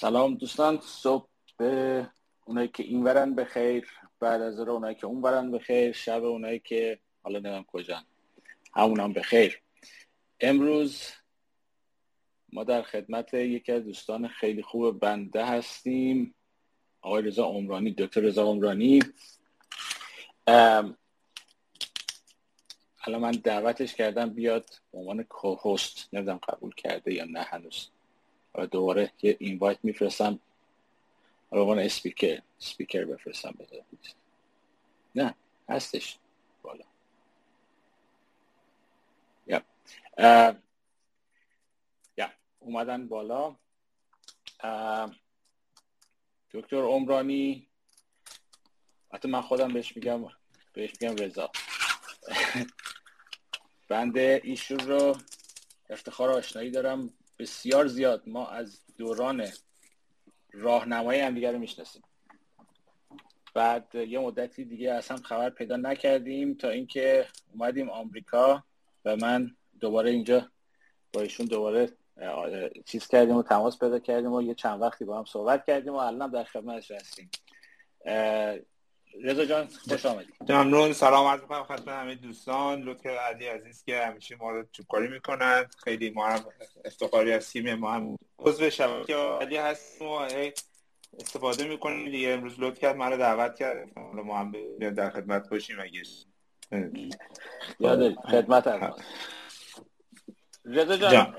سلام دوستان صبح به اونایی که این ورن به خیر بعد از اونایی که اون ورن به خیر شب اونایی که حالا نمیم کجا همون هم به خیر. امروز ما در خدمت یکی از دوستان خیلی خوب بنده هستیم آقای رضا عمرانی دکتر رضا عمرانی. حالا من دعوتش کردم بیاد به عنوان کوهست نمی‌دونم قبول کرده یا نه هنوز. دوباره یه اینوایت میفرستم. به عنوان اسپیکر اسپیکر بفرستم بده نه هستش. بالا. یا یا اومدن بالا. دکتر عمرانی. حتی من خودم بهش میگم بهش میگم رضا. بنده ایشون رو افتخار آشنایی دارم. بسیار زیاد ما از دوران راهنمایی هم دیگر رو می‌شناسیم. بعد یه مدتی دیگه اصلا خبر پیدا نکردیم تا اینکه اومدیم آمریکا و من دوباره اینجا با ایشون دوباره چیز کردیم و تماس پیدا کردیم و یه چند وقتی با هم صحبت کردیم و الان در خدمتش هستیم. رضا جان خوش آمدید ممنون. سلام عرض می‌کنم خدمت همه دوستان. لطف علی عزیز که همیشه ما رو چوبکاری می‌کنن. خیلی ما هم افتخاری از تیم ما هم عضو شبکه علی هستیم و استفاده می‌کنیم دیگه. امروز لطف کرد من رو دعوت کرد. ما هم در خدمت باشیم اگه یاد خدمت رضا جان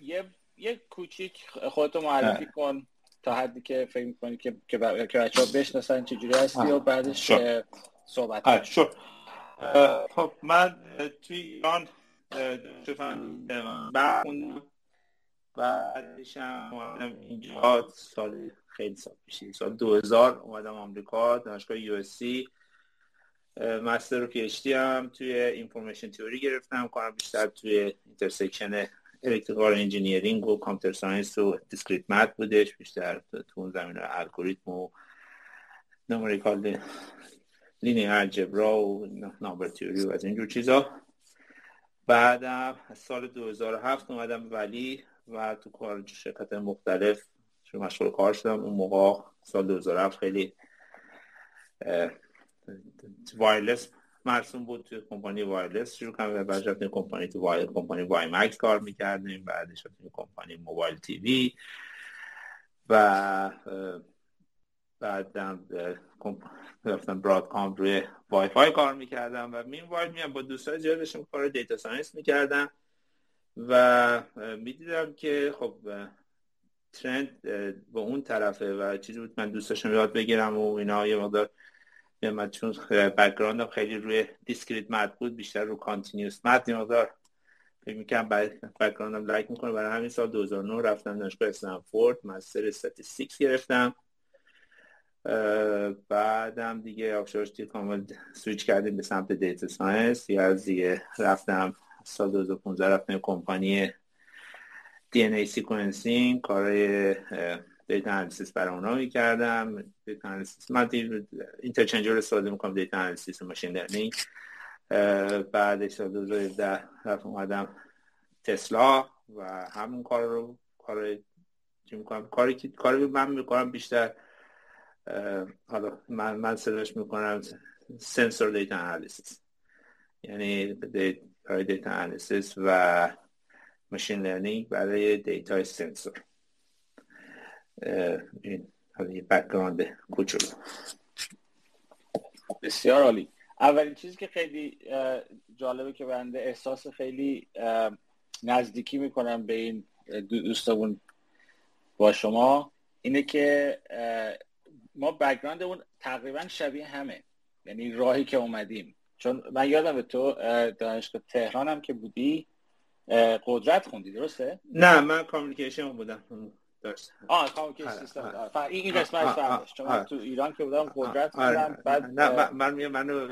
یه یه کوچیک خودتو معرفی کن. تا حدی که فکر می‌کنی که که, بچه ها بشناسن چجوری هستی و بعدش صحبت شد خب من توی ایران درس خوندم بعدش هم اینجا سال خیلی سال پیشی سال 2000 اومدم آمریکا دانشگاه USC. master و PhD هم توی information theory گرفتم. کارم بیشتر توی intersection electrical engineering و computer science و discrete math بودش بیشتر تو اون زمینه الگوریتم و نومریکال لینی الجبرا و نامبر تیوری و از اینجور چیزا. بعدم از سال 2007 اومدم ولی و تو کار شرکت مختلف مشغول کار شدم. اون موقع سال 2007 خیلی وایرلس مرسوم بود توی کمپانی وایرلس شروع کردم و بعد رفتیم کمپانی تو وای کمپانی وای مکس کار می‌کردیم بعدش رفتیم کمپانی موبایل تیوی. و بعدم رفتم Broadcom روی وای فای کار می‌کردم و meanwhile میام با دوستای زیاد کار data science می‌کردم و می‌دیدم که خب trend به اون طرفه و چیزی بود من دوست داشتم یاد بگیرم و اینا یه مقدار من چون background م خیلی روی discrete math بود بیشتر رو continuous math مقدار فکر می‌کنم background م لایک می‌کنه. برای همین سال 2009 رفتم دانشگاه استنفورد master statistics گرفتم. بعدم دیگه آفشارشتی کامل سویچ کردیم به سمت data science یا از دیگه رفتم سال 2015 رفتم کمپانی DNA sequencing کارهای data analysis برای اونا می‌کردم. data analysis من interchange استفاده می‌کنم data analysis machine learning. بعدش سال 2017 رفت اومدم تسلا و همون کار رو کار چی می‌کنم؟ کاری که کاری من می‌کنم بیشتر حالا من من صداش می‌کنم sensor data analysis. یعنی data analysis و machine learning برای data sensor. این background کوچولو. بسیار عالی. اولین چیزی که خیلی جالبه که بنده احساس خیلی نزدیکی می‌کنم به این دوستمون با شما اینه که ما بکگراندمون تقریبا شبیه همه. یعنی راهی که اومدیم. چون من یادم به تو دانشگاه تهران هم که بودی قدرت خوندی درسته؟ نه من کامیکیشن بودم. داشت آه کامیکیشن سیستم این این قسمت فهم چون تو ایران که بودم قدرت بودم بعد نه من میام منو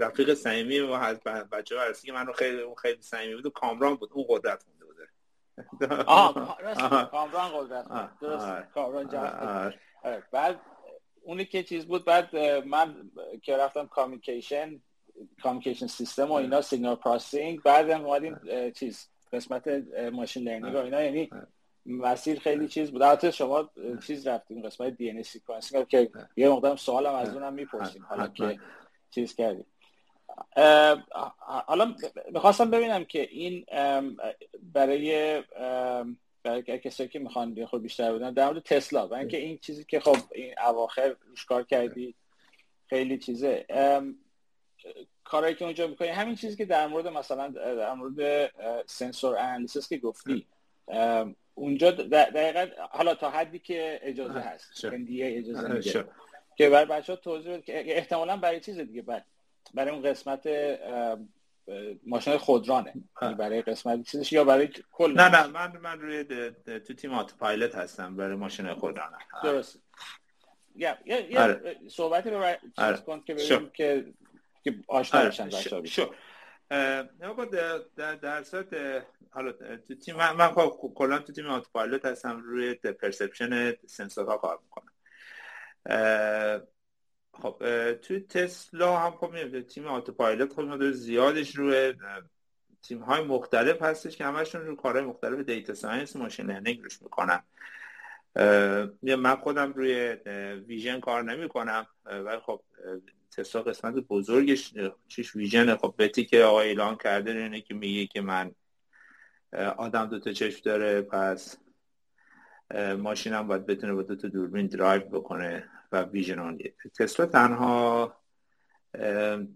رفیق صمیمی و از بچه‌ها هست که منو خیلی اون خیلی صمیمی بود و کامران بود. اون قدرت خونده بوده. آه راست کامران قدرت درست کامران جان بعد اونی که چیز بود بعد من که رفتم communication communication system و اینا signal processing بعد اومدیم چیز قسمت machine learning و اینا. یعنی مسیر خیلی چیز بود. البته شما چیز رفتیم قسمت DNA sequencing که یه مقدار سوالم از اونم می‌پرسیم حالا که چیز کردیم حالا می‌خواستم ببینم که این برای برای کسایی که می‌خوان خود بیشتر بودن در مورد تسلا. و اینکه این چیزی که خب این اواخر روش کار کردی خیلی چیزه. کارهایی که اونجا می‌کنی همین چیزی که در مورد مثلا در مورد سنسور انالیسیس که گفتی. اونجا دقیقا حالا تا حدی که اجازه هست. NDA اجازه میده. که برای بچه ها توضیح بده که احتمالا برای چیز دیگه بعد برای اون قسمت ماشین خودرانه. یعنی برای قسمت چیزش یا برای کل نه نه من من روی تو تیم آتو پایلت هستم برای ماشین خودرانه. درست یا یا آره. صحبتی رو چیز آره. کن که ببینیم که که آشنا بشن آره. شو در درصد حالا تو تیم من, من خب کلا تو تیم autopilot هستم روی perception sensor ها کار می‌کنم. خب تو تسلا هم خب میاد تیم autopilot خب زیادش روی تیم های مختلف هستش که همشون رو کارهای مختلف data science machine learning روش می‌کنن. من خودم روی vision کار نمی کنم ولی خب تسلا قسمت بزرگش چیش vision خب bet ی که آقای ایلان کرده اینه که میگه که من آدم دو تا چشم داره پس ماشینم باید بتونه با دو تا دوربین درایو بکنه و vision only تسلا تنها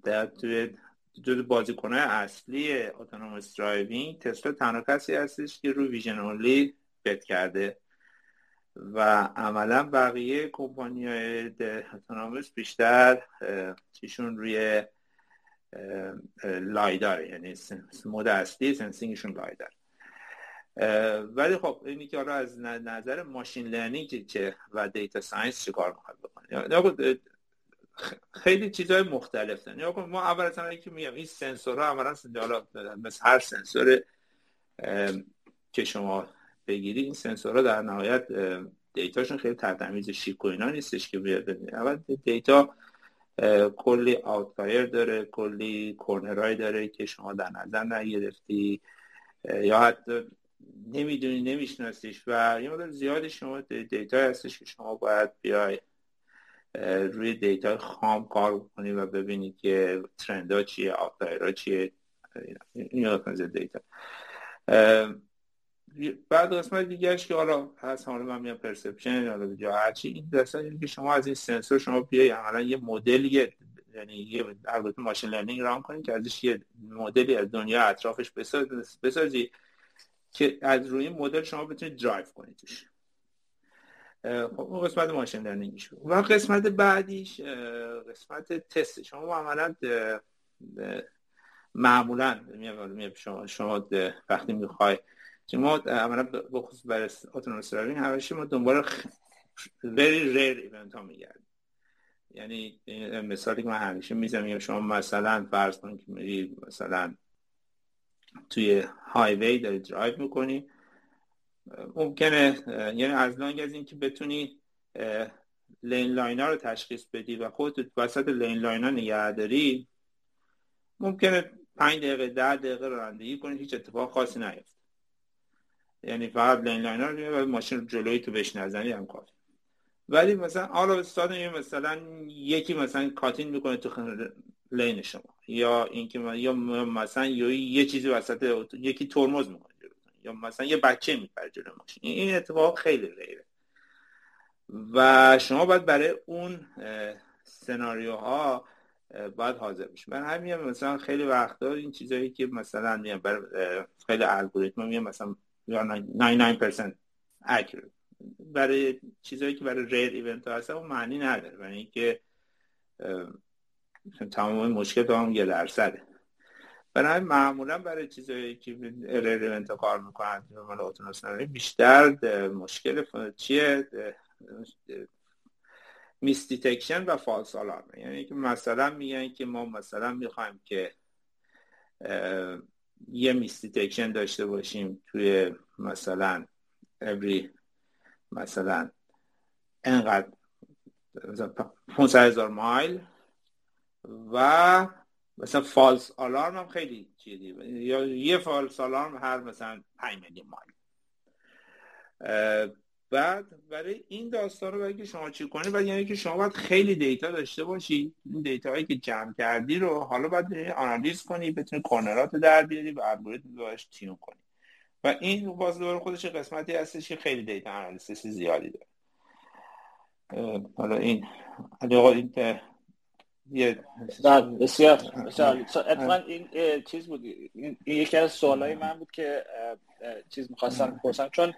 در توی جز بازیکنه اصلی autonomous driving تسلا تنها کسی هستش که رو vision only bet کرده. و عملا بقیه کمپانی های autonomous بیشتر چیشون روی lidar یعنی mode اصلی sensing شون lidar. ولی خب اینی که از نظر machine learning چه و data science چه کار می‌خواد بکنه؟ خیلی چیزهای مختلف دارن. یا ما اول از همه که میگم این سنسورها عملا مثل هر سنسور که شما بگیری این سنسورها در نهایت data شون خیلی تر تمیز شیک و اینا نیستش که بیاد اول data کلی outlier داره کلی corner های داره که شما در نظر نگرفتی یا حتی نمی‌دونی نمیشناسیش و یه مقدار زیادی شما data هستش که شما باید بیای روی data خام کار کنی و ببینی که trend چیه ها چیه. این data. بعد قسمت دیگرش که حالا هست حالا من میام perception حالا یا هرچی این دسته که شما از این سنسور شما بیای عملا یه مدل یعنی یه البته machine learning run کنید که ازش یه مدلی از دنیا اطرافش بسازی که از روی مدل شما بتونید درایو کنید توش. خب اون قسمت machine learning ش و قسمت بعدیش قسمت تست. شما عملا معمولا شما شما وقتی می‌خوای که ما عملا بخصوص برای autonomous driving همیشه ما دنبال very rare event ها میگردیم. یعنی مثالی که من همیشه می‌زنم شما مثلا فرض کنید که میری مثلا توی highway داری درایو می‌کنی ممکنه یعنی از long as اینکه بتونی lane line ا رو تشخیص بدی و خودت وسط lane line ا نگهداری ممکنه پنج دقیقه ده دقیقه رانندگی کنی هیچ اتفاق خاصی نیفت یعنی فقط lane line رو و ماشین رو جلوی تو بهش نزنی هم کافی ولی مثلا حالا استاد مثلا یکی مثلا cut in می‌کنه تو lane شما. یا اینکه یا مثلا یا یه چیزی وسط یکی ترمز می‌کنه یا مثلا یه بچه میپره جلو ماشین. این اتفاق خیلی rare ه. و شما باید برای اون سناریوها باید حاضر بشید من همین مثلا خیلی وقتا این چیزایی که مثلا میگم برای خیلی الگوریتم میگم مثلا 99% accurate. برای چیزایی که برای ریر ایونت ها هستن اون معنی نداره. برای اینکه تمام مشکل هم یه درصده. برای معمولا برای چیزایی که ریر ایونت ها کار می‌کنن بیشتر مشکل چیه؟ miss detection و false alarm یعنی که مثلا میگن که ما مثلا می‌خوایم که یه miss detection داشته باشیم توی مثلا every مثلا انقدر 500 هزار مایل و مثلا false alarm هم خیلی چیزی یا یه false alarm هر مثلا 5 میلیون مایل. بعد برای این داستان رو باید که شما چی کنید و یعنی که شما باید خیلی data داشته باشید این data هایی که جمع کردی رو حالا باید آنالیز کنی بتونی corner ات رو در بیاری و الگوریتم باش tune کنی. و این باز دوباره خودش قسمتی هستش که خیلی data analysis زیادی داره. حالا این این یه بسیار اتفاقا این چیز بود. این یکی از سوالای من بود که چیز می‌خواستم پرسم چون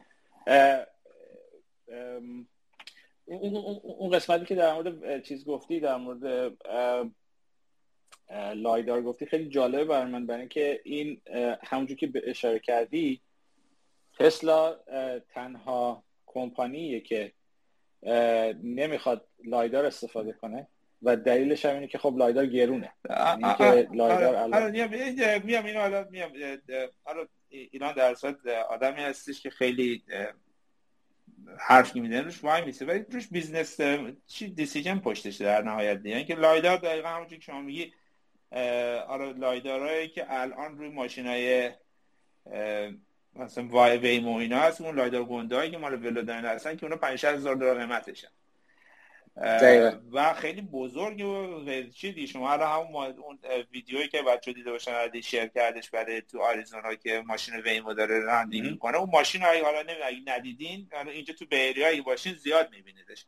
اون قسمتی که در مورد چیز گفتی در مورد لایدار گفتی خیلی جالبه برای من برای اینکه این همونجور که اشاره کردی تسلا تنها کمپانیه که نمی‌خواد لایدار استفاده کنه و دلیلش هم اینه که خب لایدار گرونه. یعنی که لایدار الان میام اینو الان میام ایران در صورت آدمی هستش که خیلی حرف روش وای میسه. ولی روش بیزنس چی دیسیژن پشتشه در نهایت دیگه. یعنی که لایدار دقیقا همونجوری که شما میگی آره لایدارهایی که الان روی ماشین های مثلا وای ویمو اینا هست اون لایدار گنده که مال ولوداین هستن که اونا 5 هزار دلار قیمتشن و خیلی بزرگ و چی شما حالا همون اون ویدیویی که بچه دیده باشن عادی شیر کردش برای تو آریزونا که ماشین ویمو داره رانندگی می‌کنه اون ماشین هایی حالا اگه ندیدین اینجا تو بیریا اگه باشین زیاد میبینیدش.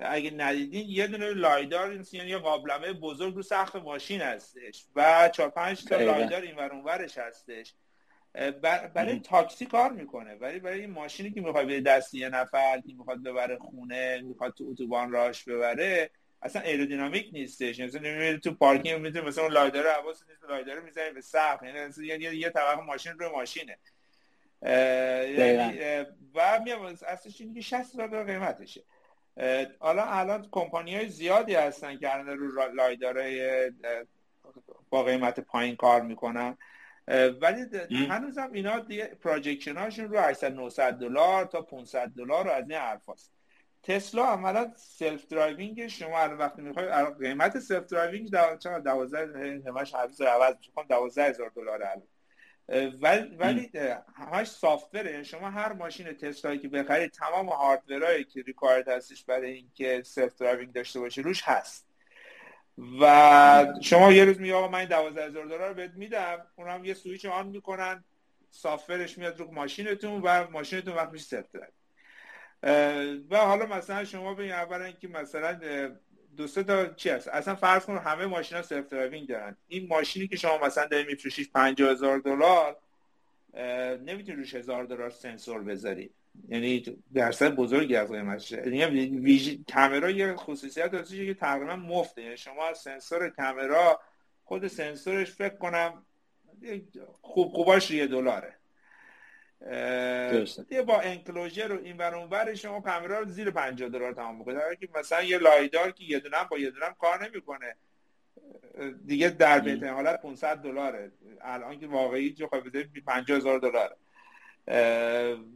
اگه ندیدین یه دونه لایدار یعنی یه قابلمه بزرگ رو سقف ماشین هستش و 4 5 تا لایدار این ور اونورش هستش. برای تاکسی کار می‌کنه ولی برای این ماشینی که می‌خواد به دست یه نفر که می‌خواد ببره خونه می‌خواد تو اتوبان راش ببره اصلا ایرودینامیک نیستش. مثلا نمیره تو پارکینگ می‌تونه مثلا اون لایدر حواس نیست لایدر می‌زنه به سقف. یعنی یه یه طبقه ماشین روی ماشینه. یعنی و میام اصلش اینه که 60 هزار قیمتشه. حالا الان کمپانی های زیادی هستن که الان رو لایدارای با قیمت پایین کار می‌کنن. ولی هنوزم اینا دیگه پراجکشن هاشون رو 800 900 دلار تا 500 دلار رو از این حرفاست. تسلا عملا self driving شما الان وقتی می‌خوای قیمت self driving چقدر؟ 12 همش هر عوض میشه. 12000 دلار الان. ولی ولی همش software ه یعنی شما هر ماشین تسلایی که بخرید تمام hardware ایی که required هستش برای اینکه self driving داشته باشه روش هست. و شما یه روز میگه آقا من 12000 دلار بهت میدم. اونم یه switch on می‌کنن. software ش میاد رو ماشینتون و ماشینتون وقت میشه سفت و حالا مثلا شما به اولا که مثلا دو سه تا چی هست؟ اصلا فرض کن همه ماشینا self driving دارن. این ماشینی که شما مثلا داری میفروشیش 50000 دلار نمی‌تونی روش هزار دلار سنسور بذاری. یعنی درصد بزرگی از قیمتش یعنی کامرا یه خصوصیت داره که تقریبا مفته. یعنی شما از سنسور کامرا خود سنسورش فکر کنم خوب خوباش یه دلاره. یه با انکلوژر رو این ور شما کامرا رو زیر 50 دلار تمام می‌کنه که مثلا یه لایدار که یه دونم با یه دونم کار نمی‌کنه دیگه در بهترین حالت 500 دلاره. الان که واقعی جو خواهی 50 هزار دلاره.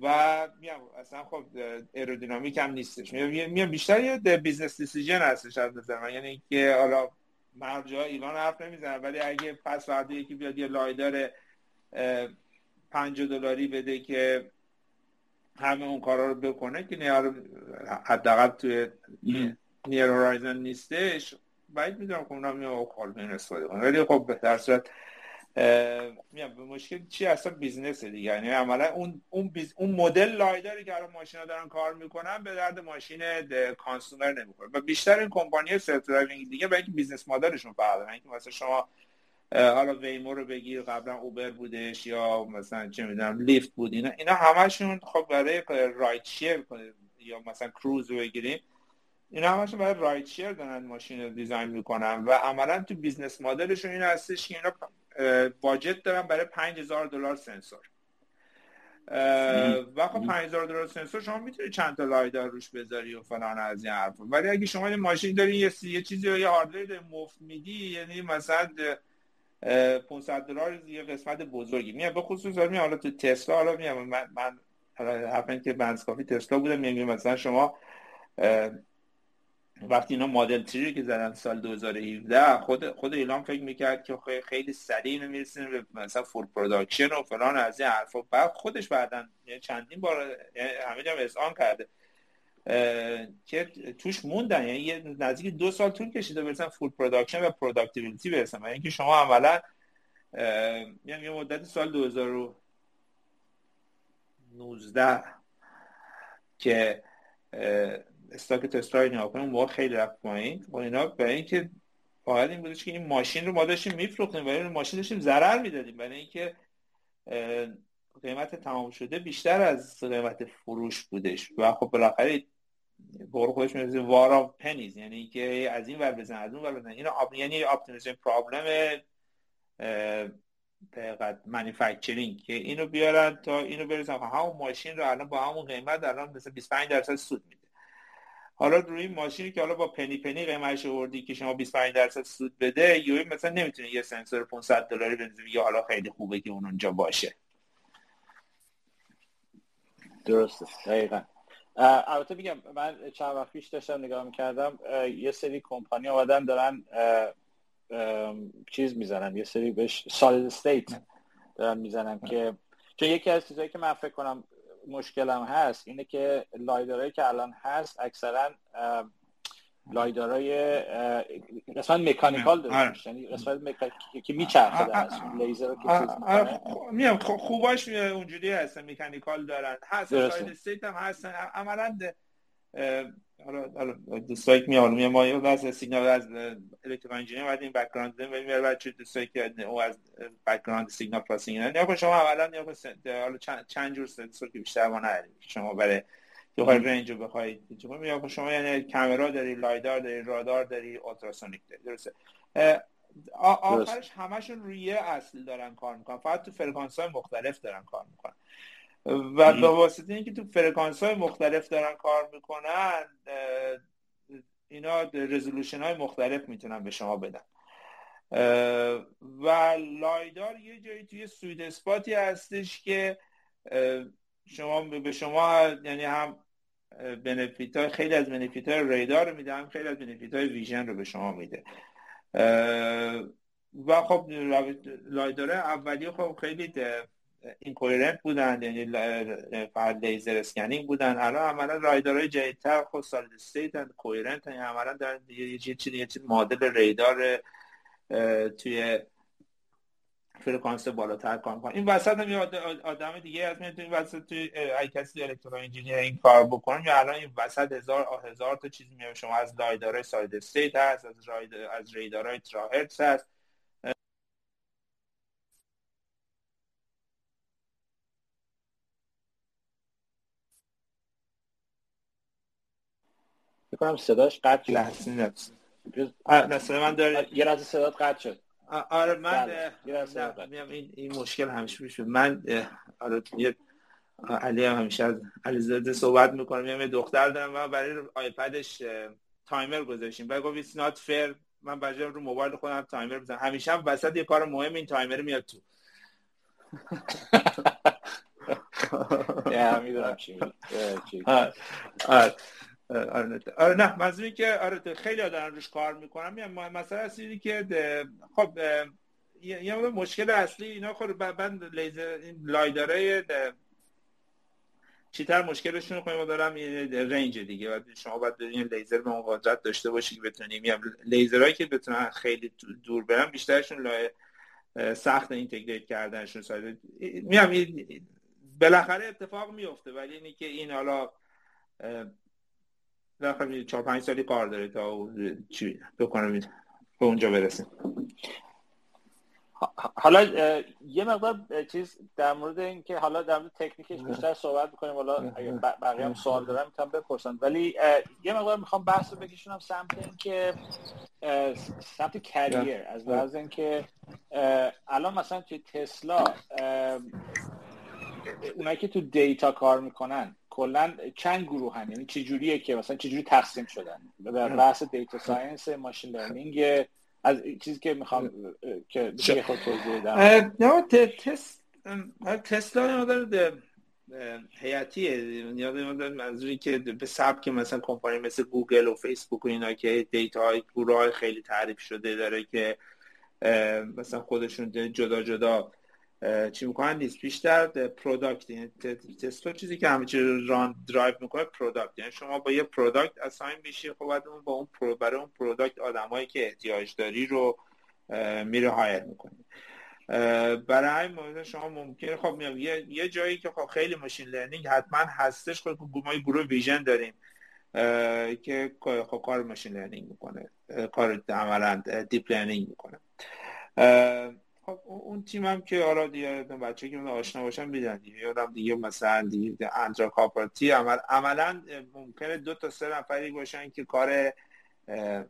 و میام اصلا خب ایرودینامیک هم نیستش. میام بیشتر یه بیزنس دیسیژن هستش از نظر من. یعنی اینکه حالا مرجع ایران حرف نمی‌زنم ولی اگه پس فردا یکی بیاد یه لایدار 50 دلاری بده که همه اون کارا رو بکنه که نیار حداقل توی near horizon نیستش. باید می‌دونم که اونا کال استفاده کنه ولی خب در صورت میام به مشکل چی اصلا business دیگه. یعنی عملا اون اون بیز... اون مدل lidar ی که الان ماشینا دارن کار می‌کنن به درد ماشین consumer نمی‌خوره. و بیشتر این کمپانی self driving دیگه برای اینکه business model شون فرقه اینکه مثلا شما حالا Waymo رو بگیر قبلا Uber بودش یا مثلا چه می‌دونم Lyft بود اینا اینا همشون خب برای ride share یا مثلا کروز رو بگیریم اینا همشون برای ride share دارن ماشین رو design می‌کنن و عملا تو business model شون این هستش که اینا budget دارن برای 5000 دلار سنسور. و خب 5000 دلار سنسور شما می‌تونی چند تا lidar روش بذاری و فلان از این حرفا. ولی اگه شما این ماشین داری یه, یه چیزی یا یه hardware ی مفت میدی یعنی مثلا 500 دلار یه قسمت بزرگی. میاد به خصوص می حالا تو تسلا حالا میام من من حالا به اندازه کافی تسلا بودم میگم مثلا شما وقتی اینا Model Three که زدن سال 2017 خود خود ایلان فکر می‌کرد که خیلی سریع اینو می‌رسیم به مثلا full production و فلان از این حرفا. بعد خودش بعدا چندین بار همه جا اذعان کرده که توش موندن. یعنی یه نزدیک دو سال طول کشیده برسن full production و productivity برسن و اینکه شما عملا یعنی یه مدت سال 2019 که stock Tesla رو نگاه خیلی رفت پایین. و اینا برای اینکه فقط این بودش که این ماشین رو ما داشتیم میفروختیم ولی ماشین داشتیم ضرر می‌دادیم. برای اینکه قیمت تمام شده بیشتر از قیمت فروش بودش. و خب بالاخره بقول خودش میگه war of pennies یعنی اینکه از این ور بزن از اون ور بزن این آپ... یعنی optimization problem منیفکچرینگ که اینو بیارن تا اینو برسن. همون ماشین رو الان با همون قیمت الان مثلا 25 درصد سود میده. حالا روی ماشینی که حالا با پنی پنی قیمتش آوردی که شما 25 درصد سود بده یوی مثلا نمی‌تونه یه سنسور 500 دلاری بنزین یا حالا خیلی خوبه که اون اونجا باشه. درسته دقیقا. البته میگم من چند وقت پیش داشتم نگاه می‌کردم یه سری کمپانی آمدن دارن چیز می‌زنن یه سری بهش solid state دارن می‌زنن که چون یکی از چیزهایی که من فکر کنم مشکلم هست اینه که lidar ایی که الان هست اکثرا lidar ای قسمت mechanical داره. آره. یعنی قسمت که میچرخه در لیزر رو که آره، می‌کنه. خوباش اونجوری هستن mechanical دارن. هست solid state هم هستن. عملا حالا حالا دوستایی که میاد ما یه از سیگنال از الکتریکال انجینیر بعد این بک‌گراند ولی میاد بچه دوستایی که او از بک‌گراند سیگنال پروسسینگ نه یا شما اولا یا حالا چند چند جور سنسور که بیشتر ما نداریم. شما برای تو های رنج رو بخواید چون یا شما یعنی کامرا داری لایدار داری رادار داری اولتراسونیک داری. درسته. آخرش همشون روی اصل دارن کار می‌کنن. فقط تو فرکانس های مختلف دارن کار می‌کنن. و به واسطه اینکه تو فرکانس های مختلف دارن کار می‌کنن اینا resolution های مختلف می‌تونن به شما بدن. و lidar یه جایی توی sweet spot ی هستش که شما به شما یعنی هم benefit های خیلی از benefit های radar رو میده هم خیلی از benefit های vision رو به شما میده. و خب lidar ه اولی خب خیلی اینکویرنت بودن یعنی فقط لیزر اسکنینگ بودن. الان عملا رایدارهای جدیدتر خود سالید استیت کویرنت یعنی عملا در یه چیزی یه مدل ریدار توی فرکانس بالاتر کار می‌کنن. این وسط هم یه آدم دیگه از من تو این وسط توی ای کسی الکترو این کار بکنم یا الان این وسط هزار هزار تا چیزی میاد شما از لایدارهای سالید استیت هست از راید از ریدارهای تراهرتز هست. کنم صداش قطع شد. لحظه نه من داره. یه لحظه صدات قطع شد. آره من بله. این, این مشکل همیشه پیش من آره یه علی هم همیشه از علیزاده صحبت می‌کنم یه دختر دارم من برای آیپدش timer گذاشتیم. بعد گفت it's not fair. من بجای رو موبایل خودم timer بزنم. همیشه هم وسط یه کار مهم این timer میاد تو. می‌دونم چی آره, آره نه منظوری که آره خیلی دارن روش کار می‌کنم یعنی مثلا اصلی که خب یه مشکل اصلی اینا خب بعد لیزر این لایداره چیتر مشکلشون ما دارم رنج دیگه. بعد شما باید این لیزر به اون قدرت داشته باشی که بتونیم یا لیزرهایی که بتونن خیلی دور برن بیشترشون لای سخت اینتگریت کردنشون ساید میام بالاخره اتفاق میفته ولی اینی که این حالا داخل چهار پنج سالی کار داره تا چی بکنم به اونجا برسیم. حالا یه مقدار چیز در مورد اینکه حالا در مورد تکنیکش بیشتر صحبت می‌کنیم حالا بقیه هم سوال دارم می‌تونم بپرسن. ولی یه مقدار می‌خوام بحث رو بکشونم سمت اینکه سمت career از لحاظ اینکه الان مثلا توی تسلا اونایی که تو data کار می‌کنن کلا چند گروه هم یعنی چجوریه که مثلا چجوری تقسیم شدن؟ در بحث data science machine learning از چیزی که می‌خوام که خود توضیح بدم. نه تست تسلا حیاتیه. یاد منظوری که به سبک مثلا کمپانی مثل گوگل و فیسبوک و اینا که data های گروه خیلی تعریف شده داره که مثلا خودشون جدا جدا چی می‌کنن؟ نیست. بیشتر product یعنی تسلا چیزی که همه چیز run drive می‌کنه product یعنی شما با یه product assign میشی خب بعد اون با اون پرو برای اون product آدمایی که احتیاج داری رو میره hire می‌کنی. برای موضوع شما ممکنه خب میام یه, یه جایی که خب خیلی machine learning حتما هستش خب ما گروه vision داریم که خب کار machine learning می‌کنه کار عملا deep learning می‌کنه. خب اون تیم هم که حالا دیگه بچه که آشنا باشن میدن دیگه یادم دیگه مثلا دیگه آندره کارپاتی عمل عملا ممکنه دو تا سه نفری باشن که کار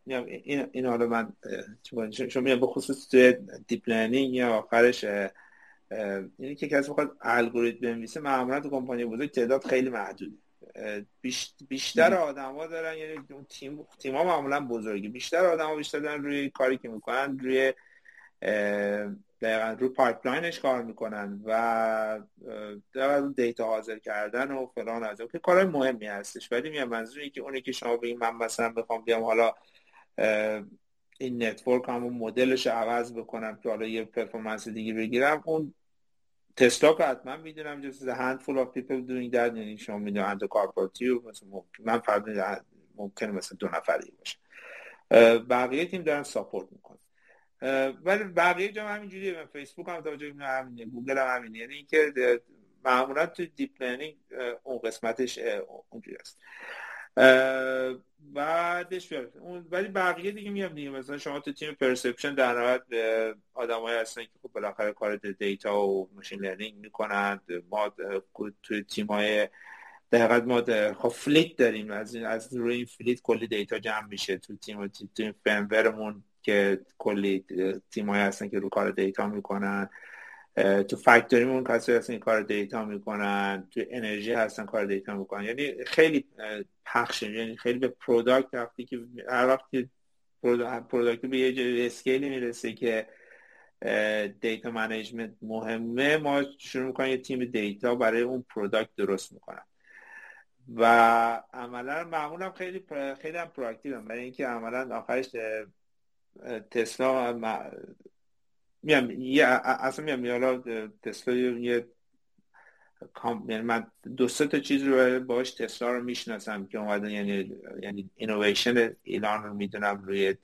این این حالا من شما میگم به خصوص توی deep learning یا آخرش یعنی که کسی بخواد الگوریتم بنویسه معمولا تو کمپانی بزرگ تعداد خیلی محدوده. بیشتر آدما دارن یعنی تیم تیم ها معمولا بزرگی بیشتر آدما بیشتر دارن روی کاری که می‌کنن روی دقیقا رو pipeline ش کار می‌کنن و دقیقا data حاضر کردن و فلان از که کارهای مهمی هستش. ولی میگم منظوری که اونی که شما بگیم من مثلا بخوام بیام حالا این network همون مدلش عوض بکنم که حالا یه performance دیگه بگیرم اون تسلا که حتما می‌دونم a handful of people doing that یعنی شما می‌دونم آندره کارپاتی و مثلا من فرد ممکنه مثلا دو نفری باشه. بقیه تیم دارن ساپورت می‌کنن. ولی بقیه جا همینجوریه. فیسبوک هم توجه همینه گوگل هم همینه. یعنی اینکه معمولا تو deep learning اون قسمتش اونجوری است. بعدش ولی بقیه دیگه میام دیگه. مثلا شما تو تیم perception در نهایت آدمایی هستن که خب بالاخره کار data و machine learning می‌کنند ما تو تیم های در ما خب fleet داریم. از از روی این fleet کلی data جمع میشه. تو تیم تو تیم firmware مون که کلی های هستن که رو کار data می‌کنن. تو factory مون کسی هستن کار data می‌کنن. تو انرژی هستن کار data می‌کنن. یعنی خیلی پخشه یعنی خیلی به product وقتی که هر وقتی product به یه scale ی می‌رسه که دیتا منیجمنت مهمه ما شروع می‌کنیم یه تیم دیتا برای اون پروداکت درست می‌کنن. و عملا معمولا خیلی خیلی هم پرواکتیو برای اینکه عملا آخرش تسلا میام یه اصلا میام حالا تسلا یه یعنی من دو سه تا چیز رو باش تسلا رو می‌شناسم که اومدن یعنی یعنی اینویشن ایران رو می‌دونم روی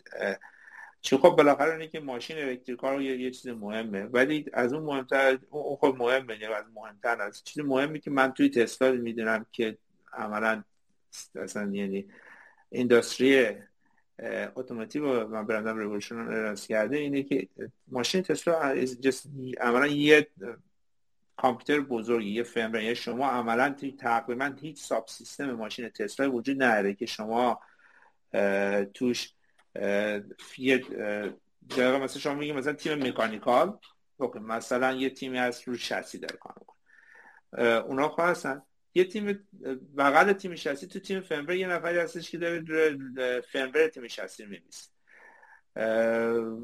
چون خب بالاخره اینه که ماشین electrical رو یه, چیز مهمه. ولی از اون مهمتر اون خب مهمه یعنی از مهمتر از چیز مهمی که من توی تسلا می‌دونم که عملا اصلا یعنی industry automotive و برندم ریولوشن راست کرده اینه که ماشین تسلا عملا یه کامپیوتر بزرگی یه firmware یه شما عملا تقریبا هیچ subsystem ماشین تسلا وجود نداره که شما توش یه دقیقا مثلا شما میگه مثلا تیم مکانیکال مثلا یه تیمی هست رو شسی داره کار می‌کنه. اونا خواستن یه تیم بغل تیم شخصی تو تیم فنبر یه نفری هستش که داره فنبر تیم شخصی میمیست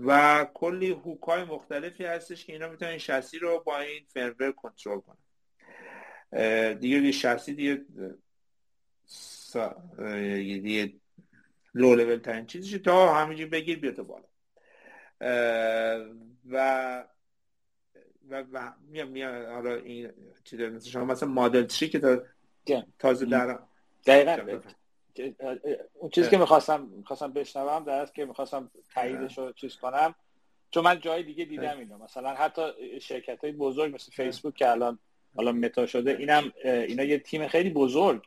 و کلی هوکای مختلفی هستش که اینا می‌تونن شخصی رو با این فنبر کنترل کنن. دیگه یه شخصی دیگه دیگه لو لول ترین چیزش تا همینجور بگیر بیاد بالا. و و, و میام میام حالا این چیز مثل شما. مثلا مدل تری که تا تازه در دقیقا. اون چیزی که می‌خواستم می‌خواستم بشنوم در که می‌خواستم تاییدش رو چیز کنم. چون من جای دیگه دیدم اینو. مثلا حتی شرکت های بزرگ مثل فیسبوک که الان حالا متا شده اینم اینا یه تیم خیلی بزرگ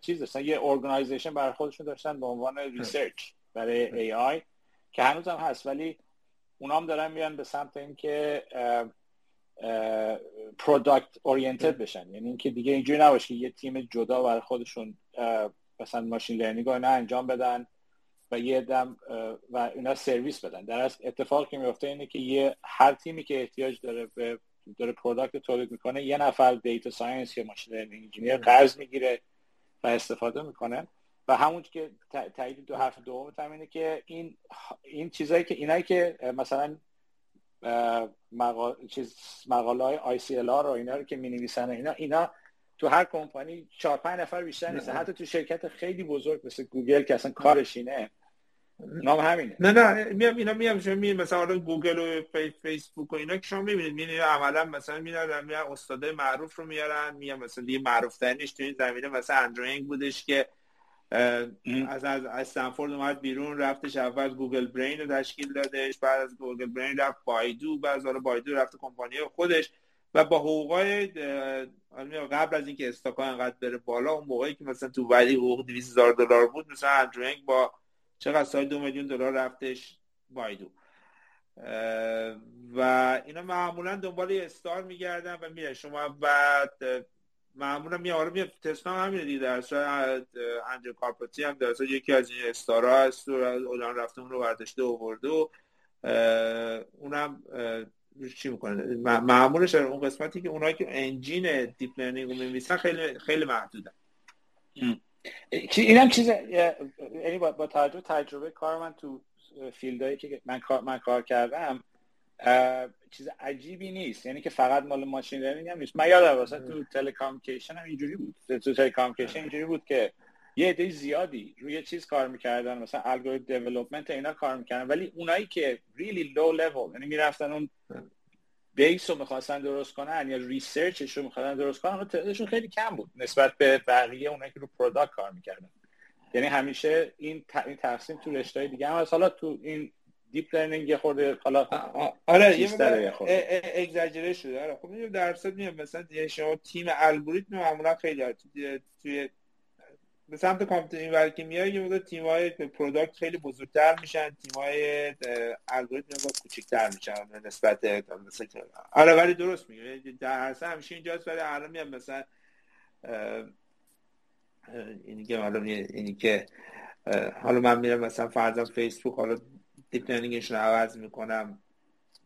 چیز داشتن یه organization برای خودشون داشتن به عنوان research برای AI که هنوز هم هست. ولی اونام دارن میان به سمت اینکه product oriented بشن. یعنی اینکه دیگه اینجوری نباشه که یه تیم جدا برای خودشون مثلا machine learning رو انجام بدن و یه دم و اینا سرویس بدن. در از اتفاق که میفته اینه که یه هر تیمی که احتیاج داره به داره product تولید می‌کنه یه نفر data science یا machine learning engineer قرض می‌گیره و استفاده می‌کنه. و همون که تایید دو حرف دوم اینه که این این چیزایی که اینایی که مثلا مقال... چیز مقاله های آی سی رو اینا رو که می نویسن اینا اینا تو هر کمپانی چهار پنج نفر بیشتر نیست حتی تو شرکت خیلی بزرگ مثل گوگل که اصلا کارش اینه. نام همینه. نه نه میام اینا میام شما می مثلا گوگل و فیسبوک و اینا که شما می‌بینید. می‌بینید عملا مثلا میارن میان استادای معروف رو میارن. میان مثلا دیگه معروف ترینش تو این زمینه مثلا اندرو انگ بودش که از از استنفورد اومد بیرون رفتش اول گوگل برین رو تشکیل دادش بعد از گوگل برین رفت بایدو بعد از بایدو رفت کمپانی خودش و با حقوقای قبل از اینکه stock ا انقدر بره بالا اون موقعی که مثلا تو Valley حقوق 200 هزار دلار بود مثلا اندرو انگ با چقدر سال دو میلیون دلار رفتش بایدو. و اینا معمولا دنبال star میگردن و میره شما بعد معمولا می آره می تسلا هم همینه دیگه در صورت آندری کارپاتی هم در یکی از این star ا هست و اولان رفته اون رو برداشته آورده و اونم چی می‌کنه؟ معمولش اون قسمتی که اونایی که engine deep learning رو می‌نویسن خیلی خیلی محدودن. اینم چیز یعنی با, با توجه تجربه کار من تو field هایی که من کار من کار کردم چیز عجیبی نیست. یعنی که فقط مال machine learning هم نیست. من یادم واسه تو telecommunication هم اینجوری بود. تو telecommunication اینجوری بود که یه عده زیادی روی چیز کار می‌کردن مثلا algorithm development اینا کار می‌کردن. ولی اونایی که ریلی لو لول یعنی می‌رفتن اون base رو می‌خواستن درست کنن یا research ش رو می‌خواستن درست کنن تعدادشون خیلی کم بود نسبت به بقیه اونایی که رو product کار می‌کردن. یعنی همیشه این این تقسیم تو رشته دیگه هم حالا تو این deep learning یه خورده حالا آره یه اگزاجره شده. آره خب در درصد میاد مثلا شما تیم الگوریتم معمولا خیلی توی به سمت کامپیوتر این که میای یه مدت تیم‌های product خیلی بزرگتر میشن تیم‌های الگوریتم با کوچیک‌تر میشن نسبت مثلا آره ولی درست میگه در هر همیشه اینجاست ولی الان میاد مثلا اینی که حالا اینی که حالا من میرم مثلا فرضاً فیسبوک حالا دیپ لرنینگش رو عوض می‌کنم.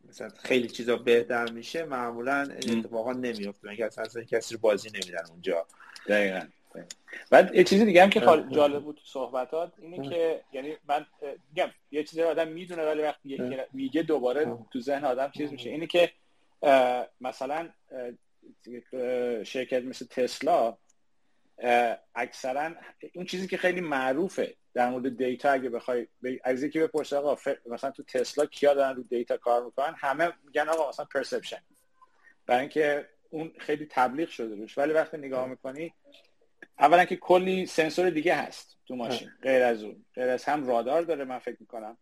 مثلا خیلی چیزا بهتر میشه. معمولا اتفاقا نمیفته که اصلا کسی رو بازی نمیدن اونجا. دقیقاً بعد یه چیزی دیگه هم که جالب بود تو صحبتات اینه که یعنی من میگم یه چیزی آدم می‌دونه ولی وقتی میگه دوباره تو ذهن آدم چیز میشه. اینه که مثلا شرکت مثل تسلا اکثرا اون چیزی که خیلی معروفه در مورد دیتا اگه بخوای از یکی بپرسه آقا مثلا تو تسلا کیا دارن رو دیتا کار می‌کنن؟ همه میگن آقا مثلا پرسپشن برای اینکه اون خیلی تبلیغ شده روش. ولی وقتی نگاه می‌کنی اولا که کلی سنسور دیگه هست تو ماشین غیر از اون. غیر از هم رادار داره من فکر می‌کنم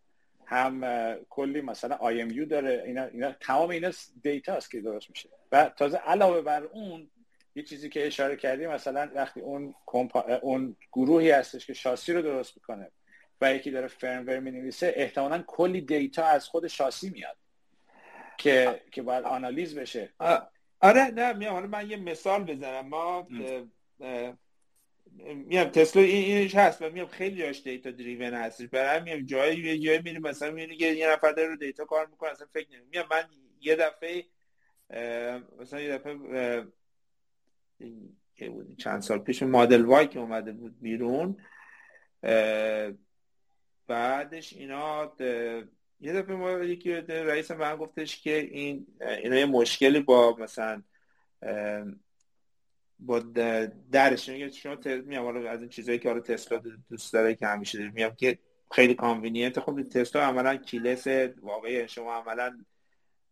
هم کلی مثلا IMU داره. اینا, اینا تمام اینا data است که درست میشه. و تازه علاوه بر اون یه چیزی که اشاره کردی مثلا وقتی اون اون گروهی هستش که شاسی رو درست می‌کنه و یکی داره firmware می نویسه احتمالا کلی data از خود شاسی میاد که که باید آنالیز بشه. آره نه میام. حالا من یه مثال بزنم. ما میام. تسلا این اینش هست. و میام. خیلی جاش data driven هستش. برای میام. جایی یه جایی میریم. مثلا می‌بینی که یه نفر داره رو data کار می‌کنه. اصلا فکر نمی میام. من یه دفعه مثلا یه دفعه که بود. چند سال پیش مادل وای که اومده بود بیرون بعدش اینا یه دفعه ما یکی رئیس من گفتش که این اینا یه مشکلی با مثلا با درش. میگه شما میام از این چیزایی که آره تسلا دوست داره که همیشه داره میام که خیلی convenient خب تسلا عملا keyless واقعی شما عملا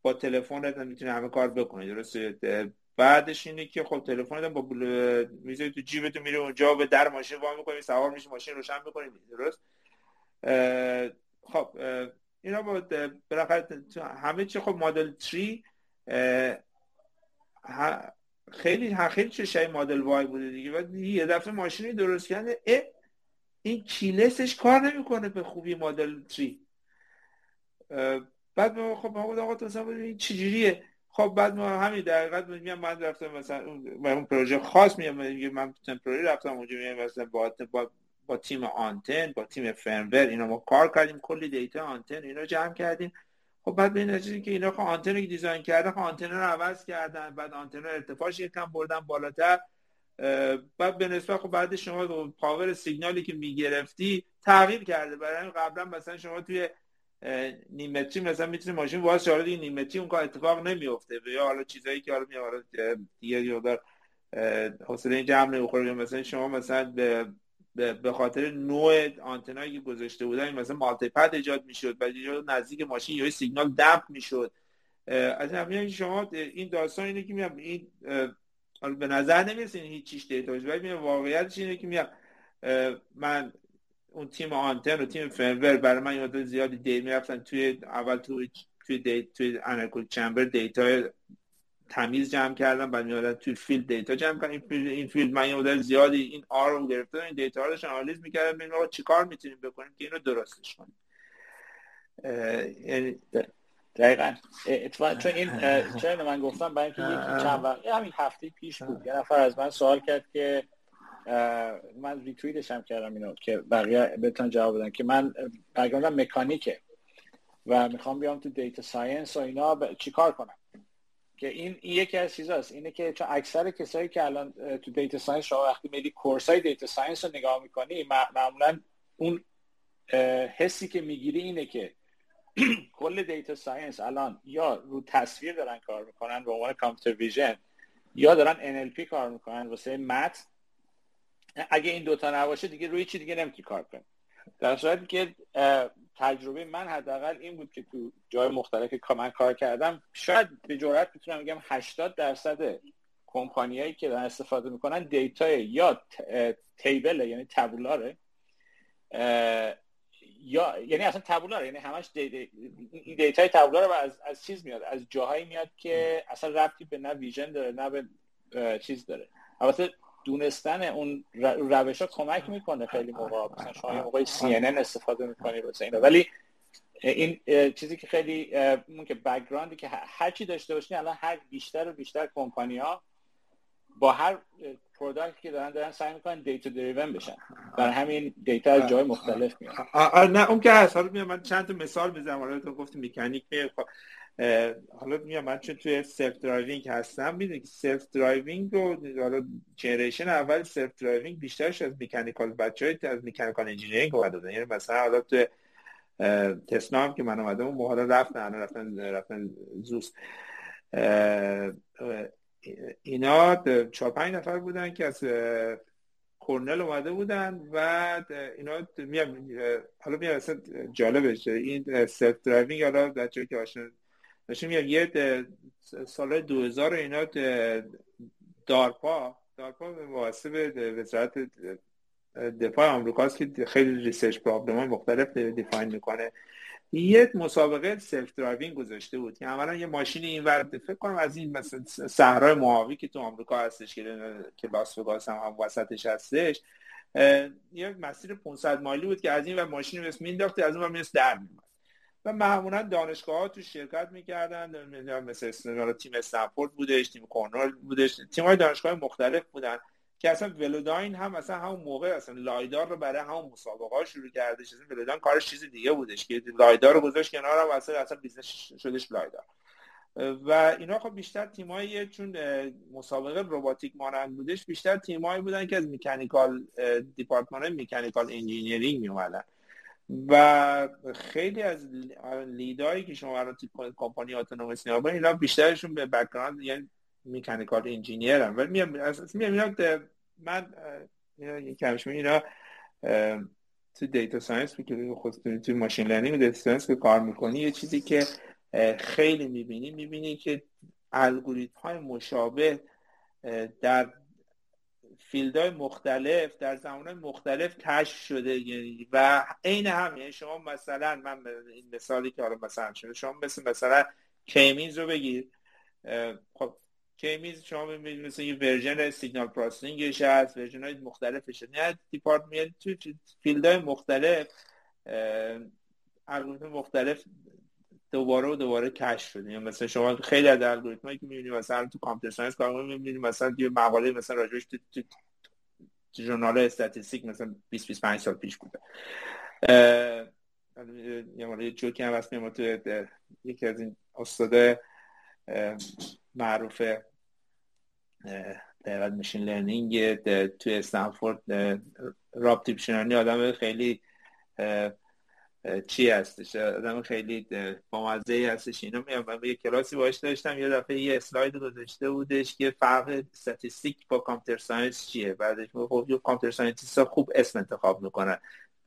با تلفنت می‌تونی همه کار بکنی. درسته؟ بعدش اینه که خب تلفنت با بل... می‌ذاری تو جیبت میره اونجا به در ماشین وا می‌کنی سوار میشی ماشین روشن می‌کنی درست؟ خب اینا با بالاخره همه چی خب مدل 3 خیلی خیلی چه مدل Y بوده دیگه. بعد یه دفعه ماشینی درست کرده این کیلسش کار نمی‌کنه به خوبی مدل 3 بعد خب ما آقا تو این چجوریه؟ خب بعد ما همین دقیقت میگم من رفتم مثلا اون پروژه خاص میگم من تمپوری رفتم اونجا میگم مثلا با, با تیم آنتن با تیم فرمور اینا ما کار کردیم کلی دیتا آنتن اینا جمع کردیم. خب بعد به این که اینا خب آنتن رو دیزاین کرده خب آنتن رو عوض کردن بعد آنتن رو ارتفاعش یکم بردن بالاتر. بعد به نسبت خب بعد شما پاور سیگنالی که می‌گرفتی تغییر کرده. برای قبلا مثلا شما توی نیمتری مثلا می‌تونی ماشین واسه این نیمتری اون کار اتفاق نمیفته یا حالا چیزایی که حالا میاره دیگه یادار حوصله این جمع نمی‌خوره. مثلا شما مثلا به به خاطر نوع آنتنایی که گذاشته بودن مثلا مالتی پد ایجاد می‌شد. و نزدیک ماشین یا سیگنال دمپ می‌شد. از این شما این داستان اینه که میام این به نظر نمی‌رسه این هیچ چیز دیتا ولی واقعیتش اینه که میام من اون تیم آنتن و تیم فرمور برای من یاد زیادی دی می‌رفتن توی اول توی توی دی توی انرکول چمبر دیتا تمیز جمع کردم بعد میادن توی فیلد دیتا جمع کردم این فیلد این فیلد من یه زیادی این آر رو گرفته این دیتا رو داشتن آنالیز می‌کردم ببینیم آقا چیکار می‌تونیم بکنیم که اینو درستش کنیم؟ یعنی دقیقا. اتفاقا چون این چرا من گفتم برای اینکه یکی چند وقت همین هفته پیش بود. یه نفر از من سوال کرد که من ریتویتش هم کردم اینو که بقیه بتونن جواب بدن که من بگردم مکانیکه و می‌خوام بیام تو data science و اینا ب... چیکار کنم؟ که این, یکی از چیزاست. اینه که چون اکثر کسایی که الان تو data science شما وقتی میری course های data science رو نگاه می‌کنی معمولا اون حسی که می‌گیری اینه که کل data science الان یا رو تصویر دارن کار می‌کنن به عنوان computer vision یا دارن NLP کار می‌کنن واسه مت اگه این دوتا نباشه دیگه روی چی دیگه نمی‌تونی کار کنی. در صورتی که تجربه من حداقل این بود که تو جای مختلفی که من کار کردم شاید به جرات می‌تونم بگم 80 درصد کمپانیایی که دارن استفاده می‌کنن data یا table یعنی tabular ه. یا یعنی اصلا tabular ه یعنی همش این data ی tabular ه و از از چیز میاد از جاهایی میاد که اصلا ربطی به نه vision داره نه به چیز داره. البته دونستن اون روش ها کمک می‌کنه خیلی موقع مثلا شما یه موقعی سی استفاده می‌کنی واسه اینا. ولی این چیزی که خیلی که background ی که هر چی داشته باشین الان هر بیشتر و بیشتر کمپانی ها با هر product که دارن دارن سعی می‌کنن data driven بشن. برای همین data از جای مختلف میاد. نه اون که هست. حالا من چند تا مثال بزنم. حالا تو گفتی مکانیک حالا میگم من چون توی self driving هستم می‌دونی که self driving رو حالا generation اول self driving بیشترش از mechanical بچه‌های از mechanical engineering اومده یعنی مثلا حالا تو تسلا هم که من اومدم اون حالا رفتن رفتن رفتن زوکس اینا چهار پنج نفر بودن که از کورنل اومده بودن. و اینا میام حالا میام اصلا جالبه این self driving حالا بچه‌ای که آشنا داشتیم یه سال 2000 اینا دارپا. دارپا به واسطه به وزارت دفاع آمریکاست که خیلی research problem مختلف define می‌کنه. یه مسابقه self-driving گذاشته بود. که اولا یه ماشین این ور فکر کنم از این مثلا صحرای موهاوی که تو آمریکا هستش که که لاس وگاس هم, وسطش هستش یه مسیر 500 مایلی بود که از این و ماشین مثل مینداخت از اون مثل در میومد و معمولا دانشگاه ها تو شرکت می‌کردن مثل تیم استنفورد بودش تیم کورنل بودش تیم های دانشگاه مختلف بودن که اصلا Velodyne هم اصلا همون موقع اصلا lidar رو برای همون مسابقه ها شروع کردش. اصلا Velodyne کارش چیز دیگه بودش که lidar رو گذاشت کنار هم اصلا اصلا business شدش lidar. و اینا خب بیشتر تیمایی چون مسابقه روباتیک مانند بودش بیشتر تیمایی بودن که از mechanical دپارتمان mechanical engineering می و خیلی از lead ایی که شما الان تو کمپانی autonomous نگاه اینا بیشترشون به background یعنی mechanical engineer هم ولی میام میام من کمش اینا تو data science که خود تو machine learning data science که کار می‌کنی یه چیزی که خیلی می‌بینی می‌بینی که الگوریتم های مشابه در field های مختلف در زمان مختلف کشف شده. یعنی و عین هم یعنی شما مثلا من این مثالی که حالا مثلا شده شما مثل مثلا k-means رو بگیر. خب k-means شما می‌بینید مثل یه version signal processing ش هست version های مختلفش نه دیپارتمنت تو field های مختلف الگوریتم مختلف دوباره و دوباره کشف شده یعنی مثلا شما خیلی از الگوریتمایی که می‌بینید مثلا تو computer science کار می‌بینید مثلا یه مقاله مثلا تو, تو journal statistics مثلا 20 25 سال پیش بوده. یه مورد جوکی هم هست تو یکی از این استاد معروف در machine learning تو استنفورد راب تیبشیرانی آدم خیلی چی هستش؟ آدم خیلی بامزه هستش. اینو میام من یه کلاسی باش داشتم. یه دفعه یه اسلاید گذاشته بودش که فرق statistics با computer science چیه. بعدش خب computer scientist خوب اسم انتخاب می‌کنن.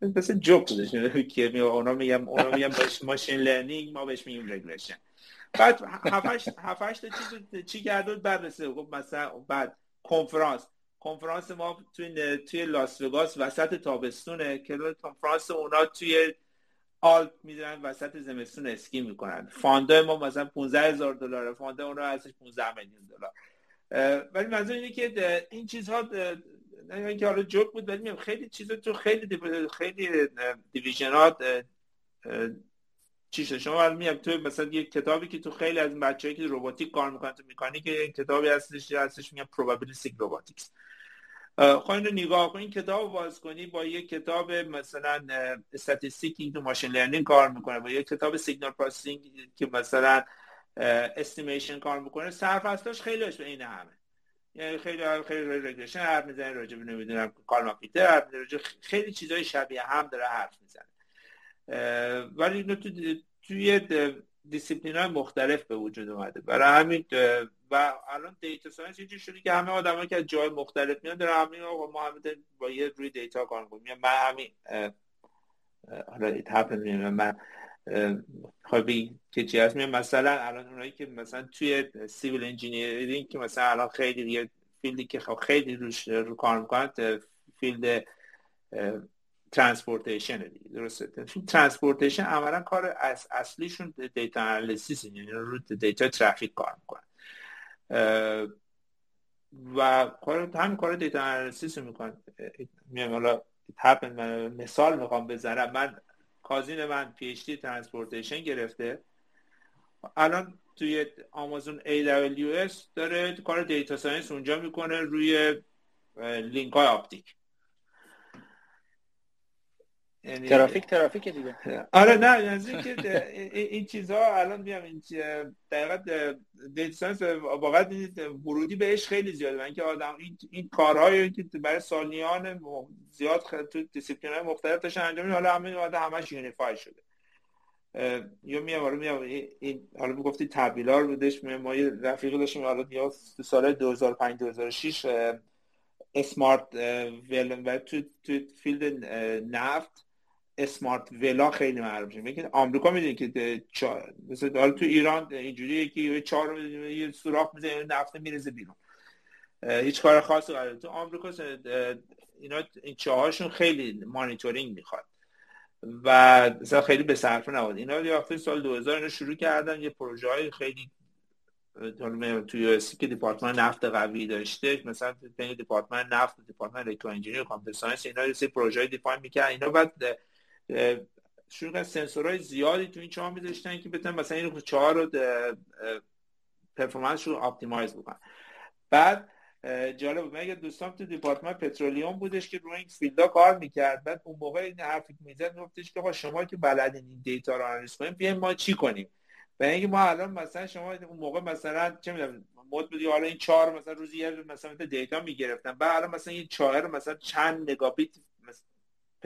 مثل جوک بودش. که اونا میگم اونا میگم machine learning ما بهش میگیم regression بعد هفتش هفتش تا چیز چی کرده بود؟ بعد خب مثلا بعد کنفرانس. کنفرانس ما توی توی لاس وگاس وسط تابستونه. که کنفرانس اونا توی آلپ می‌دونن وسط زمستون اسکی می‌کنن. فانده ما مثلا 15 هزار دلار فانده اونا هستش 15 میلیون دلار. ولی منظور اینه که این چیزها نه اینکه حالا جوک بود ولی خیلی چیزا تو خیلی خیلی دیویژنات چی شد؟ شما الان میگم تو مثلا یه کتابی که تو خیلی از بچه‌ای که رباتیک کار می‌کنن تو میکانیک کتابی هستش هستش میگم probabilistic robotics. خب اینو نگاه کن این کتاب باز کنی با یه کتاب مثلا استاتستیکی تو ماشین لرنینگ کار می‌کنه با یه کتاب سیگنال پروسسینگ که مثلا استیمیشن کار می‌کنه. سرفصلاش خیلیش به این همه. یعنی خیلی خیلی رگرشن حرف می‌زنه راجع به نمی‌دونم کارل پیتر حرف می‌زنه خیلی چیزای شبیه هم داره حرف می‌زنه. ولی اینو تو توی دیسیپلین های مختلف به وجود اومده. برای همین و الان data science یه شده که همه آدمایی که از جای مختلف میان در همین آقا ما همه با یه روی data کار می‌کنیم. من همین حالا ایت من خواهی که چی هست؟ مثلا الان اونایی که مثلا توی civil engineering که مثلا الان خیلی یه field ی که خیلی روش رو کار می‌کنن field transportation دیگه درسته؟ transportation عملا کار از اصلیشون data analysis یعنی رو data ترافیک کار می‌کنن. و کار همین کار data analysis می‌کنن. میام حالا مثال می‌خوام بزنم. من cousin من PhD transportation گرفته. الان توی آمازون AWS داره کار data science اونجا می‌کنه روی لینک های آپتیک. یعنی ترافیک ترافیک دیگه. آره نه یعنی که این چیزها الان میام این دقیقا دیتسانس واقعا ورودی بهش خیلی زیاده. من که آدم این, این کارهایی که برای سالیان زیاد تو دیسیپلین های مختلف داشتن انجام حالا همه همش یونیفای شده. یا میام حالا میام این حالا می‌گفتی تبدیلار بودش ما یه رفیق داشتیم حالا یا سال 2005 2006 اسمارت ول و تو تو فیلد نفت. اسمارت ولا خیلی معروف شده میگه آمریکا می‌دونی که مثلا حالا تو ایران اینجوریه که یه چهار یه سوراخ می‌زنه نفت میرزه بیرون. هیچ کار خاصی نداره. تو آمریکا اینا این چهارشون خیلی مانیتورینگ می‌خواد. و مثلا خیلی به صرفه نبود اینا یه سال 2000 اینا شروع کردن یه پروژه های خیلی توی سی که دیپارتمان نفت قوی داشته مثلا بین نفت دیپارتمان الکترو انجینیر کامپیوتر اینا یه سری پروژه دیفاین می‌کرد اینا بعد شروع سنسورهای زیادی تو این چهار میذاشتن که بتونن مثلا این چهار رو پرفورمنس رو آپتیمایز بکنن. بعد جالب من دوستان تو دیپارتمان پترولیوم بودش که روی این فیلدا کار می‌کرد. بعد اون موقع این حرفی می‌زد گفتش که شما که بلدین این دیتا رو آنالیز کنیم بیایم ما چی کنیم؟ به اینکه ما الان مثلا شما اون موقع مثلا چه می‌دونم مود بودی حالا این چهار مثلا روزی یه مثلا دیتا می‌گرفتن. بعد الان مثلا این چهار مثلا چند مگابیت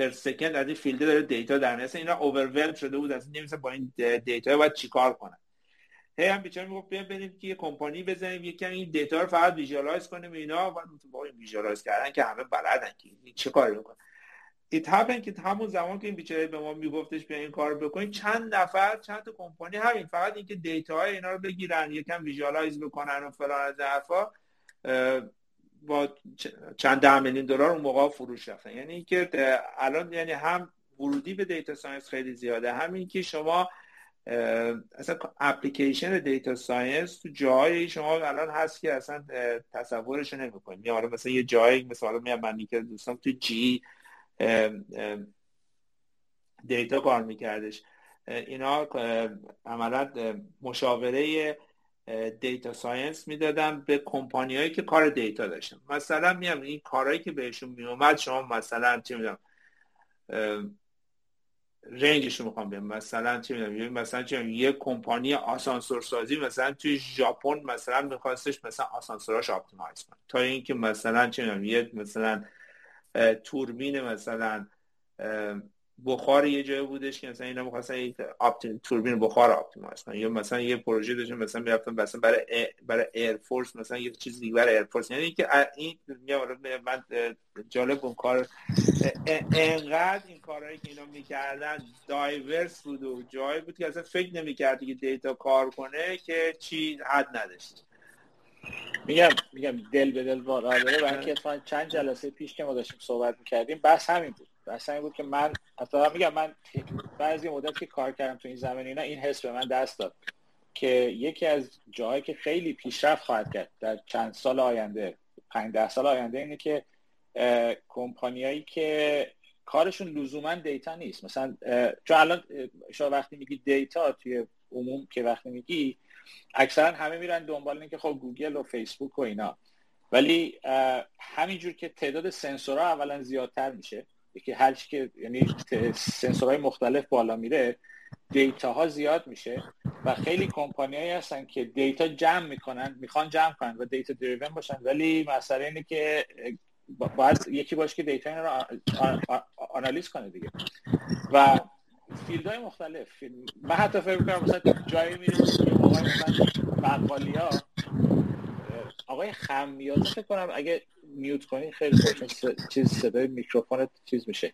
پر سکند از این فیلده داره دیتا در میاد. اینا اوورولم شده بود. از نمیشه با این دیتا باید چیکار کنن. هی هم بیچاره می‌گفت بیام بریم که یه کمپانی بزنیم. یکم این دیتا رو فقط ویژوالایز کنیم اینا. با این ویژوالایز کردن که همه بلدن که چه کاری بکنن. ایت هپن که همون زمان که این بیچاره به ما میگفتش بیا این کار بکنید چند نفر چند تا کمپانی همین. فقط اینکه دیتا های اینا رو بگیرن یکم ویژوالایز بکنن و فلان از حرفا با چند ده میلیون دلار اون موقع فروش رفتن. یعنی اینکه الان یعنی هم ورودی به data science خیلی زیاده همین که شما اصلا application data science تو جایی شما الان هست که اصلا تصورش نمی‌کنید یا مثلا یه جایی مثلا میام من که دوستان تو جی data کار میکردش. اینا عملا مشاوره data science می‌دادم به کمپانی هایی که کار data داشتن. مثلا میام این کارهایی که بهشون میومد شما مثلا چی می‌دونم range ش رو می‌خوام بگم مثلا چی می‌دونم مثلا چی یه کمپانی آسانسور سازی مثلا توی ژاپن مثلا میخواستش مثلا آسانسوراش optimize کنه. تا اینکه مثلا چی می‌دونم یه مثلا توربین مثلا بخار یه جای بودش که مثلا اینا می‌خواستن توربین بخار optimize کنن. یا مثلا یه پروژه داشتن مثلا می‌رفتن مثلا برای برای Air Force مثلا یه چیز دیگه برای Air Force یعنی که این من جالب اون کار انقدر این کارهایی که اینا می‌کردن diverse بود و جایی بود که اصلا فکر نمی‌کردی که data کار کنه که چی حد نداشت میگم میگم دل به دل بار داره. برای چند جلسه پیش که ما داشتیم صحبت می‌کردیم بس همین بود. بس همین بود که من اصلا میگم من بعضی مدت که کار کردم تو این زمین اینا این حس به من دست داد که یکی از جاهایی که خیلی پیشرفت خواهد کرد در چند سال آینده پنج ده سال آینده اینه که کمپانیایی که کارشون لزوما data نیست. مثلا چون الان شما وقتی میگی data توی عموم که وقتی میگی اکثرا همه میرن دنبال که خب گوگل و فیسبوک و اینا. ولی همینجور که تعداد سنسورها اولا زیادتر میشه. که هر که یعنی سنسورهای مختلف بالا میره data ها زیاد میشه و خیلی کمپانیایی هستن که data جمع می‌کنن می‌خوان جمع کنن و data driven باشن. ولی مسئله اینه که باید یکی باشه که data رو analyze کنه دیگه. و field های مختلف من حتی فکر کنم مثلا جایی میره که آقای مقالی ها آقای خمیازه فکر کنم اگه میوت کنی خیلی خوش چیز صدای میکروفون چیز میشه.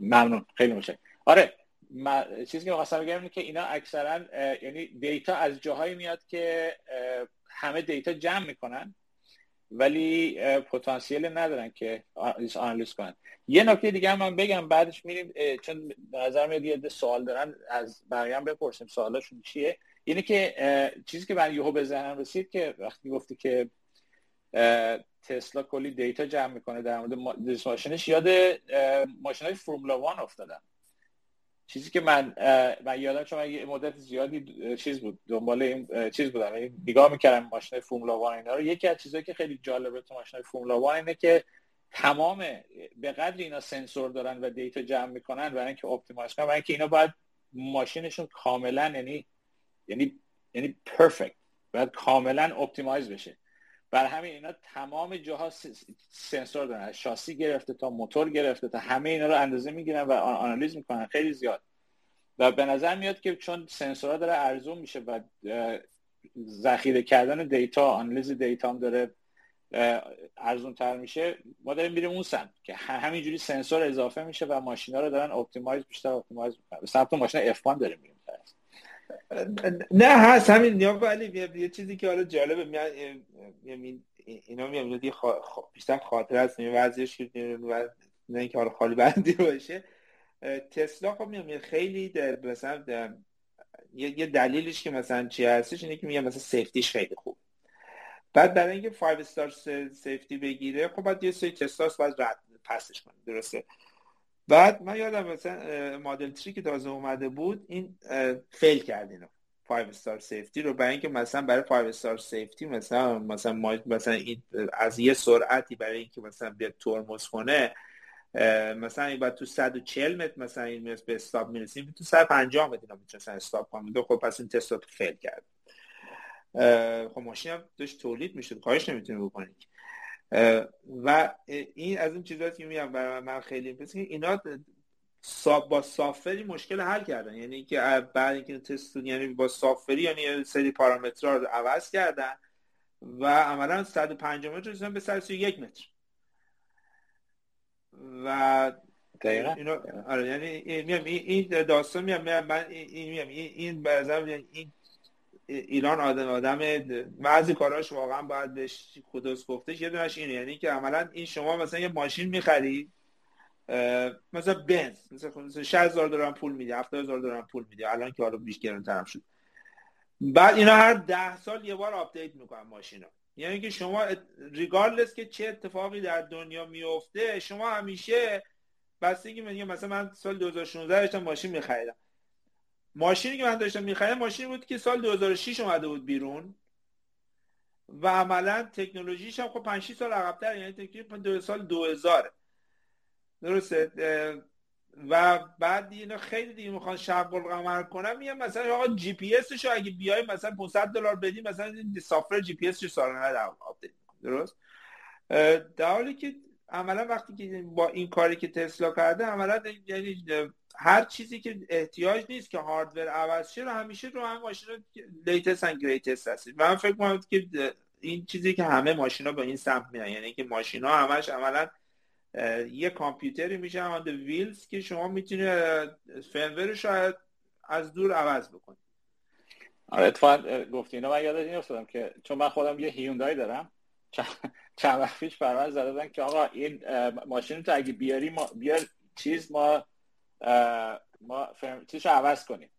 ممنون. خیلی میشه آره چیزی که می‌خواستم بگم اینه که اینا اکثرا یعنی دیتا از جاهایی میاد که همه دیتا جمع می‌کنن ولی پتانسیل ندارن که آنالیز کنن. یه نکته دیگه من بگم بعدش میریم چون نظر میاد یه سوال دارن از بقیه هم بپرسیم سوالاشون چیه. اینه که چیزی که من یهو به ذهنم رسید که وقتی گفتی که تسلا کلی دیتا جمع می‌کنه در مورد ماشینش یاد ماشین های فرمولا وان افتادم. چیزی که من من یادم چون یه مدت زیادی چیز بود دنبال این چیز بودم یعنی نگاه می‌کردم ماشین فرمولا وان اینا رو. یکی از چیزایی که خیلی جالبه تو ماشین فرمولا وان اینه که تمام به قدر اینا سنسور دارن و data جمع می‌کنن برای اینکه optimize کنن برای اینکه اینا باید ماشینشون کاملا یعنی یعنی یعنی perfect باید کاملا optimize بشه. برای همین اینا تمام جاها سنسور دارن. شاسی گرفته تا موتور گرفته تا همه اینا رو اندازه می‌گیرن و analyze می‌کنن. خیلی زیاد. و به نظر میاد که چون سنسورها داره ارزون میشه و ذخیره کردن data analyze data هم داره ارزون تر میشه ما داریم میریم اون سمت که همینجوری سنسور اضافه میشه و ماشینا رو دارن اپتیمایز بیشتر optimize می‌کنن. به سمت ماشین F1 داریم میریم. نه هست همین نیا ولی یه چیزی که حالا جالبه میاد اینا میاد یه بیشتر خاطر هست این وضعش و نه اینکه حالا خالی بندی باشه. تسلا خب میاد خیلی در مثلا یه دلیلش که مثلا چی هستش اینه که میگم مثلا safety ش خیلی خوب. بعد برای اینکه 5 star safety بگیره خب باید یه سری تستاس باید رد pass ش کنه درسته؟ بعد من یادم مثلا مدل 3 که تازه اومده بود این fail کرد اینو. 5 star safety رو برای اینکه مثلا برای 5 star safety مثلا مثلا مثلا این از یه سرعتی برای اینکه مثلا بیاد ترمز کنه مثلا این بعد تو 140 متر مثلا این به stop می‌رسیم. تو 150 متر اینا می‌تونن stop کنن. خب پس این تست رو fail کرد. خب ماشین هم داشت تولید می‌شد. کارش نمی‌تونه بکنید و این از این چیزاست که میگم برای من خیلی پس اینا با سافری مشکل حل کردن. یعنی که بعد اینکه تست یعنی با سافری یعنی سری پارامترها رو عوض کردن و عملا 150 متر رسیدن به 131 متر. و دقیقا. اینو آره یعنی این داستان میام من این این این این ایران آدم آدم بعضی کاراش واقعا باید بهش kudos گفتش. یه دونش اینه یعنی که عملا این شما مثلا یه ماشین می‌خری مثلا بنز مثلا 60000 دلار پول میده 70000 دلار پول میده الان که حالا بیش گرونتر شد. بعد اینا هر ده سال یه بار update می‌کنن ماشینا. یعنی که شما regardless که چه اتفاقی در دنیا میفته شما همیشه بستگی میگه مثلا من سال 2016 داشتم ماشین میخریدم. ماشینی که من داشتم میخریدم ماشینی بود که سال 2006 اومده بود بیرون. و عملا تکنولوژیش هم خب 5 6 سال عقب‌تر یعنی تکنولوژی دو سال 2000 درسته؟ و بعد اینا خیلی دیگه می‌خوان شق القمر کنن میگم مثلا آقا جی پی اس رو اگه بیای مثلا 500 دلار بدی مثلا software GPS رو سالانه update درست؟ در حالی که عملا وقتی که با این کاری که تسلا کرده عملا یعنی هر چیزی که احتیاج نیست که hardware عوض شه رو همیشه رو هم ماشین latest and greatest هستید من فکر می‌کنم که این چیزی که همه ماشینا به این سمت میرن یعنی که ماشینا همش عملا یه کامپیوتری میشه on wheels که شما می‌تونید firmware شاید از دور عوض بکنید آره اتفاقا گفتی اینو من یادت این افتادم که چون من خودم یه هیوندای دارم چند وقت پیش برای زدن که آقا این ماشین تو اگه بیاری ما بیار چیز ما ما چیزش عوض کنیم.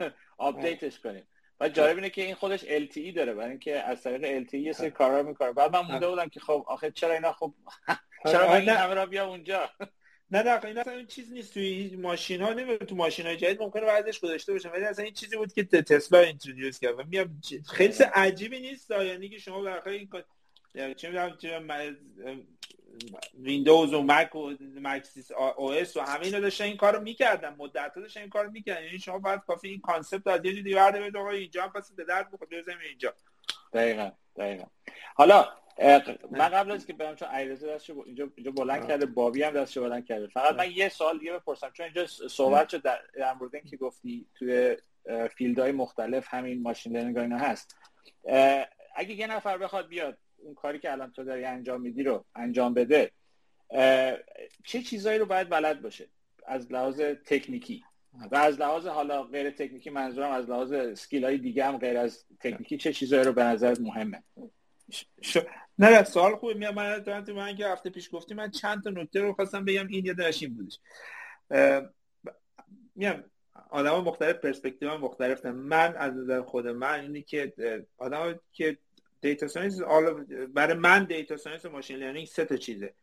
update ش کنیم. و جالب اینه که این خودش LTE داره برای اینکه از طریق LTE یه سری کارا می‌کنه. بعد من مونده بودم که خب آخه چرا اینا خب چرا من این همه را بیا اونجا؟ نه نه این اصلا این چیز نیست. توی ماشین ها نمیده تو ماشین های جدید ممکنه بعدش گذاشته باشه ولی اصلا این چیزی بود که تسلا introduce کرد. و میام خیلی عجیبی نیست یعنی که شما در این چه می‌دونم ویندوز و مک و مک OS و همه اینا داشتن این کارو می‌کردن. مدت داشتن این کارو می‌کردن. یعنی شما باید کافی این concept از یه جوری ورده بدید آقا اینجا پس به درد بخواد بزنیم اینجا. دقیقاً دقیقاً. حالا من قبل از که برم چون علیرضا دستشو اینجا اینجا بلند کرده بابی هم دستشو بلند کرده. فقط من یه سوال دیگه بپرسم چون اینجا صحبت شد در, در مورد که گفتی توی field های مختلف همین machine learning اینا هست. اگه یه نفر بخواد بیاد اون کاری که الان تو داری انجام میدی رو انجام بده چه چیزایی رو باید بلد باشه؟ از لحاظ تکنیکی. و از لحاظ حالا غیر تکنیکی منظورم از لحاظ سکیل های دیگه هم غیر از تکنیکی چه چیزایی رو به نظر مهمه؟ ش... نه سوال خوبه. میام من تو من که هفته پیش گفتی من چند تا نکته رو خواستم بگم. این یه درش این بودش. میام آدم مختلف پرسپکتیو مختلف من از نظر خود من اینی که آدم که data science برای من data science و machine learning سه تا چیزه.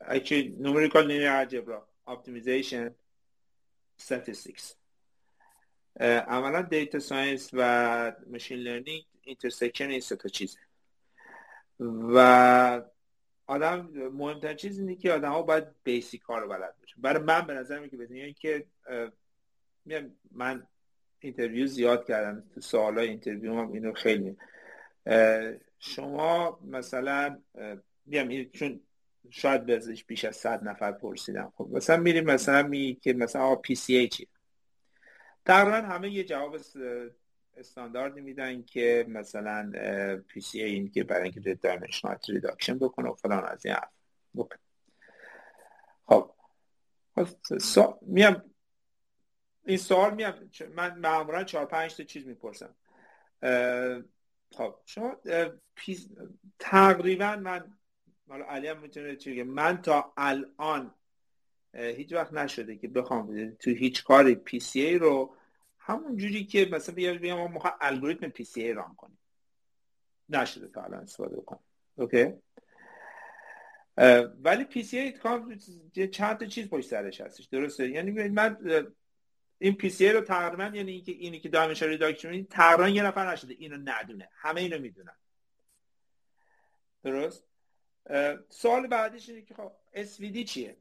actually numerical linear algebra optimization statistics. عملا data science و machine learning intersection این سه تا چیزه. و آدم مهمترین چیز اینه که آدم ها باید basic ها رو بلد باشه برای من به نظر میگه بدونی که من interview زیاد کردم تو سوالای interview هم اینو خیلی. شما مثلا میگم چون شاید بیش بیش از صد نفر پرسیدم خب مثلا میریم مثلا می که مثلا آ PCA چیه؟ تقریبا همه یه جواب استانداردی میدن که مثلا PCA این که برای اینکه dimensional reduction بکنه و فلان از این حرف. خب, خب، میام این سوال میام من معمولا چهار پنج تا چیز می‌پرسم. خب شما تقریبا من حالا علی هم می‌تونه چیه من تا الان هیچ وقت نشده که بخوام تو هیچ کاری PCA رو همون جوری که مثلا بگم ما می‌خوام الگوریتم PCA run کنیم. نشده تا الان استفاده کنیم okay؟ ولی PCA چند تا چیز پشت سرش هستش. درسته؟ یعنی من این PCA رو تقریبا یعنی اینکه اینی که dimension reduction تقریبا یه نفر نشده. اینو ندونه. همه اینو می‌دونن. درست؟ سوال بعدیش اینه که خب SVD چیه؟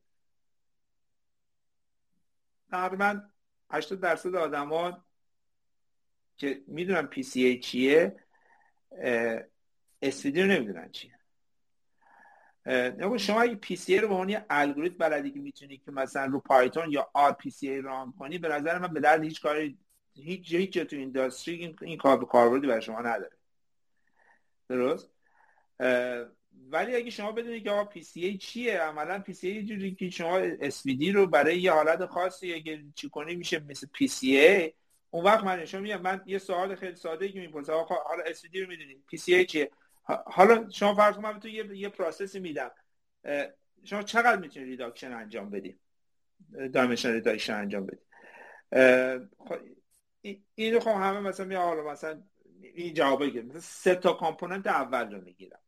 تقریبا 80 درصد آدما که می‌دونن PCA چیه SVD رو نمی‌دونن چیه. نگو شما اگه PCA رو به عنوان الگوریتم بلدی که می‌تونی که مثلا رو پایتون یا R PCA run کنی به نظر من به درد هیچ کاری هیچ هیچ جا تو industry این, این کار کاربردی برای شما نداره. درست؟ ولی اگه شما بدونید که آقا PCA چیه عملا PCA جوری که شما SVD رو برای یه حالت خاصی اگه چی کنی میشه مثل PCA. اون وقت من شما میگم من یه سوال خیلی ساده که می‌پرسم آقا حالا SVD رو می‌دونید PCA چیه؟ حالا شما فرض من تو یه یه process ی میدم. شما چقدر می‌تونید reduction انجام بدید dimension reduction انجام بدید خب این خب همه مثلا می حالا مثلا این جوابی که مثلا سه تا component اول رو می‌گیرم.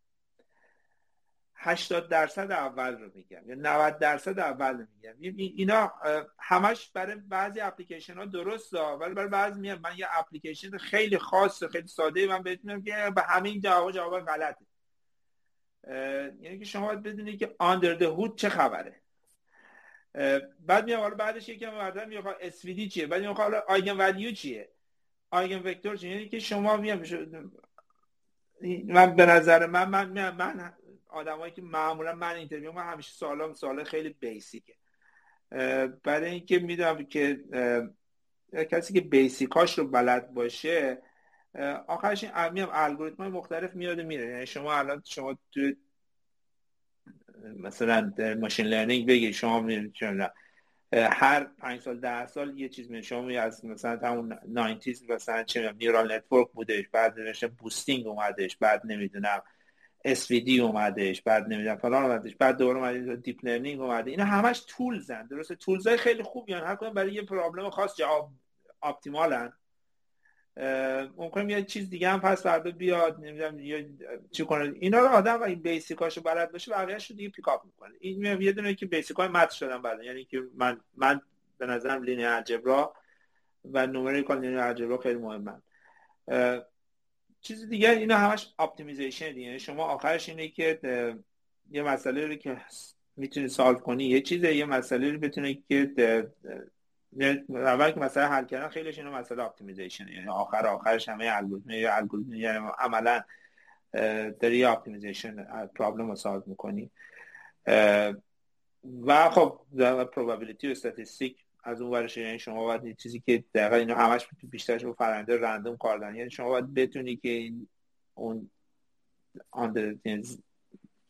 80 درصد اول رو میگم یا 90 درصد اول رو میگم. اینا همش برای بعضی اپلیکیشن ها درست ولی برای بعضی میگم. من یه اپلیکیشن خیلی خاص خیلی ساده من بهتون که به همین جواب جواب غلطه. یعنی که شما باید بدونید که under the hood چه خبره. بعد میام حالا بعدش یکم بعدا می‌خواد SVD چیه؟ بعد میام حالا eigenvalue چیه؟ eigenvector چیه؟ یعنی که شما میام من به نظر من من من آدمایی که معمولا من interview من همیشه سوالام سوال خیلی basic ه. برای اینکه می‌دونم که کسی که basic اش رو بلد باشه آخرش این هم الگوریتم مختلف میاد میره. یعنی شما الان شما تو مثلا machine learning بگید شما هر پنج سال ده سال یه چیز می شما از مثلا همون 90 مثلا چه neural network بودش بعد نوشته boosting اومدش بعد نمی‌دونم. SVD اومدش بعد نمی‌دونم فلان اومدش بعد دوباره اومد deep learning اومده. اینا همش tools ن درسته؟ tools های خیلی خوبی هر کدوم برای یه problem خاص جواب optimal ن. ممکن یه چیز دیگه هم پس فردا بیاد نمی‌دونم یه چی کنه. اینا رو آدم و این basic اشو بلد باشه بقیه‌اشو دیگه pick up می‌کنه. این یه دونه که basic ای math شدن بعد یعنی که من من به نظرم linear algebra و numerical linear algebra خیلی مهمن. چیز دیگه اینا همش optimization یعنی شما آخرش اینه که یه مسئله رو که می‌تونی solve کنی یه چیزه یه مسئله رو بتونه که اول که مسئله حل کردن خیلیش اینا مسئله optimization یعنی آخر آخرش همه الگوریتم یا الگوریتم یعنی عملا داری optimization problem رو solve می‌کنی. و خب probability و statistic از اون ورش یعنی شما باید چیزی که دقیقا اینا همش بیشترش با فرنده random کار دارن یعنی شما باید بتونی که این اون آن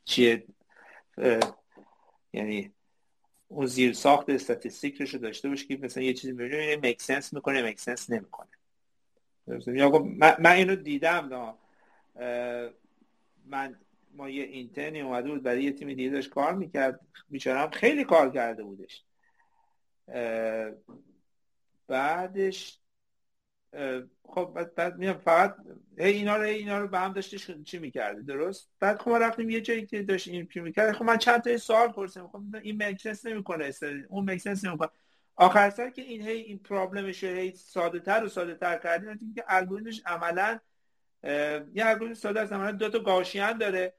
چیه یعنی اون زیر ساخت استاتستیک رو داشته باشه که مثلا یه چیزی می‌بینه میک سنس می‌کنه میک سنس نمی‌کنه. من, من اینو دیدم من ما یه اینترنی اومده بود برای یه تیم دیگه داشت کار می‌کرد. بیچارم خیلی کار کرده بودش. بعدش خب بعد میام فقط هی اینا رو اینا رو به هم داشتش چی می‌کردی درست؟ بعد خب ما رفتیم یه جایی که داشت این چی می‌کرد. خب من چند تا سوال پرسیدم. خب این مکسنس نمی‌کنه اون مکسنس نمی‌کنه. آخر سر که این هی این پرابلمش هی ساده تر و ساده تر کردیم که الگوریتمش عملا یه الگوریتم ساده است. عملا دو تا گاشیان داره.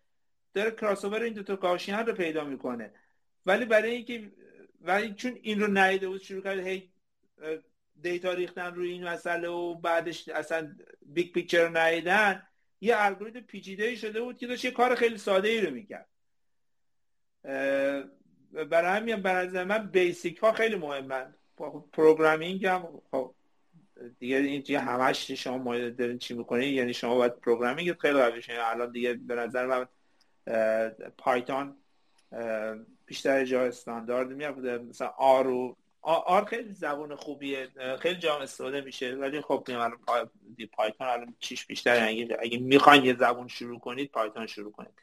داره کراس این دو تا گاشیان رو پیدا می‌کنه. ولی برای اینکه ولی چون این رو نیده بود شروع کرد هی دیتا ریختن روی این مسئله و بعدش اصلا بیگ پیکچر رو یه الگوریتم پیچیده شده بود که داشت یه کار خیلی ساده ای رو می‌کرد. برای همین برای من basic ها خیلی مهمن. programming هم خب دیگه این همش شما دارین چی می‌کنید یعنی شما باید programming خیلی یعنی الان دیگه به نظر من پایتون بیشتر جا استاندارد میاد مثلا R R خیلی زبان خوبیه. خیلی جا استفاده میشه ولی خب الان پایتون الان چیش بیشتر اگه, اگه می‌خواین یه زبان شروع کنید پایتون شروع کنید.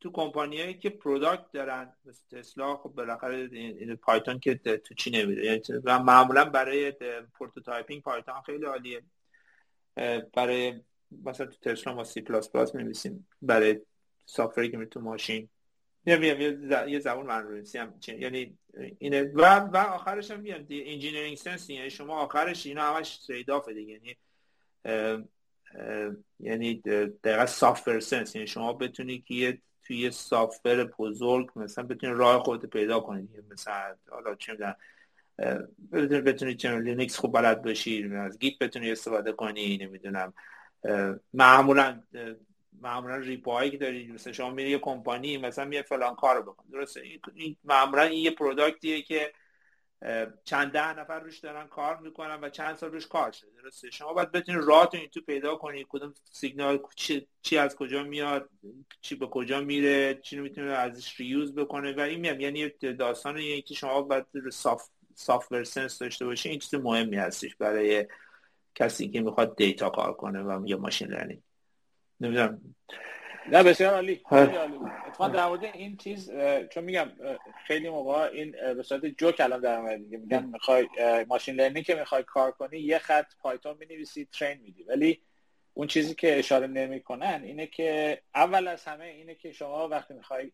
تو کمپانیایی که product دارن مثل تسلا خب بالاخره این پایتون که تو چی نمیده؟ یعنی معمولا برای prototyping پایتون خیلی عالیه. برای مثلا تو تسلا ما سی پلاس پلاس می‌نویسیم. برای software ی که تو ماشین یه زبان برنامه‌نویسی هم یعنی اینه و و آخرش هم میاد engineering sense یعنی شما آخرش اینا همش trade دیگه. یعنی یعنی دقیقا software sense یعنی شما بتونی که توی یه software بزرگ مثلا بتونی راه خودت پیدا کنید مثلا حالا چه می‌دونم بتونی بتونی چه لینکس خوب بلد باشی از گیت بتونی استفاده کنی نمی‌دونم معمولا معمولا که دارید مثلا شما میری یه کمپانی مثلا میه فلان کارو بکن. درسته؟ این معمولا این یه product یه که چند ده نفر روش دارن کار می‌کنن و چند سال روش کار شده. درسته؟ شما باید بتونید راهتون این تو پیدا کنید کدوم سیگنال چی, چی از کجا میاد چی به کجا میره چی رو می‌تونه ازش reuse بکنه. و این میام یعنی داستان یعنی که شما باید soft software sense داشته باشید این چیز مهمی هستش برای کسی که می‌خواد data کار کنه و یا machine learning نمی‌دونم. نه بسیار عالی اتفاقا در مورد این چیز چون میگم خیلی موقع این به صورت جوک الان در اومده دیگه. میگن می‌خوای machine learning که می‌خوای کار کنی یه خط پایتون می‌نویسی train میدی. ولی اون چیزی که اشاره نمی‌کنن اینه که اول از همه اینه که شما وقتی می‌خوای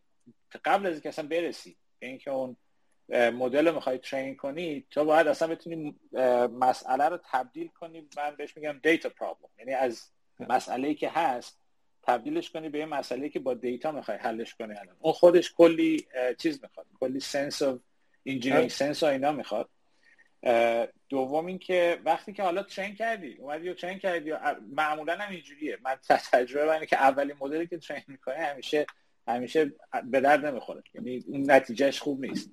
قبل از اینکه اصلا برسی اینکه اون مدل رو می‌خوای train کنی تو باید اصلا بتونی مسئله رو تبدیل کنی. من بهش میگم data problem یعنی از مسئله که هست تبدیلش کنی به یه مسئله که با data می‌خوای حلش کنی الان. اون خودش کلی چیز می‌خواد. کلی sense و engineering sense و اینا می‌خواد. دوم اینکه وقتی که حالا train کردی اومدی و train کردی معمولا هم اینجوریه. من تجربه اینه که اولین مدلی که train می‌کنه همیشه همیشه به درد نمی‌خوره. یعنی اون نتیجهش خوب نیست.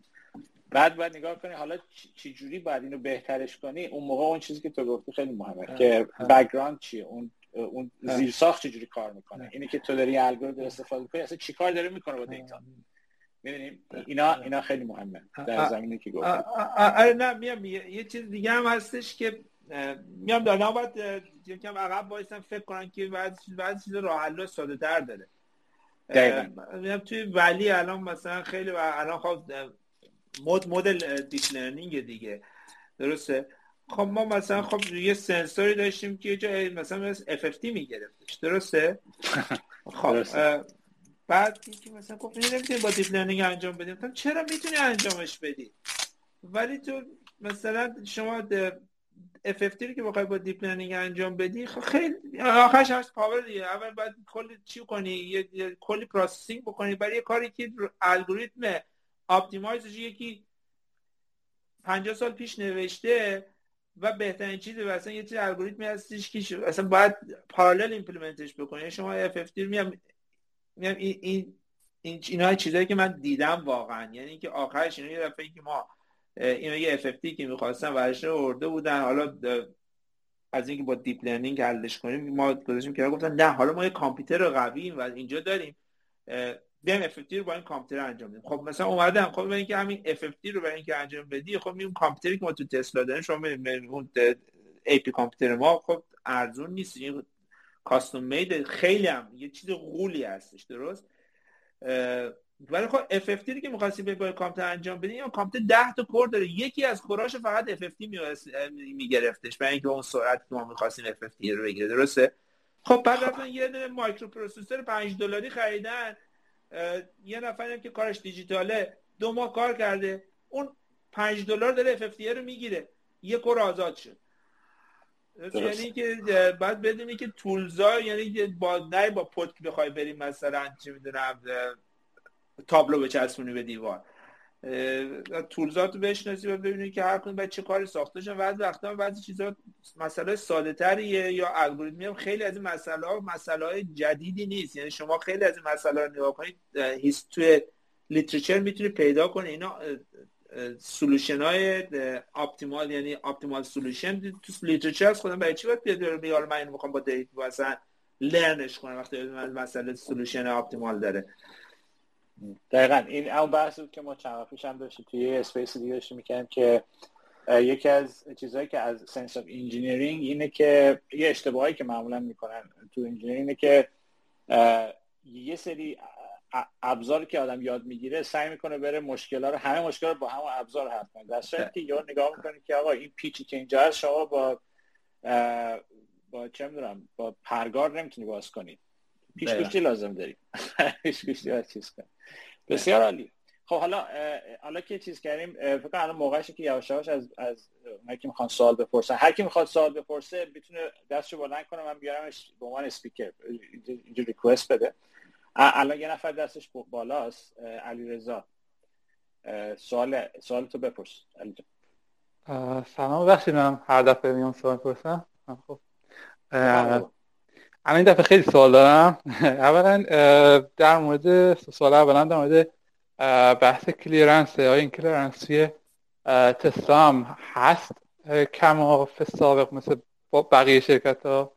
بعد باید نگاه کنی حالا چی جوری باید اینو بهترش کنی. اون موقع اون چیزی که تو گفتی خیلی مهمه که background چیه؟ اون اون زیر ساخت چجوری کار می‌کنه؟ اینه که تو داری الگوریتم استفاده کنی اصلا چیکار داره می‌کنه با data؟ می‌دونیم اینا اینا خیلی مهمه در زمینی که گفتی. آره نه میام. یه چیز دیگه هم هستش که میام دارم. باید یکم عقب وایسم. فکر کنم که بعد بعد چیز راه حل ساده تر داره. میام توی ولی الان مثلا خیلی الان خب مد مدل deep learning دیگه. درسته؟ خب ما مثلا خب یه سنسوری داشتیم که جای مثلا مثل FFT میگرفتش. درسته؟ خب بعد که مثلا خب نمی‌تونی با deep learning انجام بدیم. خب چرا می‌تونی انجامش بدی؟ ولی تو مثلا شما FFT رو که بخوای با deep learning انجام بدی خب خیلی آخرش هست power دیگه. اول باید کلی چی کنی؟ یه کلی processing بکنی. برای یه کاری که algorithm optimize ش یکی 50 سال پیش نوشته و بهترین چیزی مثلا یه چیز الگوریتمی هستش که اصلا باید parallel implement ش بکنی. یعنی شما FFT رو میام میام این این این اینا چیزایی که من دیدم واقعا. یعنی اینکه آخرش اینا یه دفعه که ما اینا یه FFT که می‌خواستن ورش ورده بودن. حالا از اینکه با deep learning حلش کنیم ما گذاشتیم که گفتن نه حالا ما یه کامپیوتر قوی و اینجا داریم. بیایم FFT رو با این کامپیوتر انجام بدیم. خب مثلا اومدم خب برای اینکه همین FFT رو برای اینکه انجام بدی خب میون کامپیوتری که ما تو تسلا داریم شما اون AP کامپیوتر ما خب ارزون نیست. این custom made خیلی هم یه چیز غولی هستش درست؟ ولی خب FFT رو که می‌خواستی به با کامپیوتر انجام بدی یا کامپیوتر 10 تا core داره. یکی از core اش فقط FFT میگرفتش برای اینکه اون سرعت که ما می‌خواستیم FFT رو بگیره درسته؟ خب بعد رفتن یه دونه microprocessor 5 دلاری خریدن. یه نفرم که کارش دیجیتاله دو ماه کار کرده. اون 5 دلار داره FFT رو می‌گیره. یه کور آزاد شد. یعنی که بعد بدونی که تولزا یعنی با نه با پوت بخوای بریم مثلا چه می‌دونم تابلو بچسبونی به دیوار. تولزات رو بشناسی و ببینی که هر کدوم چه کاری ساخته شده بعضی وقتا بعضی چیزا مسئله ساده تریه یا الگوریتمی هم خیلی از این مسئله ها مسئله های جدیدی نیست. یعنی شما خیلی از این مسئله رو نگاه کنید توی literature می‌تونی پیدا کنی. اینا solution های optimal یعنی optimal solution تو literature از خودم برای چی باید بیاد بیار من اینو می‌خوام با deep learn ش کنم وقتی مسئله solution optimal داره. دقیقا. این اون بحث بود که ما چند وقت هم داشتیم توی یه space دیگه داشتیم می‌کنیم که یکی از چیزهایی که از sense of engineering اینه که یه اشتباهی که معمولا می‌کنن تو انجینیرینگ اینه که یه سری ابزاری که آدم یاد می‌گیره سعی می‌کنه بره مشکلات رو همه مشکلات با همون ابزار حل کنه. در صورتی که یا نگاه می‌کنه که آقا این پیچی که اینجا هست شما با با چه می‌دونم با پرگار نمی‌تونی باز کنی. پیش لازم داری پیش گوشتی چیز کن بسیار عالی. خب حالا حالا که چیز کردیم فکر کنم الان موقعشه که یواش یواش از از اونایی که می‌خوان سوال بپرسن. هر کی می‌خواد سوال بپرسه می‌تونه دستشو بلند کنه من بیارمش به عنوان اسپیکر اینجا ریکوست بده. الان یه نفر دستش بالاست علی رضا سوال سوال تو بپرس. علی سلام بخشید من هر دفعه میام سوال بپرسم خب. الان دفعه خیلی سوال دارم. اولا در مورد سوال اولا در مورد بحث clearance یا این clearance توی تسلا هم هست؟ کم و سابق مثل بقیه شرکت ها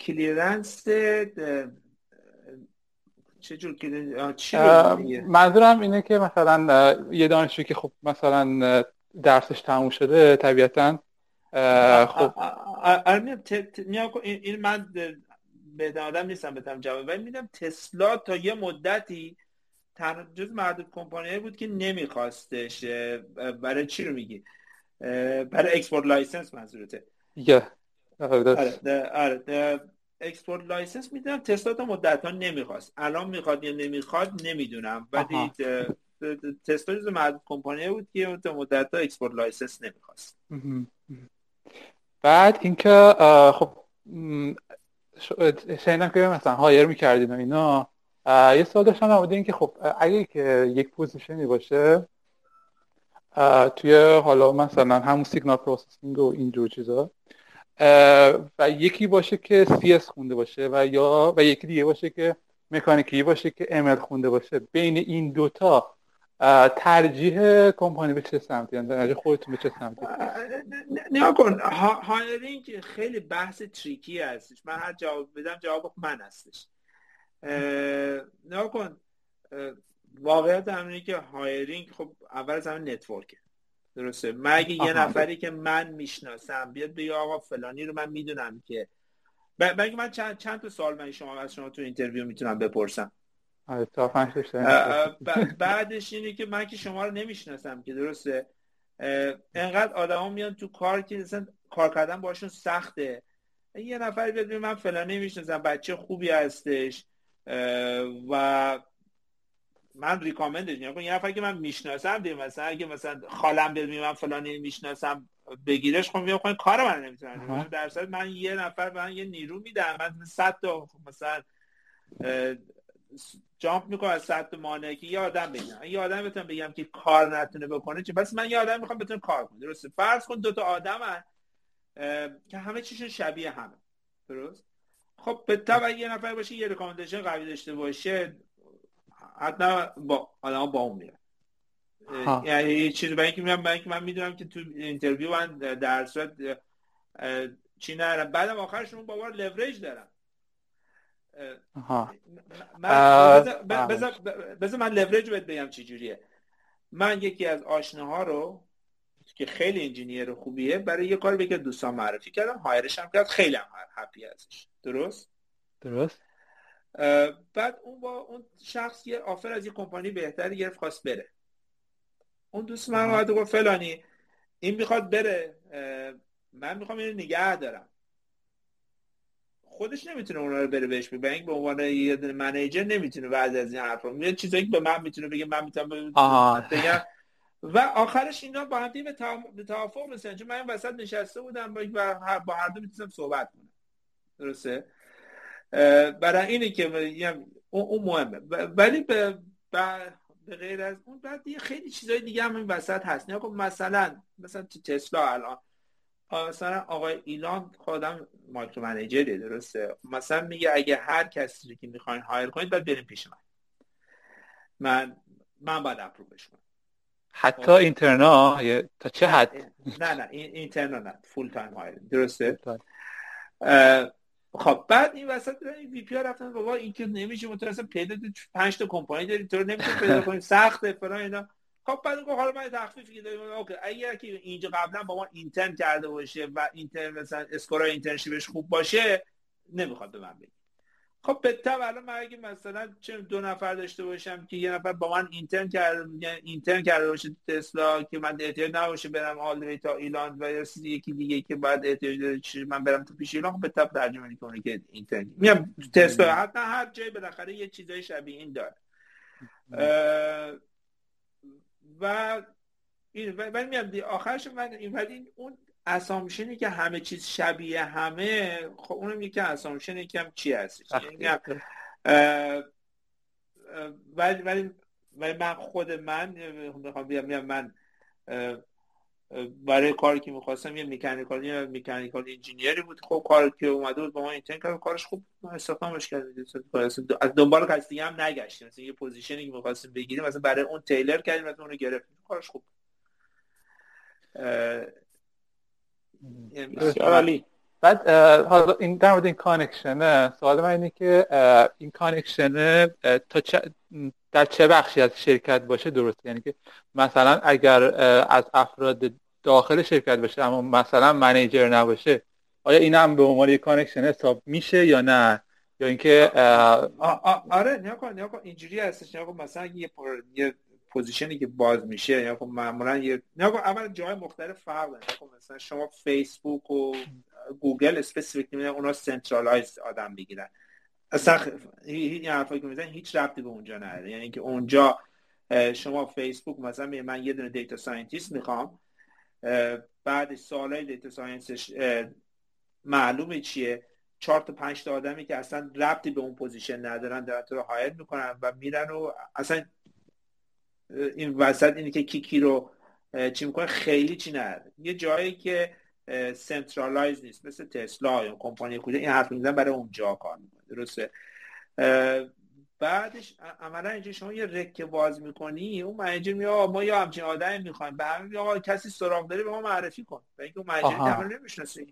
clearance چجور منظورم اینه که مثلا یه دانشجو که خب مثلا درسش تموم شده طبیعتا خب. این من به آدم نیستم بتم جواب ولی میدم تسلا تا یه مدتی تنها جز معدود کمپانی بود که نمیخواستش برای چی رو میگی؟ برای export license منظورته. آره آره export license می‌دونم تسلا تا مدت ها نمی‌خواست. الان می‌خواد یا نمی‌خواد نمی‌دونم ولی تسلا جز معدود کمپانی بود که تا مدت ها export license نمی‌خواست. بعد اینکه خب شنیدم که مثلا hire می‌کردین و اینا یه سوال داشتم در اینکه خب اگه که یک position ی باشه توی حالا مثلا همون signal processing و اینجور چیزا و یکی باشه که CS خونده باشه و یا و یکی دیگه باشه که مکانیکی باشه که ML خونده باشه بین این دوتا ترجیح کمپانی به چه سمتی یعنی خودتون به چه سمتی؟ نگا کن. hiring خیلی بحث tricky هستش. من هر جواب بدم جواب من هستش. نگا کن. واقعیت همینه که hiring خب اول زمان network ه درسته؟ مگه یه نفری که من می‌شناسم بیاد بگه آقا فلانی رو من می‌دونم که. بگه من چند, چند تا سوال من شما از شما تو interview می‌تونم بپرسم. بعدش اینه که من که شما رو نمی‌شناسم که درسته؟ انقدر آدما میان تو کار که مثلا کار کردن باشون سخته. یه نفر بیاد من فلان نمی‌شناسم بچه خوبی هستش و من ریکامندش می‌کنم. یه نفر که من می‌شناسم دیگه مثلا اگه مثلا خالم بیاد من فلانی می‌شناسم بگیرش خب میگم خب کار من نمی‌تونم در من یه نفر من یه نیرو میدم من 100 تا مثلا جامپ می‌کنم از صد مانعه که یه آدم بگم. یه آدم بتونم بگم که کار نتونه بکنه چه پس من یه آدم می‌خوام بتونه کار کنه. درسته؟ فرض کن دو تا آدم هن که همه چیشون شبیه همه. درست؟ خب به طبع یه نفر باشه یه ریکامندیشن قوی داشته باشه حتما با آدم با اون میره. یعنی یه چیزی برای اینکه من اینکه من می‌دونم که تو اینترویو من در صورت چی نرم بعدم آخرشون بابا لوریج دارم. بذار من لوریج بهت بگم چی جوریه. من یکی از آشناها رو که خیلی انجینیر خوبیه برای یه کار بگه دوستان معرفی کردم هایرش هم کرد خیلی هم هپی ازش. درست؟ درست. بعد اون با اون شخص یه آفر از یه کمپانی بهتری گرفت خواست بره. اون دوست من اومد گفت فلانی این می‌خواد بره من می‌خوام اینو نگه دارم. خودش نمی‌تونه اونا رو بره بهش بگه به عنوان یه منیجر نمی‌تونه بعد از این حرفا. یه چیزایی که به من می‌تونه بگه من می‌تونم بگم. و آخرش اینا با هم به توافق مثلا چون من این وسط نشسته بودم با هر دو می‌تونم صحبت کنم. درسته؟ برای اینه که اون مهمه. ولی به به غیر از اون بعد یه خیلی چیزای دیگه هم این وسط هست. نه خب مثلا مثلا تو تسلا الان مثلا آقای ایلان خودم مایکرو منیجری درسته؟ مثلا میگه اگه هر کسی که می‌خواین هایر کنید باید بریم پیش من. من من باید approve ش کنم. حتی خب. intern ا تا چه حد؟ نه نه intern ا نه full time hire درسته؟ خب بعد این وسط این VP رفتن بابا این که نمیشه متوسط پیدا 5 تا کمپانی داری تو نمیشه پیدا کنی سخته فلان اینا. خب بعد گفت حالا من تخفیفی که داریم OK. اگر که اینجا قبلا با ما intern کرده باشه و intern مثلا score internship ش خوب باشه نمی‌خواد به من بگی خب به الان من اگه مثلا چه دو نفر داشته باشم که یه نفر با من اینترن کرده اینترن کرده باشه تسلا که من احتیاج نباشه برم آل تا ایلان و یکی دیگه که بعد احتیاج داره من برم تو پیش ایلان خب به طب ترجمه می‌کنه که اینترن. میام تسلا حتی هر جای بالاخره یه چیزای شبیه این داره. و این ولی میام آخرش من این ولی اون اسامشنی که همه چیز شبیه همه خب اونم یکی اسامشنی که هم چی هست یعنی ولی ولی ولی من خود من می‌خوام بیام من برای کاری که می‌خواستم یه mechanical یه mechanical engineer ی بود. خب کاری که اومده بود با ما intern کرد کارش خوب استخدامش کردیم. از دنبال کسی دیگه هم نگشتیم. مثلا یه position ی که می‌خواستیم بگیریم مثلا برای اون tailor کردیم مثلا اونو گرفتیم. کارش خوب عالی. بعد حالا این در مورد این connection ه سوال من اینه که این connection ه تا چه در چه بخشی از شرکت باشه درست یعنی که مثلا اگر از افراد داخل شرکت باشه اما مثلا manager نباشه آیا این هم به عنوان یک connection حساب میشه یا نه؟ یا اینکه آره نگا کن نگا کن اینجوری هستش نگا کن مثلا یه پر... یه position ی که باز میشه یا معمولا یه نگا کن اول جای مختلف فرق داره مثلا شما فیسبوک و گوگل specific نمیدن اونا centralize آدم می‌گیرن. اصلا این حرفایی که می‌زنن هیچ ربطی به اونجا نداره. یعنی که اونجا شما فیسبوک مثلا من یه دونه data scientist می‌خوام بعد سوالهای data science ش معلومه چیه؟ چهار تا پنج تا آدمی که اصلا ربطی به اون position ندارن دارن تو رو hire می‌کنن و میرن و اصلا این وسط اینی که کی کی رو چی می‌کنه؟ خیلی چی نداره. یه جایی که centralize نیست مثل تسلا یا کمپانی کجا این حرف میزن برای اونجا کار می‌کنه. درسته؟ بعدش عملا اینجا شما یه req ه باز می‌کنی اون manager میگه ما یا همچین آدمی می‌خوایم. به همین آقا کسی سراغ داره به ما معرفی کن. و اینکه اون manager نمی‌شناسه.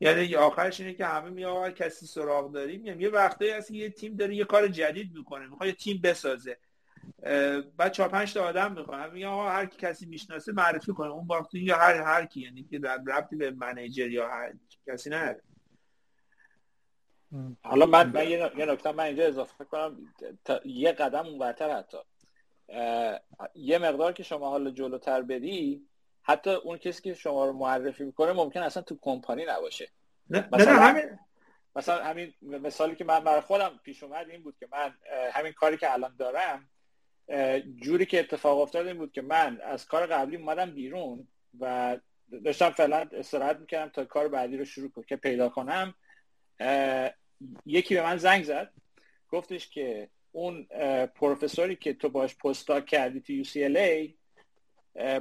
یعنی آخرش اینه که همه میگه آقا کسی سراغ داریم. میگم یه وقتایی هست یه تیم داره یه کار جدید می‌کنه می‌خواد یه تیم بسازه. بعد چهار پنج تا آدم می‌خوام میگه آقا هر کی کسی می‌شناسه معرفی کنه. اون وقت یا هر هر کی. یعنی که در ربطی به منیجر یا هر کسی نه حالا من, من یه نکته من اینجا اضافه کنم. یه قدم اونورتر حتی. یه مقدار که شما حالا جلوتر بری حتی اون کسی که شما رو معرفی می‌کنه ممکن اصلا تو کمپانی نباشه. نه مثلا همین مثلا همین مثالی که من برای خودم پیش اومد این بود که من همین کاری که الان دارم جوری که اتفاق افتاد این بود که من از کار قبلی اومدم بیرون و داشتم فعلا استراحت می‌کردم تا کار بعدی رو شروع کنم که پیدا کنم. یکی به من زنگ زد. گفتش که اون پروفسوری که تو باش پستاک کردی تو UCLA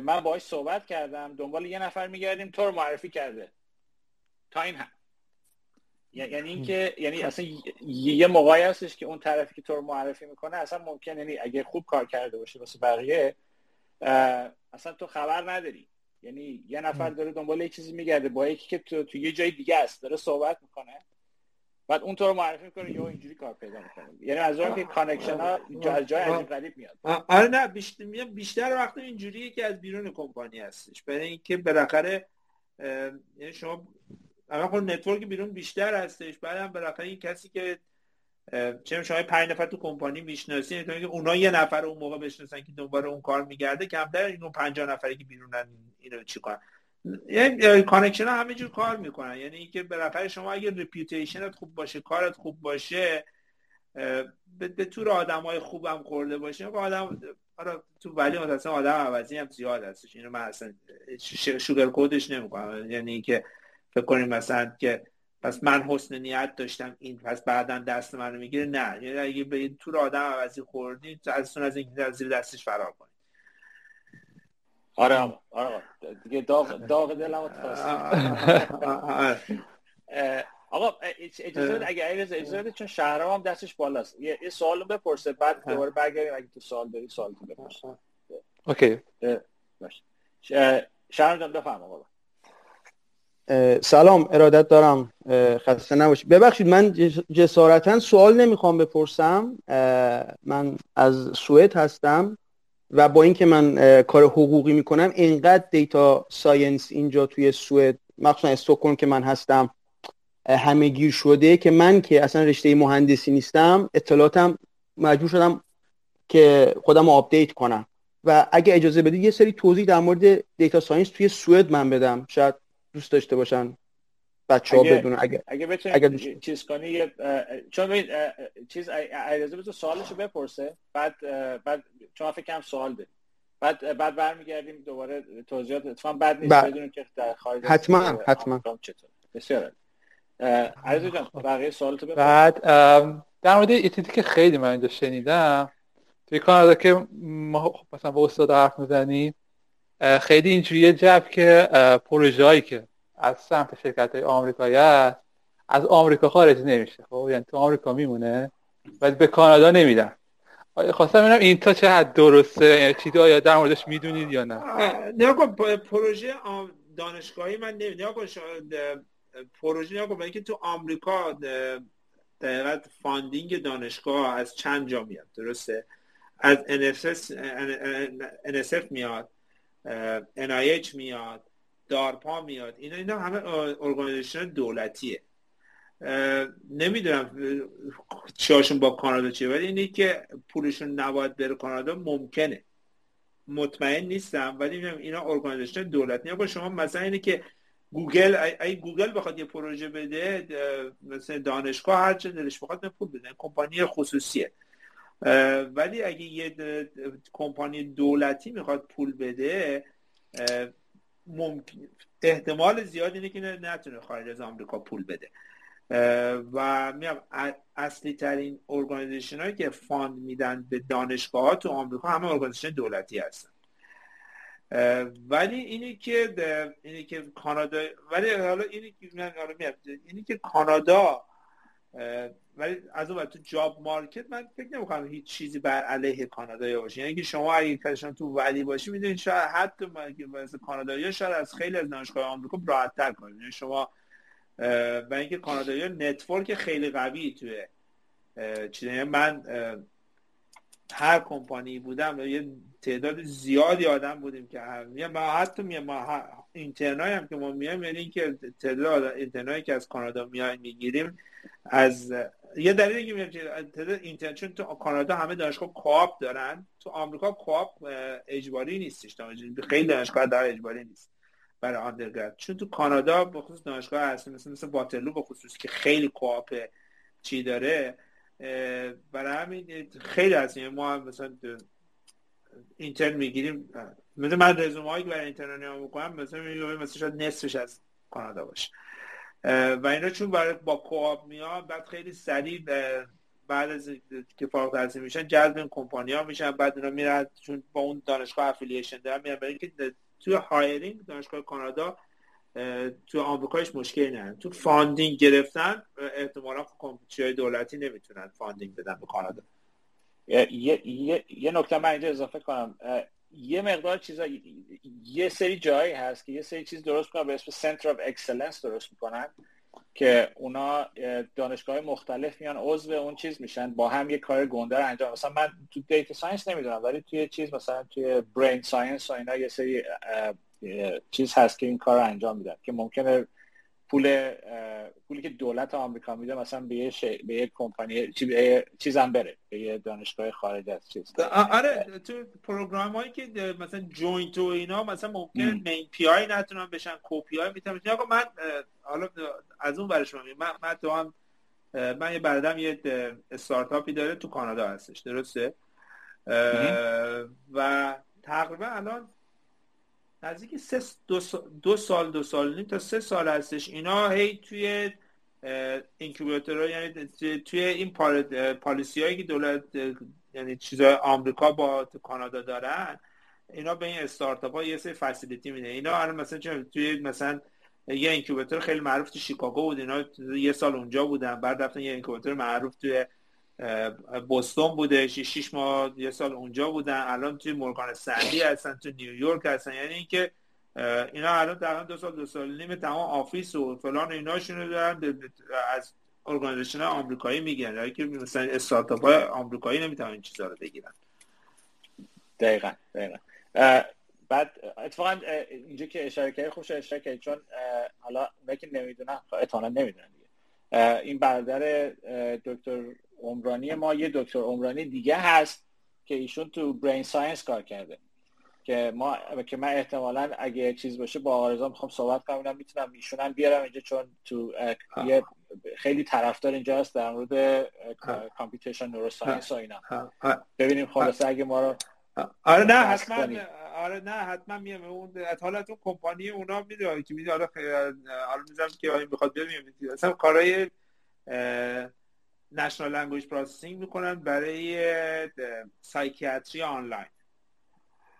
من باش صحبت کردم. دنبال یه نفر میگردیم تو رو معرفی کرده. تا این هم یعنی اینکه یعنی اصلا یه موقعی هستش که اون طرفی که تو رو معرفی می‌کنه اصلا ممکن یعنی اگه خوب کار کرده باشه واسه بقیه اصلا تو خبر نداری. یعنی یه نفر داره دنبال یه چیزی میگرده با یکی که تو, تو یه جای دیگه است داره صحبت می‌کنه. بعد اون تو رو معرفی می‌کنه یا اینجوری کار پیدا می‌کنه. یعنی از اون که connection ها از جای عجیب غریب میاد. آره نه بیشتر بیشتر وقت اینجوریه که از بیرون کمپانی هستش. برای اینکه بالاخره یعنی شما اما خب نتورک بیرون بیشتر هستش بعدم بالاخره این کسی که چه شما پنج نفر تو کمپانی می‌شناسی که اونا یه نفر اون موقع بشناسن که دنبال اون کار میگرده کمتر اینو 50 نفری که بیرونن اینو چیکار یعنی کانکشن همه جور کار می‌کنن. یعنی اینکه بالاخره شما اگه رپیوتیشنت خوب باشه کارت خوب باشه به, طور آدمای خوبم خورده باشه آدم آره تو ولی متاسم آدم عوضی هم زیاد هستش. اینو من اصلا شوگر کودش نمی‌کنم. یعنی اینکه فکر کنیم مثلا که پس من حسن نیت داشتم این پس بعدا دست منو می‌گیره. نه یعنی اگه به این طور آدم عوضی خوردی از از این زیر دستش فرار کنی آره آره, آره. دیگه داغ داغ دلم آقا اجازه بده اگه اجازه بده چون شهرام هم دستش بالاست. یه, یه سوال بپرسه بعد دوباره برگردیم. اگه تو سوال داری سوال تو بپرس. OK. باشه شهرام جان بفرما آقا سلام ارادت دارم خسته نباشید. ببخشید من جسارتا سوال نمی‌خوام بپرسم. من از سوئد هستم و با اینکه من کار حقوقی می‌کنم اینقدر data science اینجا توی سوئد مخصوصا استکهلم که من هستم همه گیر شده که من که اصلا رشته مهندسی نیستم اطلاعاتم مجبور شدم که خودم رو update کنم. و اگه اجازه بدید یه سری توضیح در مورد data science توی سوئد من بدم. شاید دوست داشته باشن بچه ها بدونن. اگه اگه بتونی اگه چیز کنی چون ببین چیز ایرزه بذار سوالشو بپرسه بعد بعد چون فکر کنم سوال ده بعد بعد برمیگردیم دوباره توضیحات. اتفاقا بد نیست بدونیم که در خارج حتما حتما. چطور. بسیار عزیز جان بقیه سوالتو بپرس. بعد در مورد یه که خیلی من اینجا شنیدم توی کانادا که ما خب مثلا با استاد حرف می‌زنیم خیلی اینجوریه جب که پروژه که از سمت شرکت های آمریکایی هست از آمریکا خارج نمیشه خب؟ یعنی تو آمریکا میمونه ولی به کانادا نمیدن خواستم ببینم این تا چه حد درسته؟ یعنی چیزی آیا در موردش می‌دونید یا نه؟ نه پروژه دانشگاهی من نمی‌دونم پروژه نگاه اینکه تو آمریکا دقیقا funding دانشگاه از چند جا میاد درسته؟ از NSF, NSF میاد. NIH میاد DARPA میاد اینا اینا همه organization دولتیه. نمی‌دونم چیاشون با کانادا چیه ولی اینه که پولشون نباید بره کانادا ممکنه. مطمئن نیستم ولی اینا organization دولتی با شما مثلا اینه که گوگل ای گوگل بخواد یه پروژه بده مثل دانشگاه هر چه دلش بخواد پول بده. کمپانی خصوصیه. ولی اگه یه کمپانی دولتی می‌خواد پول بده ممکن احتمال زیاد اینه که نتونه خارج از آمریکا پول بده. و میام اصلی ترین organization هایی که fund میدن به دانشگاه ها تو آمریکا همه organization دولتی هستن. ولی اینی که اینی که کانادا ولی حالا اینی که اینی که کانادا ولی از اون تو جاب مارکت من فکر نمی‌کنم هیچ چیزی بر علیه کانادا باشه. یعنی که شما اگه کشان تو ولی باشی می‌دونید شاید حتی مثل کانادایی شاید از خیلی از دانشگاه آمریکا راحت تر کنید. یعنی شما و اینکه کانادایی نتورک خیلی قوی توی چیزی. یعنی من هر کمپانی بودم یه تعداد زیادی آدم بودیم که ما حتی میام ما اینترنای هم که ما میایم یعنی اینکه تعداد اینترنایی که از کانادا میایم می‌گیریم از یه دلیلی که میگم تعداد اینترن چون تو کانادا همه دانشگاه کوآپ دارن تو آمریکا کوآپ اجباری نیستش خیلی دانشگاه در اجباری نیست برای آندرگراد چون تو کانادا به خصوص دانشگاه هست مثل مثل باتلو به خصوص که خیلی کوآپ چی داره برای همین خیلی هست. ما هم مثلا intern می‌گیریم مثل من رزومه هایی برای intern ها می‌کنم مثلا مثلا شاید نصفش از کانادا باشه. و اینا چون برای با co-op میان بعد خیلی سریع بعد از که فارغ التحصیل میشن جذب این کمپانی ها میشن بعد اینا میرن چون با اون دانشگاه affiliation دارن میرن برای اینکه توی hiring دانشگاه کانادا تو آمریکایش مشکلی ندارن. تو funding گرفتن احتمالا های دولتی نمی‌تونن funding بدن به کانادا. یه, یه،, یه نکته من اینجا اضافه کنم. یه مقدار چیزا یه سری جایی هست که یه سری چیز درست کنن به اسم center of excellence درست می‌کنن که اونا دانشگاه مختلف میان عضو اون چیز میشن با هم یه کار گنده رو انجام مثلا من تو data science نمی‌دونم ولی توی چیز مثلا توی brain science و اینا یه سری چیز هست که این کار رو انجام میدن که ممکنه پول پولی که دولت آمریکا میده مثلا به یه به یه کمپانی چیزم بره به یه دانشگاه خارج از چیز. آره تو program هایی که مثلا joint و اینا مثلا ممکن main PI نتونن بشن co-PI می‌تونن آقا من حالا از اون شما من من تو هم من یه بردم یه استارتاپی داره تو کانادا هستش درسته؟ و تقریبا الان نزدیک سه دو, دو سال دو سال نیم تا سه سال هستش. اینا هی توی اینکوباتور یعنی توی این پالیسی هایی که دولت یعنی چیزای آمریکا با کانادا دارن اینا به این استارتاپ ها یه سری فسیلیتی میده. اینا الان مثلا توی مثلا یه اینکوباتور خیلی معروف تو شیکاگو بود. اینا یه سال اونجا بودن بعد رفتن یه اینکوباتور معروف توی بوستون بوده شش ماه یه سال اونجا بودن. الان توی مورگان استنلی هستن تو نیویورک هستن. یعنی اینکه اینا الان تقریبا دو سال دو سال نیم تمام office و فلان ایناشونو دارن. از organization آمریکایی میگن. یعنی که مثلا استارتاپ های آمریکایی نمی‌تونن این چیزا رو بگیرن. دقیقا دقیقا. بعد اتفاقا اینجا که اشاره کردی خوش اشاره کردی. چون حالا که نمی‌دونم احتمالاً نمی‌دونن این برادر دکتر عمرانی ما یه دکتر عمرانی دیگه هست که ایشون تو brain science کار کرده. که ما که من احتمالا اگه چیز باشه با آرزا می‌خوام صحبت کنم می‌تونم ایشون هم بیارم اینجا چون تو یه خیلی طرفدار اینجا هست در مورد computation neuroscience و اینا. ببینیم خلاصه اگه ما رو آره نه حتما آره نه حتما میام اون حالت اون کمپانی اونا می‌دونه که می‌دونه حالا می‌ذارم که آیا می‌خواد بیاد اصلا کارهای natural language processing می‌کنن برای psychiatry آنلاین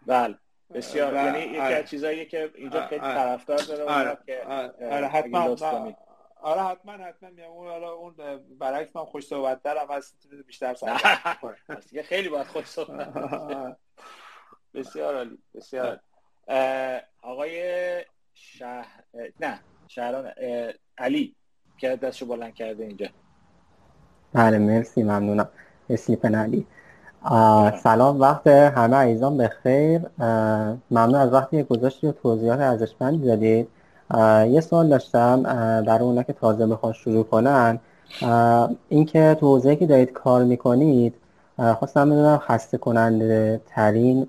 بله. بسیار. یعنی یکی از آره. چیزایی که اینجا خیلی طرفدار داره آره. که آره حتما آره حتما حتما اون حالا اون برعکس من خوش صحبت دارم از بیشتر صحبت خیلی باید خوش صحبت بسیار عالی بسیار آقای شه... نه شهران علی که دستشو بلند کرده اینجا. بله مرسی ممنونم. اسلیپن علی سلام وقت همه عزیزان بخیر ممنون از وقتی گذاشتی و توضیحات ارزشمندی دادید یه سوال داشتم برای اونا که تازه بخواد شروع کنن. اینکه تو حوزه‌ای که دارید کار می‌کنید خواستم بدونم خسته کننده ترین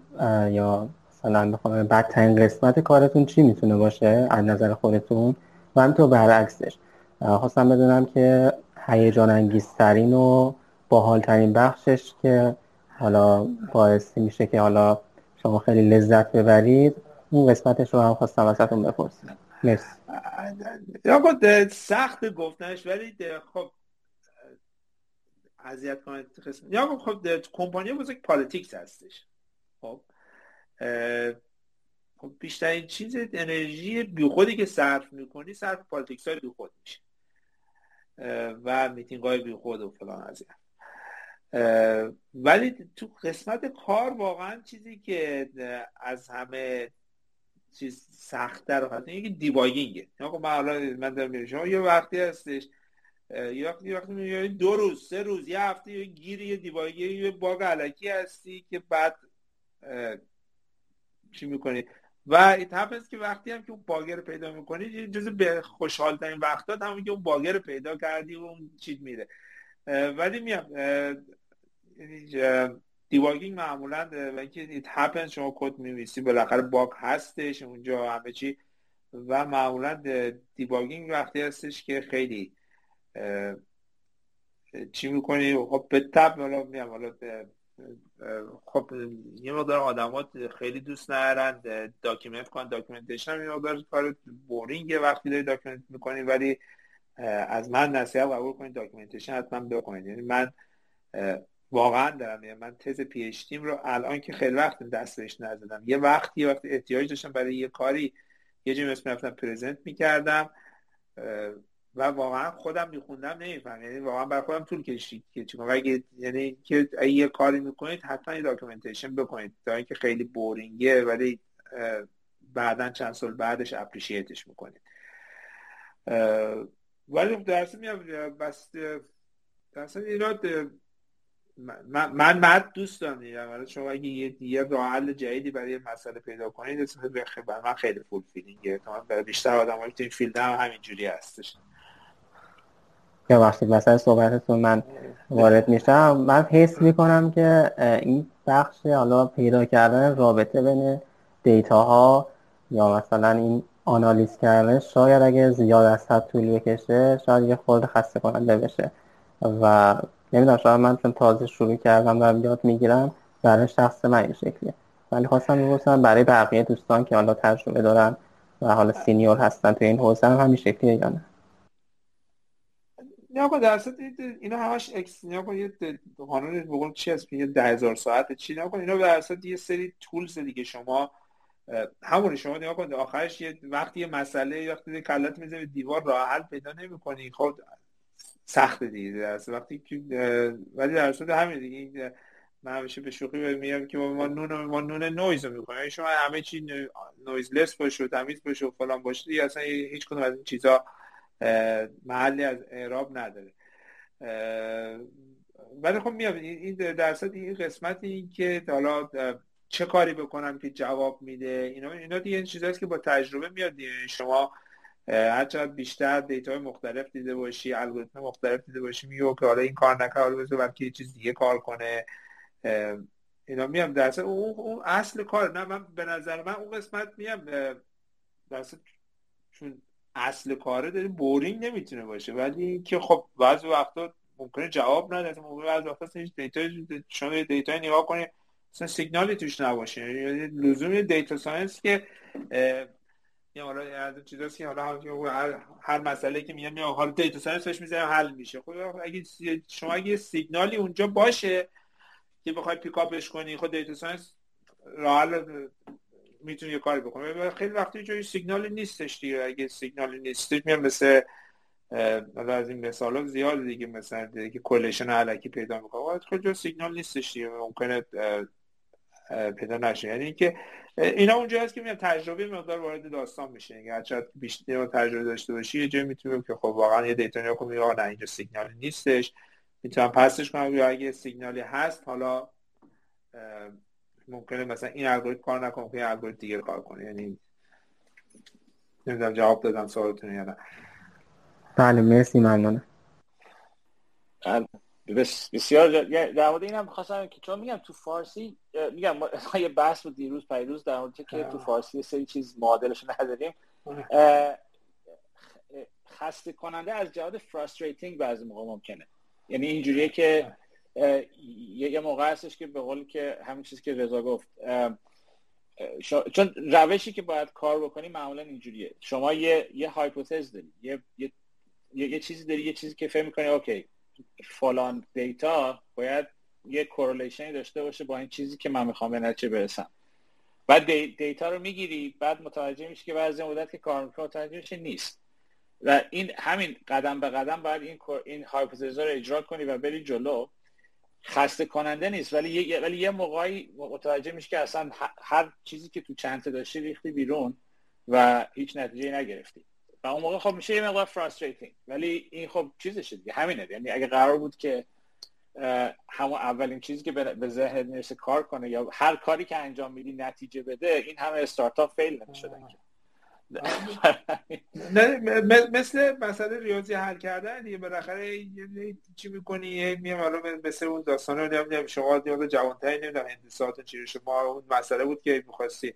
یا مثلا بخوام بدترین قسمت کارتون چی می‌تونه باشه از نظر خودتون؟ و همینطور برعکسش. خواستم بدونم که هیجان انگیزترین و باحالترین بخشش که حالا باعثی میشه که حالا شما خیلی لذت ببرید اون قسمتش رو هم خواستم ازتون بپرسم. مرسی. سخت گفتنش ولی خب اذیت کنه یا خب کمپانی بزرگ politics هستش. خب خب بیشترین چیز انرژی بیخودی که صرف می‌کنی صرف politics های بیخود میشه. و میتینگ های بیخود و فلان از ولی تو قسمت کار واقعا چیزی که از همه چیز سختتر هست اینه که debugging ه. من من دارم شما یه وقتی هستش یه وقتی یه وقتی دو روز سه روز یه هفته یه گیری یه debug ی یه bug الکی هستی که بعد چی می‌کنی؟ و happens که وقتی هم که اون bug رو پیدا می‌کنی جز به خوشحال ترین وقتات همون که اون bug رو پیدا کردی و اون چیز میره. ولی میام debugging معمولا و اینکه it happens شما کد می‌نویسی بالاخره bug هستش اونجا همه چی. و معمولا debugging وقتی هستش که خیلی چی می‌کنی؟ خب به تب حالا میام حالا خب یه مقدار آدمات خیلی دوست ندارن document کن documentation یه مقدار کار boring ه وقتی داری document می‌کنی ولی از من نصیحت قبول کنید documentation حتما بکنید یعنی من واقعا دارم یعنی من تز PhD رو الان که خیلی وقت دست بهش نزدم. یه وقتی یه وقتی احتیاج داشتم برای یه کاری یه جیم اسم رفتم present می‌کردم و واقعا خودم میخوندم نمیفهم یعنی واقعا برای خودم طول کشید که چون اگه یعنی که یه کاری می‌کنید حتما یه documentation بکنید. تا اینکه خیلی boring ه ولی بعدا چند سال بعدش appreciate ش می‌کنید. ولی خب درس میام بس درس اینا من من math دوست دارم. شما اگه یه یه راه جدیدی برای مسئله پیدا کنید من خیلی fulfilling ه بیشتر آدمایی که این field هم همینجوری هستش. یا وقتی مثلا صحبتتون من وارد میشم من حس می‌کنم که این بخش حالا پیدا کردن رابطه بین data ها یا مثلا این آنالیز کردن شاید اگه زیاد از حد طول بکشه شاید یه خورده خسته کننده بشه. و نمی‌دونم شاید من چون تازه شروع کردم دارم یاد می‌گیرم برای شخص من این شکلیه. ولی خواستم می‌گفتم برای بقیه دوستان که حالا تجربه دارن و حالا senior هستن تو این حوزه هم همین شکلیه یا نه؟ نه با درصد اینا همش اکس نه با یه قانون بقول چی هست؟ میگه 10000 ساعت چی؟ نه اینا به درصد یه سری tools دیگه شما همون شما نگاه کنید آخرش یه وقتی یه مسئله وقتی کلت می‌زنه دیوار راه حل پیدا نمی‌کنی. خب سخت دیگه درست وقتی که ولی در همین دیگه من همیشه به شوخی میگم که ما نون ما نون نویز رو می‌خوریم شما همه چی noiseless باشه و تمیز باشه و فلان باشه دیگه اصلا هیچ کدوم از این چیزا محلی از اعراب نداره. ولی خب میاد این درصد این قسمتی که حالا چه کاری بکنم که جواب میده اینا اینا دیگه این چیزاست که با تجربه میاد شما هر چقدر بیشتر data مختلف دیده باشی الگوریتم مختلف دیده باشی میگه که حالا این کار نکرد بذار بلکه یه چیز دیگه کار کنه. اینا میام درصد اون, اون اصل کار نه من به نظر من اون قسمت میام درصد چون اصل کاره داری boring نمی‌تونه باشه. ولی که خب بعضی وقتا ممکنه جواب نده بعضی وقتا هیچ data شما data نگاه کنید اصلا سیگنالی توش نباشه. یعنی لزوم data science که یا حالا از چیزاست که حالا هر, هر مسئله که میگم یا حالا data science بهش می‌ذارم حل میشه. خب اگه شما اگه سیگنالی اونجا باشه که بخوای pick up ش کنی خود data science راه می‌تونی یه کاری بکنه خیلی وقتی جایی سیگنالی نیستش دیگه. اگه سیگنالی نیستش میام مثل از این مثال زیاد دیگه مثلا دیگه correlation الکی پیدا می‌کنه. خیلی جا سیگنال نیستش دیگه. ممکنه پیدا نشه. یعنی اینکه اینا اونجا هست که میام تجربه مقدار وارد داستان میشه. یعنی هرچند بیشتر تجربه داشته باشی یه جایی می‌تونیم که خب واقعا یه دیتا نگاه کنم نه اینجا سیگنالی نیستش. می‌تونم پسش کنم یا اگه سیگنالی هست حالا ممکنه مثلا این الگوریتم کار نکنه که الگوریتم دیگه کار کنه. یعنی نمی‌دونم جواب دادم سوالتون یا نه. بله مرسی ممنونم. بسیار در مورد اینم خواستم که چون میگم تو فارسی میگم یه بحث بود دیروز پیروز در مورد که تو فارسی سری چیز معادلش نداریم. خسته کننده از جهت frustrating بعضی موقع ممکنه. یعنی اینجوریه که یه موقع هستش که به قول که همین چیزی که رضا گفت چون روشی که باید کار بکنی معمولا اینجوریه. شما یه یه hypothesis داری یه یه یه چیزی داری یه چیزی که فهم می‌کنی okay فلان data باید یه correlation ی داشته باشه با این چیزی که من می‌خوام به نتیجه برسم. بعد data رو می‌گیری بعد متوجه میشی که بعضی مدت که کار می‌کنه متوجه میشه نیست. و این همین قدم به قدم باید این این hypothesis ا رو اجرا کنی و بری جلو. خسته کننده نیست. ولی یه ولی یه موقعی متوجه میشه که اصلا هر چیزی که تو چنته داشتی ریختی بیرون و هیچ نتیجه نگرفتی. و اون موقع خب میشه یه مقدار frustrating ولی این خب چیزشه دیگه. همینه. یعنی اگه قرار بود که همون اولین چیزی که به ذهن می‌رسه کار کنه یا هر کاری که انجام میدی نتیجه بده این همه استارتاپ fail نمی‌شدن که. مثل مسئله ریاضی حل کردن دیگه بالاخره چی می‌کنی؟ میام حالا مثل اون داستان رو نمی‌دونم شما یاد جوانتری نمی‌دونم هندسات چی شما اون مسئله بود که می‌خواستی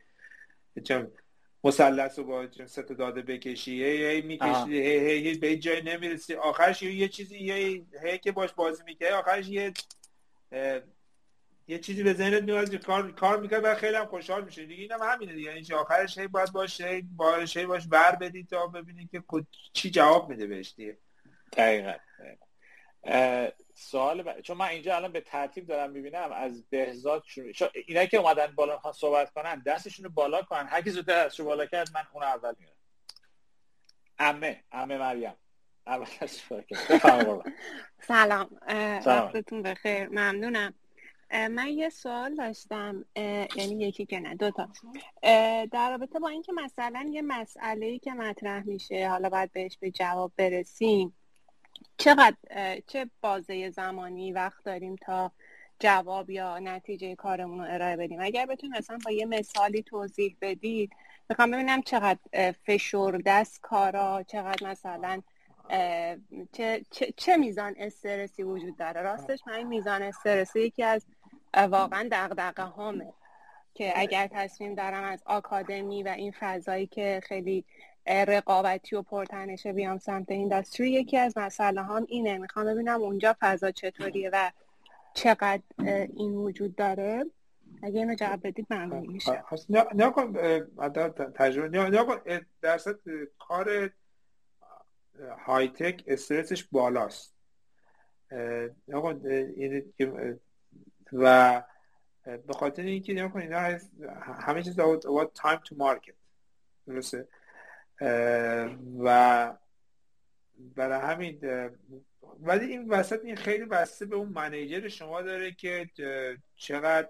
مثلث رو با سه تا داده بکشی هی هی می‌کشی هی هی به جای نمی‌رسی. آخرش یه چیزی یه هی که باش بازی می‌کنه آخرش یه یه چیزی به ذهنت میاد کار کار می‌کنه و خیلی هم خوشحال میشه دیگه اینم همینه دیگه. این آخرش هی باید باشه باش هی باش بر بدی تا ببینی که چی جواب میده بهش دیگه. دقیقاً. سوال ب... چون من اینجا الان به ترتیب دارم می‌بینم از بهزاد شروع شو... اینا که اومدن بالا صحبت کنن دستشون رو بالا کنن هر کی زودتر دستشو بالا کرد من اون اول میرم امه امه مریم. اول سلام. وقتتون بخیر. ممنونم. من یه سوال داشتم. یعنی یکی که نه دوتا. در رابطه با اینکه مثلا یه مسئله ای که مطرح میشه حالا باید بهش به جواب برسیم چقدر چه بازه زمانی وقت داریم تا جواب یا نتیجه کارمون رو ارائه بدیم؟ اگر بتونیم مثلا با یه مثالی توضیح بدید می‌خوام ببینم چقدر فشرده کارا چقدر مثلا چه, چه, چه میزان استرسی وجود داره؟ راستش من این میزان استرسی یکی از واقعا دقدقه هامه که اگر تصمیم دارم از آکادمی و این فضایی که خیلی رقابتی و پرتنشه بیام سمت اینداستری یکی از مسئله هم اینه. می‌خوام ببینم اونجا فضا چطوریه و چقدر این وجود داره. اگه اینو جواب بدید ممنون میشه نه کن تجربه کن درصد کار های تک استرسش بالاست. و به خاطر اینکه نگاه کنید همه چیز about time to market. درسته؟ و برای همین ولی این وسط این خیلی بسته به اون منیجر شما داره که چقدر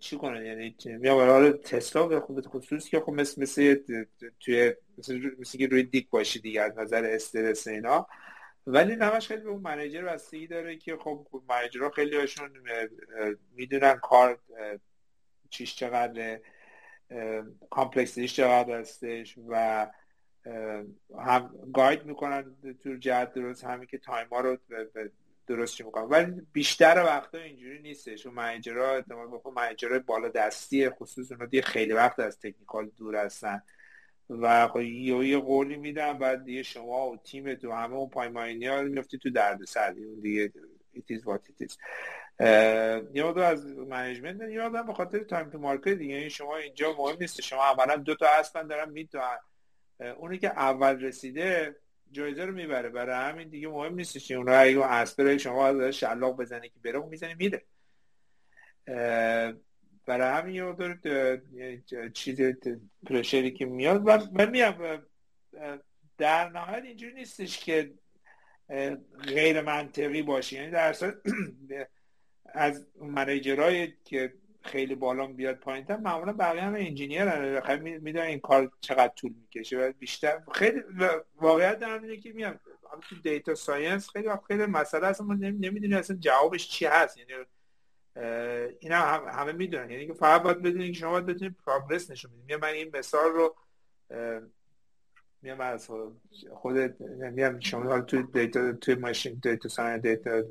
چی کنه؟ یعنی میام حالا تسلا به خصوص که خب مثل مثل توی مثل, مثل که روی دیک باشی دیگه از نظر استرس اینا. ولی نمش خیلی به اون منیجر بستگی داره که خب منیجرها خیلی هاشون می‌دونن کار چیش چقدر کامپلکسیش چقدر هستش و هم گاید می‌کنن تو جهت درست همین که تایم ها رو درست می‌کنن. ولی بیشتر وقتا اینجوری نیستش. و manager ها احتمال بکن manager های بالا دستی خصوص اونا دیگه خیلی وقت از technical دور هستن. و خب یه قولی میدن بعد دیگه شما و تیم تو همه اون timeline ی ها میفتی تو درد سردی اون دیگه it is what it is. یاد از management یاد به خاطر time to market دیگه این شما اینجا مهم نیست. شما اولا دو تا هستن دارن می‌دونن. اونی که اول رسیده جایزه رو می‌بره. برای همین دیگه مهم نیست اون اگه اسپر شما از شلاق بزنه که بره می‌زنه میده برای همین یه مقدار چیز پرشری که میاد. و من میام در نهایت اینجوری نیستش که غیر منطقی باشه. یعنی در از منیجرهای که خیلی بالا بیاد پایین تر معمولا بقیه هم انجینیر خیلی می‌دونن این کار چقدر طول می‌کشه و بیشتر. خیلی واقعیت دارم اینه که میام تو data science خیلی خیلی مسئله اصلا ما نمی‌دونیم اصلا جوابش چی هست. یعنی اینا هم همه می‌دونن. یعنی که فقط باید بدونید که شما باید بتونید progress نشون بدید من این مثال رو میام از خود میام شما تو data توی machine data science data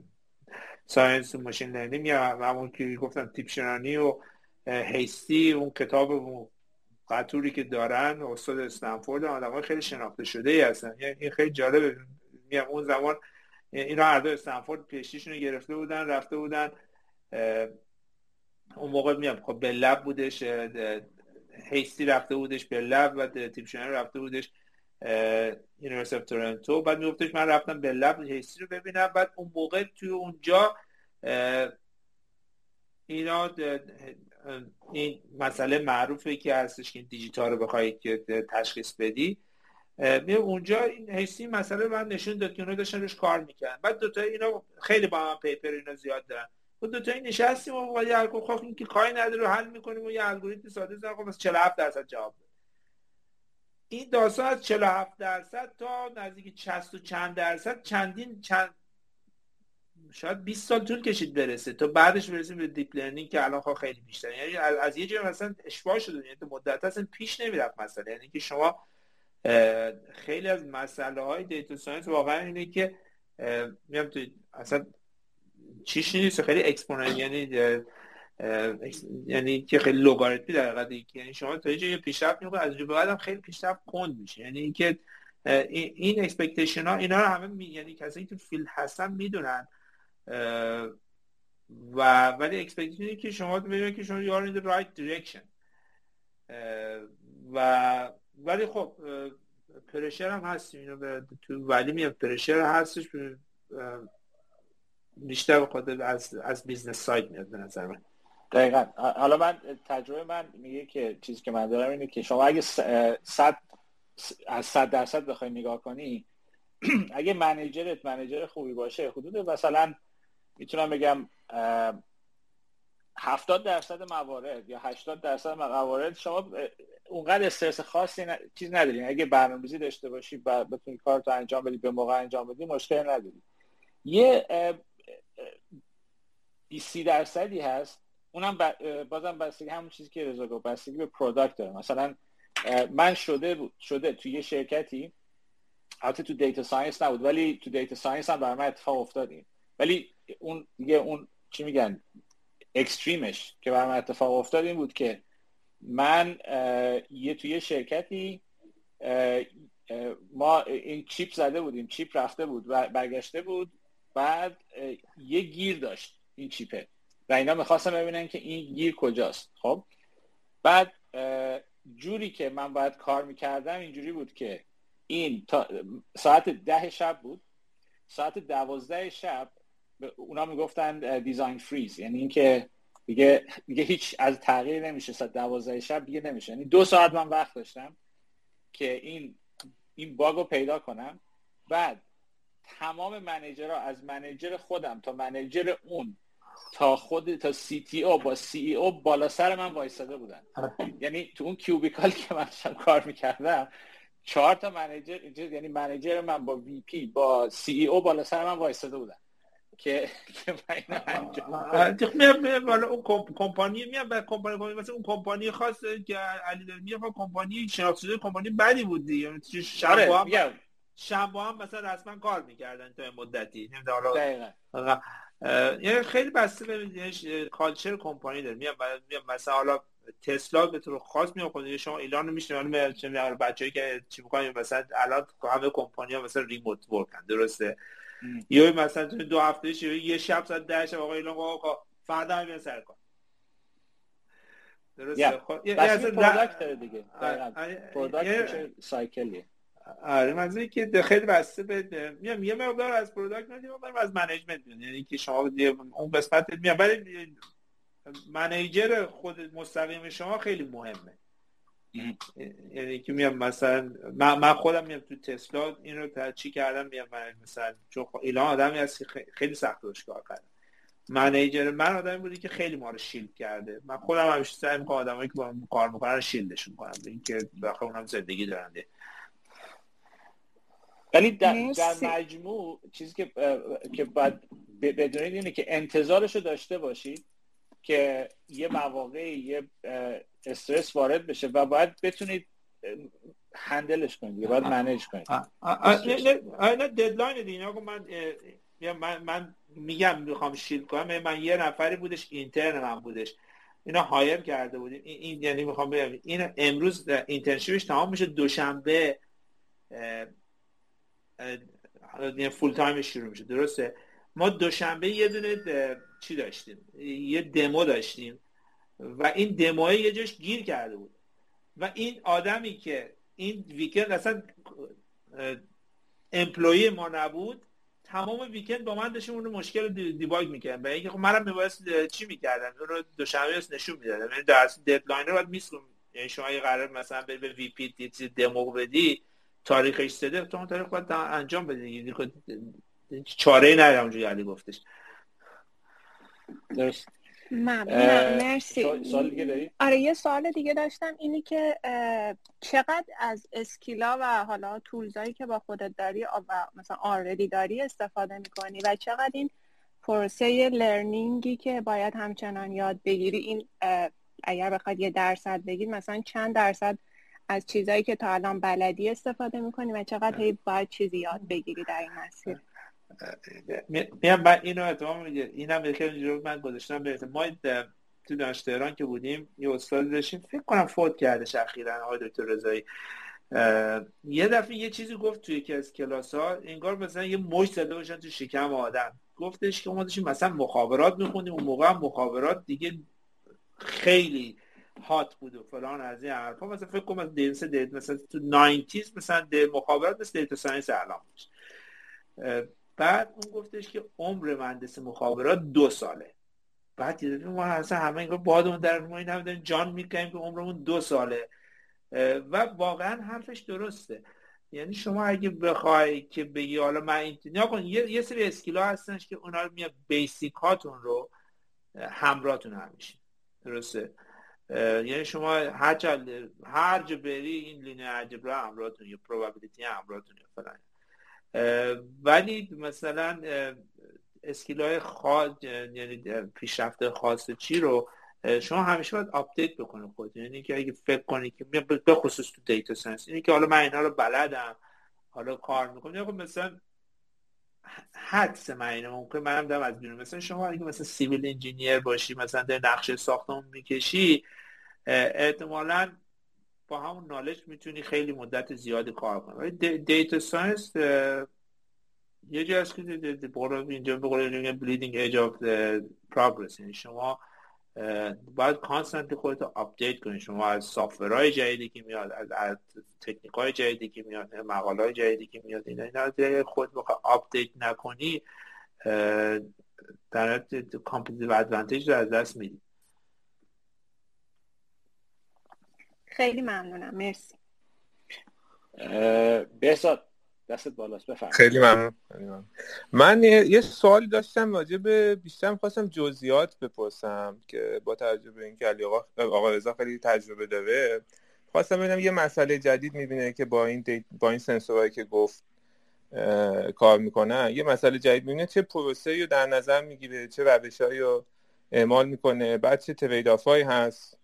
science machine learning یا همون که گفتم Tibshirani و Hastie اون کتاب و قطوری که دارن استاد استنفورد آدم خیلی شناخته شده ای هستن. یعنی این خیلی جالبه. میام اون زمان اینا هر دو استنفورد PhD شون رو گرفته بودن رفته بودن. اون موقع میام خب Bell Lab بودش هیستی رفته بودش Bell Lab و تیبشیرانی رفته بودش University of Toronto. بعد میگفتش من رفتم Bell Lab هیستی رو ببینم. بعد اون موقع توی اونجا اینا این مسئله معروفه که هستش که دیجیتال رو بخوای تشخیص بدی. می اونجا این حسی مسئله من نشون داد که اونا داشتن روش کار می‌کنن بعد دوتا اینا خیلی با من پیپر اینا زیاد دارن. و دوتا این نشستیم و یه خب این که کاری نداره حل می‌کنیم و یه الگوریتم ساده زدن خب 47 درصد جواب این داستان از 47 درصد تا نزدیک 60 و چند درصد چندین چند شاید 20 سال طول کشید برسه تا بعدش برسیم به deep learning که الان خیلی بیشتر یعنی از یه جایی مثلا اشباع شده یعنی مدت اصلا پیش نمی‌رفت مثلا یعنی که شما خیلی از مسئله های data science واقعا اینه که میام تو اصلا چیش نیست. خیلی exponent یعنی یعنی که خیلی لوگاریتمی در حقیقت یعنی شما تا یه پیشرفت می‌کنه از اونجا بعدم خیلی پیشرفت کند میشه یعنی اینکه این expectation ها اینا رو همه می... یعنی کسایی که field هستن می‌دونن. و ولی expectation که شما ببینید که شما you are in right direction. و ولی خب pressure هم هست اینو تو ولی میاد pressure هستش. بیشتر بخاطر از از business side میاد به نظر من. دقیقا. حالا من تجربه من میگه که چیزی که من دارم اینه که شما اگه صد از صد درصد بخوای نگاه کنی اگه منیجرت منیجر خوبی باشه حدود مثلا می‌تونم بگم هفتاد درصد موارد یا هشتاد درصد موارد شما اونقدر استرس خاصی ن... چیز نداریم اگه برنامه‌ریزی داشته باشی و بتونی کار تو انجام بدی به موقع انجام بدی مشکل نداری. یه 20 درصدی هست. اونم بازم بستگی همون چیزی که رضا گفت بستگی به product داره. مثلا من شده بود شده تو یه شرکتی. البته تو data science نبود ولی تو data science هم برای من اتفاق افتادیم. ولی اون دیگه اون چی میگن extreme ش که برای من اتفاق افتاد این بود که من یه توی شرکتی ما این chip زده بودیم chip رفته بود و برگشته بود. بعد یه گیر داشت این چیپه. و اینا می‌خواستم ببینن که این گیر کجاست. خب؟ بعد جوری که من باید کار می‌کردم اینجوری بود که این تا ساعت ده شب بود. ساعت دوازده شب اونا می‌گفتن دیزاین فریز یعنی اینکه دیگه دیگه هیچ از تغییر نمیشه. ساعت دوازده شب دیگه نمیشه. یعنی دو ساعت من وقت داشتم که این این bug رو پیدا کنم. بعد تمام manager ها از manager خودم تا manager اون تا خود تا CTO با CEO بالا سر من وایستاده بودن. آره. یعنی تو اون cubicle که من داشتم کار می‌کردم چهار تا manager یعنی منیجر من با VP با CEO بالا سر من وایستاده بودن. که که من اون کمپانی میاد به کمپانی مثلا اون کمپانی خاص که علی میگه خب کمپانی شناخته شده کمپانی بدی بود دیگه. یعنی شب شب هم مثلا رسما کار می‌کردن تا مدتی. نمی‌دونم حالا یعنی خیلی بسته به کالچر کمپانی داره. میاد مثلا حالا تسلا به طور خاص میاد خود شما ایران رو میشنن چه بچه‌ای که چی می‌کنن مثلا الان همه کمپانی ها مثلا ریموت ورکن درسته؟ یا مثلا تو دو هفته یه شب ساعت ده شب آقا ایلان آقا فردا هم سر کن درسته؟ خب یه اصلا دیگه. cycle یه آره منظوری که خیلی بسته به میام یه مقدار از product میدیم مقدار از management یعنی که شما اون قسمت میام ولی manager خود مستقیم شما خیلی مهمه. یعنی که میام مثلا من خودم میام تو تسلا این رو چی کردم؟ میام من مثلا چون خب ایلان آدمی هست که خیلی سخت روش کار کردم منیجر من آدمی بودی که خیلی ما رو شیلد کرده. من خودم همیشه سعی می‌کنم آدمایی که با کار می‌کنن شیلدشون کنم. اینکه بخاطر اونم زندگی دارنده ولی در, در مجموع چیزی که که باید بدونید اینه که انتظارش رو داشته باشید که یه مواقعی یه استرس وارد بشه و باید بتونید هندلش کنید باید منیج کنید. اینا deadline دیگه. من من من میگم می‌خوام share کنم. من یه نفری بودش intern من بودش. اینا hire کرده بودیم. این یعنی می‌خوام بگم این امروز internship ش تمام میشه دوشنبه یعنی full time شروع میشه. درسته؟ ما دوشنبه یه دونه چی داشتیم؟ یه دمو داشتیم و این دموه یه جاش گیر کرده بود. و این آدمی که این weekend اصلا employee ما نبود تمام weekend با من داشتیم اون مشکل debug می‌کردم و اینکه خب منم میبایست چی می‌کردم اون رو دوشنبه نشون می‌دادم یعنی در deadline رو باید میسون یعنی شما یه قرار مثلا به VP demo بدی تاریخش سده تو اون تاریخ باید انجام بدی یعنی چاره ای نداره اونجوری علی گفتش. درست. ممنونم. مرسی. سوال دیگه داری؟ آره یه سوال دیگه داشتم اینی که چقدر از اسکیلا و حالا تولزایی که با خودت داری و مثلا آردی داری استفاده می‌کنی و چقدر این پروسه لرنینگی که باید همچنان یاد بگیری این اگر بخواد یه درصد بگید مثلا چند درصد از چیزایی که تا الان بلدی استفاده می‌کنی و چقدر هی باید چیزی یاد بگیری در این مسیر؟ میام من اینو اتمام میگه اینم یکی اینجوری من گذاشتم به ما تو دانش تهران که بودیم یه استاد داشتیم فکر کنم فوت کرده اخیرا آقای دکتر رضایی. یه دفعه یه چیزی گفت توی یکی از کلاس ها انگار مثلا یه مش زده باشن تو شکم آدم. گفتش که ما داشتیم مثلا مخابرات میخوندیم اون موقع مخابرات دیگه خیلی هات بود و فلان از این حرفا. مثلا فکر کنم از دیتا دیت مثلا تو 90 مثلا مخابرات مثل data science الان بعد اون گفتش که عمر مهندس مخابرات دو ساله. بعد دیدیم ما اصلا همه انگار بادمون در ما این جان می‌کنیم که عمرمون دو ساله. و واقعا حرفش درسته. یعنی شما اگه بخوای که بگی حالا من این کن یه،, یه سری skill ا هستنش که اونا رو میاد basic هاتون رو همراهتون همیشه درسته؟ یعنی شما هر جا هر جا بری این linear algebra همراهتون یا probability همراهتون فلان. ولی مثلا skill خاص یعنی پیشرفت خاص چی رو شما همیشه باید update بکنه خود یعنی که اگه فکر کنی که به خصوص تو data science اینی که حالا من اینا رو بلدم حالا کار می‌کنم. یا مثلا حدس من ممکن منم دارم از بیرون. مثلا شما اگه مثلا civil engineer باشی مثلا در نقشه ساختمون می‌کشی احتمالا با همون knowledge می‌تونی خیلی مدت زیادی کار کنی. data science یه جایی هست که اینجا به قول bleeding edge of progress یعنی شما باید constantly خودتو update کنید شما از software های جدیدی که میاد از, از تکنیک های جدیدی که میاد مقاله های جدیدی که میاد اینا اینا خود بخواه update نکنی در competitive advantage رو از دست میدی. خیلی ممنونم. مرسی. بهزاد دستت بالاست بفرم خیلی ممنون من یه سوالی داشتم راجع به بیشتر می‌خواستم جزئیات بپرسم که با توجه به اینکه علی آقا آقا رضا خیلی تجربه داره خواستم ببینم یه مسئله جدید می‌بینه که با این دیت... با این سنسورهایی که گفت کار می‌کنن یه مسئله جدید می‌بینه چه پروسه رو در نظر می‌گیره چه روشهایی رو اعمال می‌کنه بعد چه trade هست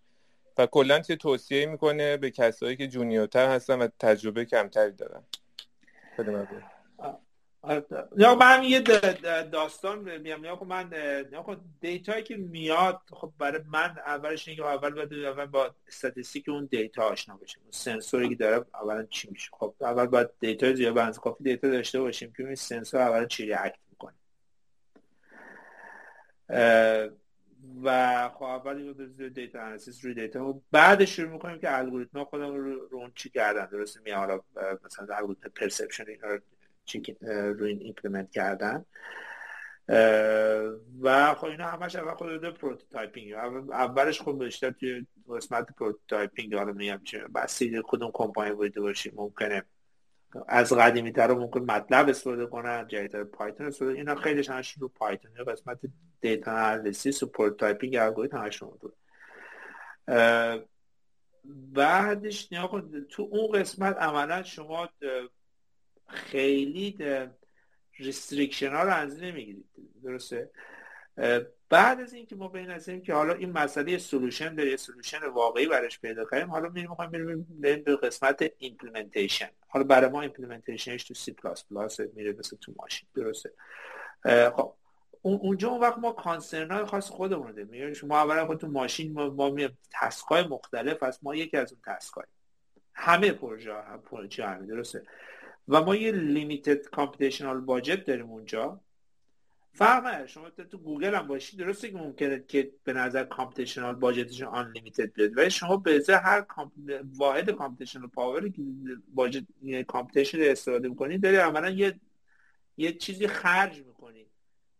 و کلا چه توصیه می‌کنه به کسایی که junior تر هستن و تجربه کمتری دارن. یا من یه داستان میام یا من یا data یی که میاد خب برای من اولش اینکه اول باید اول با statistic اون data آشنا بشیم سنسوری که داره اولا چی میشه. خب اول باید data زیاد به اندازه کافی data داشته باشیم که این سنسور اولا چی react می‌کنه. و خب اول به data analysis روی data و بعد شروع می‌کنیم که الگوریتم خودم رو, رو اون چی کردن. درسته می حالا مثلا الگوریتم perception اینا رو چی روی این implement کردن. و خب اینا همش اول خود prototyping. اولش خب بیشتر توی قسمت prototyping حالا میگم چه بسیار کدوم کمپانی بوده باشیم ممکنه از قدیمی تر رو ممکن MATLAB استفاده کنن جدیدتر Python استفاده اینا خیلی همش رو Python یا قسمت data analysis و prototyping الگوریتم همش بود. بعدش نیا تو اون قسمت عملا شما خیلی restriction ها رو از نمی‌گیرید. درسته؟ بعد از اینکه ما به این که حالا این مسئله solution داره solution واقعی براش پیدا کنیم حالا میریم می‌خوایم بریم به قسمت implementation حالا برای ما implementation ش تو C++ میره مثل تو ماشین. درسته؟ خب. اونجا اون وقت ما concern های خاص خودمون داریم. یعنی شما اولا خود تو ماشین ما, ما میام task های مختلف هست. ما یکی از اون task های همه پروژه هم پروژه همه. درسته؟ و ما یه limited computational budget داریم اونجا. فرق شما تو گوگل هم باشی درسته که ممکنه که به نظر computational budget شون unlimited بیاد ولی شما به ازای هر comp... واحد computational power ی که budget computation استفاده می‌کنید داری عملا یه یه چیزی خرج می‌کنی.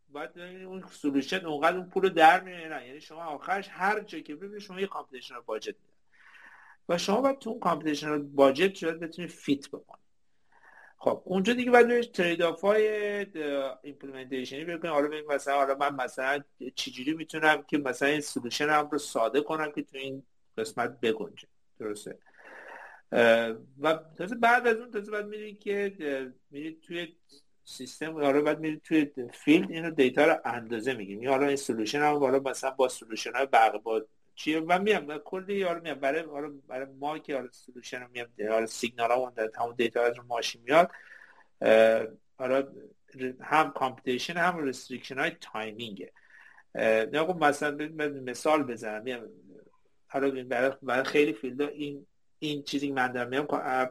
باید اون solution اونقدر اون پول در میاره یعنی شما آخرش هر جا که ببینید شما یه computational budget میاد و شما باید تو اون computational budget شاید بتونید fit بکنید خب اونجا دیگه باید trade-off های implementation ی بکنیم حالا ببین مثلا حالا من مثلا چجوری می‌تونم که مثلا این solution هم رو ساده کنم که تو این قسمت بگنجه. درسته؟ و تازه بعد از اون تازه باید میری که میری توی سیستم حالا باید میری توی فیلد اینو دیتا رو اندازه میگیم حالا این سولوشن هم حالا مثلا با سولوشن های با چیه و میام کلی یارو میام برای برای ما که حالا سولوشن رو میام حالا سیگنال ها در همون دیتا از ماشین میاد. حالا هم کامپیتیشن هم رستریکشن های تایمینگه نه مثلا مثال بزنم. میام حالا برای خیلی field این این چیزی که من دارم میام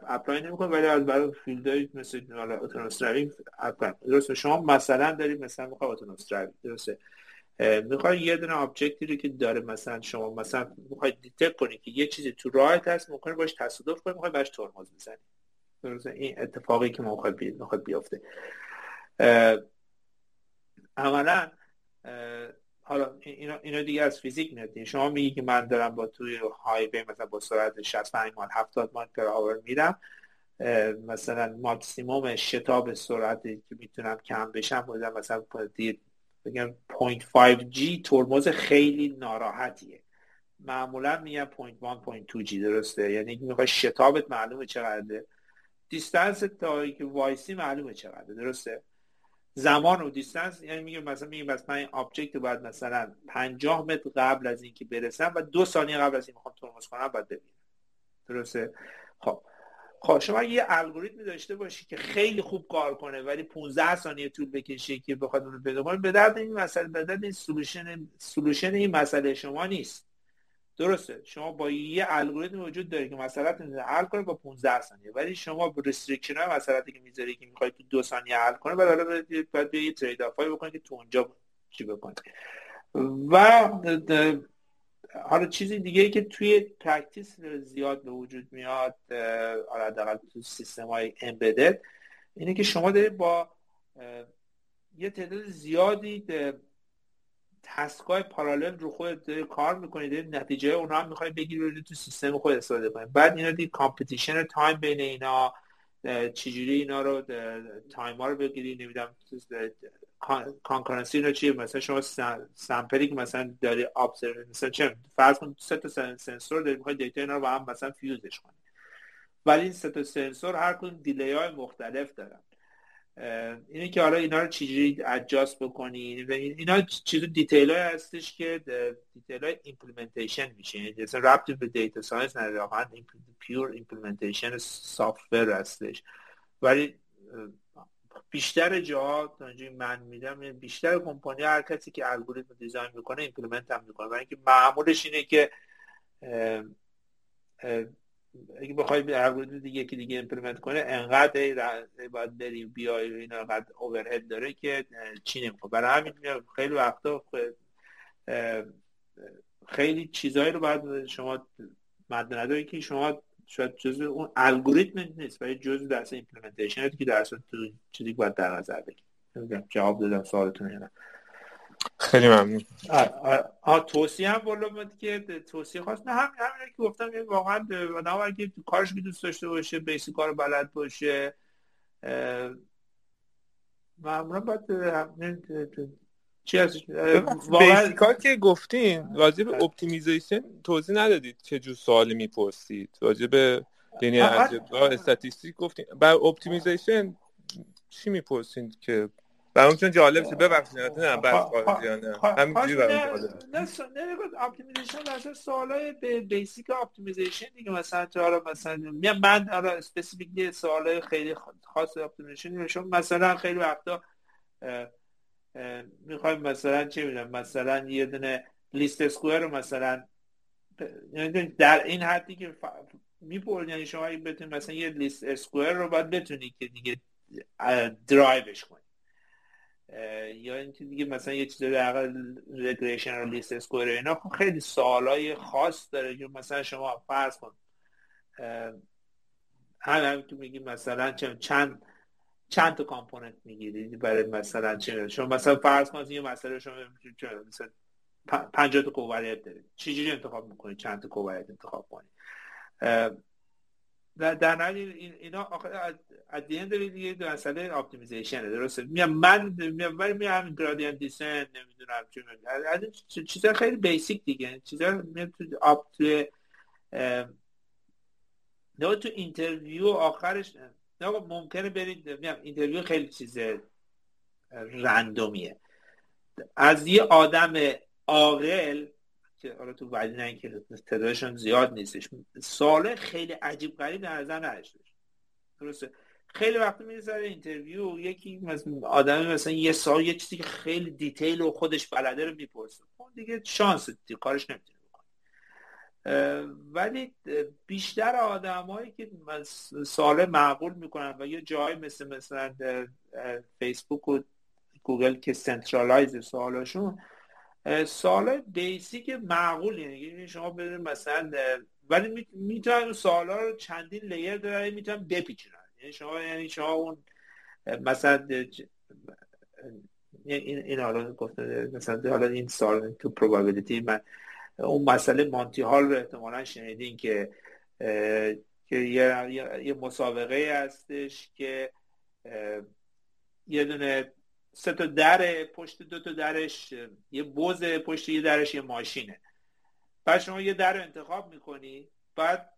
apply نمی‌کنم ولی از برای field های مثل حالا autonomous درسته؟ شما مثلا دارید مثلا می‌خوای autonomous driving درسته؟ می‌خوای یه دونه object ی رو که داره مثلا شما مثلا می‌خوای detect کنی که یه چیزی تو راهت هست ممکنه باش تصادف کنی می‌خوای باش ترمز بزنی. درسته؟ این اتفاقی که می‌خواد بی... بیفته. عملا حالا اینا, اینا دیگه از فیزیک میاد شما میگی که من دارم با توی highway مثلا با سرعت 65 مایل 70 مایل per hour میرم مثلا ماکسیموم شتاب سرعتی که می‌تونم کم بشم بودم مثلا بگم 0.5G ترمز خیلی ناراحتیه. معمولا میگم 0.1 0.2G درسته؟ یعنی می‌خوای شتابت معلومه چقدره. distance تا که وایسی معلومه چقدره درسته؟ زمان و distance یعنی میگم مثلا میگم بس من این object باید مثلا 50 متر قبل از اینکه برسم و دو ثانیه قبل از این می‌خوام ترمز کنم باید ببینم. درسته؟ خب. خب شما یه الگوریتمی داشته باشی که خیلی خوب کار کنه ولی 15 ثانیه طول بکشه که بخواد اون رو پیدا کنه به درد این مسئله به درد این solution solution این مسئله شما نیست. درسته شما با یه الگوریتم وجود داره که مسئله رو حل کنه با 15 ثانیه ولی شما با restriction های مسئله که می‌ذاری که می‌خوای تو دو ثانیه حل کنه بعد حالا باید یه trade-off بکنید که تو اونجا چی بکنید و حالا چیزی دیگه ای که توی practice زیاد به وجود میاد حالا تو سیستم های embedded اینه که شما دارید با یه تعداد زیادی task ای parallel رو خود کار می‌کنید نتیجه اونا هم می‌خواید بگیرید تو سیستم خود استفاده کنید بعد اینا دی computation time بین اینا چجوری اینا رو time ها رو بگیرید نمی‌دونم concurrency رو چیه؟ مثلا شما sample ی که مثلا داری observe مثلا چه فرض کن سه تا سنسور داری می‌خوای data اینا رو با هم مثلا fuse ش کنی. ولی این سه تا سنسور هر کدوم delay های مختلف دارن. اینه که حالا اینا رو چجوری adjust بکنی اینا چیز detail های هستش که detail های implementation میشه. یعنی اصلا ربطی به data science نداره. واقعا pure implementation software هستش. ولی بیشتر تا من دیدم یعنی بیشتر کمپانی هر کسی که الگوریتم design می‌کنه implement هم می‌کنه. برای اینکه معمولش اینه که اگه بخوای الگوریتم دیگه که دیگه implement کنه انقدر باید بری بیای و اینا انقدر overhead داره که چی نمی‌کنه برای همین خیلی وقتا خیلی چیزهایی رو باید شما مد که شما شاید جزء اون الگوریتم نیست ولی جزء درست implementation که درست تو چیزی باید در نظر بگیرید جواب دادم سوالتون یا خیلی ممنون. آ توصیه هم بالا که توصیه خواست نه هم همین که گفتم یعنی واقعا آدم اگه کارش که دوست داشته باشه basic کار بلد باشه معمولا باید چی واقعا که گفتین راجع به optimization توضیح ندادید چه جور سوالی می‌پرسید. راجع به یعنی statistics گفتین. بر optimization چی می‌پرسین که؟ برام چون جالب شد. ببخشید نه بس خارجیانه همینجوری برام جالب نه نه optimization مثلا سوالای basic optimization دیگه مثلا تو مثلا من حالا specific سوالای خیلی خاص optimization مثلا خیلی وقتا می‌خوایم مثلا چه می‌دونم مثلا یه دونه least square رو مثلا یعنی در این حدی که ف... میپرد یعنی شما بتونید مثلا یه least square رو باید بتونی که دیگه derive ش کنی. یا اینکه دیگه مثلا یه چیز در regression رو least square اینا خب خیلی سوالای خاص داره که مثلا شما فرض کن هم که میگی مثلا چند چند تا component می‌گیری؟ برای مثلا چه شما مثلا فرض کن یه مسئله شما مثلا 50 تا covariate دارید چجوری انتخاب می‌کنید چند تا covariate انتخاب کنید در در اینا at the end دیگه مسئله optimization درسته؟ میام من میام ولی میام همین gradient descent نمی‌دونم چه از چیزا خیلی basic دیگه. چیزا میاد تو آپ تو interview آخرش نه ممکنه برید interview خیلی چیز random یه. از یه آدم عاقل که حالا تو ولی که تعدادشون زیاد نیستش سوال خیلی عجیب غریب در نظر نداشته درسته؟ خیلی وقت میره interview یکی مثلا آدمی مثلا یه سوال یه چیزی که خیلی detail و خودش بلده رو می‌پرسه. اون دیگه شانس دی کارش بکنه ولی بیشتر آدمایی که سوال معقول می‌کنن و یه جایی مثل مثلا فیسبوک و گوگل که centralize سوالاشون سوال basic معقول یعنی شما بدون مثلا ولی می‌تونن سوالا رو چندین layer داره می‌تونن بپیچونن. یعنی شما یعنی شما اون مثلا این این حالا گفته مثلا حالا این سوال تو probability من اون مسئله مانتی هال رو احتمالا شنیدین که که یه, یه مسابقه هستش که یه دونه سه تا در پشت دو تا درش یه بوز پشت یه درش یه ماشینه. بعد شما یه در انتخاب می‌کنی بعد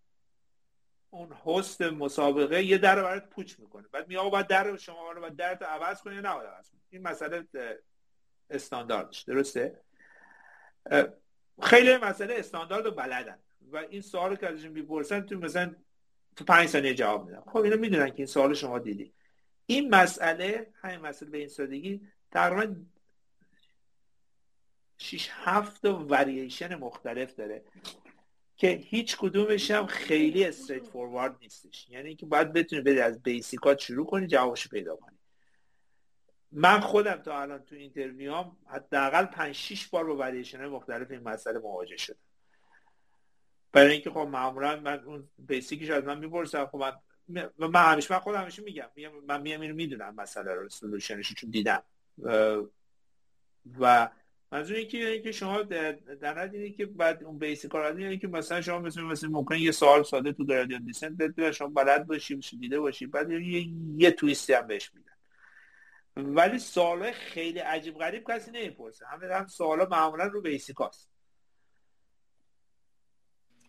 اون هست مسابقه یه در رو برات پوچ می‌کنه. بعد میگه بعد در شما رو بعد در رو عوض کنی نه عوض کنی؟ این مسئله استانداردش. درسته؟ خیلی مسئله استاندارد رو بلدن. و این سوال که ازشون می‌پرسن تو مثلا تو پنج ثانیه جواب میدن خب اینا می‌دونن که این سوال شما دیدی. این مسئله همین مسئله به این سادگی تقریبا 6 7 ورییشن مختلف داره که هیچ کدومش هم خیلی استریت فوروارد نیستش. یعنی اینکه باید بتونی بری از بیسیکات شروع کنی جوابش پیدا کنی. من خودم تا الان تو interview هم حداقل 5 6 بار با ورییشن مختلف این مسئله مواجه شدم. برای اینکه خب معمولا من اون basic ش از من می‌پرسم خب من و من همیشه من خودم همیشه میگم من میام اینو می‌دونم مسئله رو solution ش چون دیدم. و منظور اینکه که شما در اینه که بعد اون basic کار یعنی که مثلا شما مثلا مثلا ممکن یه سوال ساده تو گرادیان descent بده شما بلد باشی دیده باشی بعد یه, یه تویستی هم بهش میدن. ولی سوال خیلی عجیب غریب کسی نمی‌پرسه. همه هم سوالا معمولا رو بیسیکاست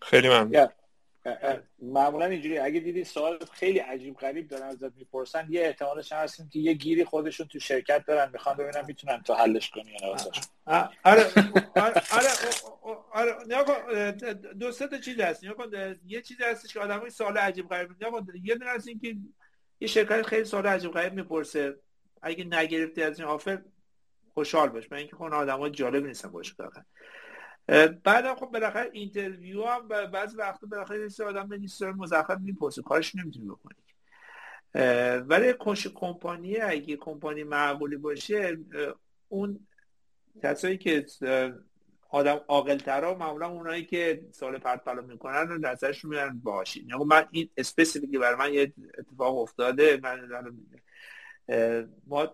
خیلی ممنون. معمولا اینجوری. اگه دیدی سوال خیلی عجیب غریب دارن ازت می‌پرسن یه احتمالش هست که یه گیری خودشون تو شرکت دارن. می‌خوان ببینن می‌تونن تو حلش کنی یا نه آره آره آره آره. دو سه تا چیز هست. یه چیزی هستش که آدمای سوال عجیب غریب یه دونه هست که یه شرکت خیلی سوال عجیب غریب می‌پرسه. اگه نگرفتی از این آفر خوشحال باش. من اینکه خون آدمای جالب نیستن باشه بعد خب بالاخره اینترویو هم بعضی وقتا بالاخره یه آدم به نیست مزخرف می‌پرسه. کارش نمی‌تونی بکنی. ولی کمپانی اگه کمپانی معقولی باشه اون کسایی که آدم عاقل ترا معمولا اونایی که سوال پرت پلا می‌کنن رو نظرش میارن باشین یعنی من این specifically برای من یه اتفاق افتاده. من ما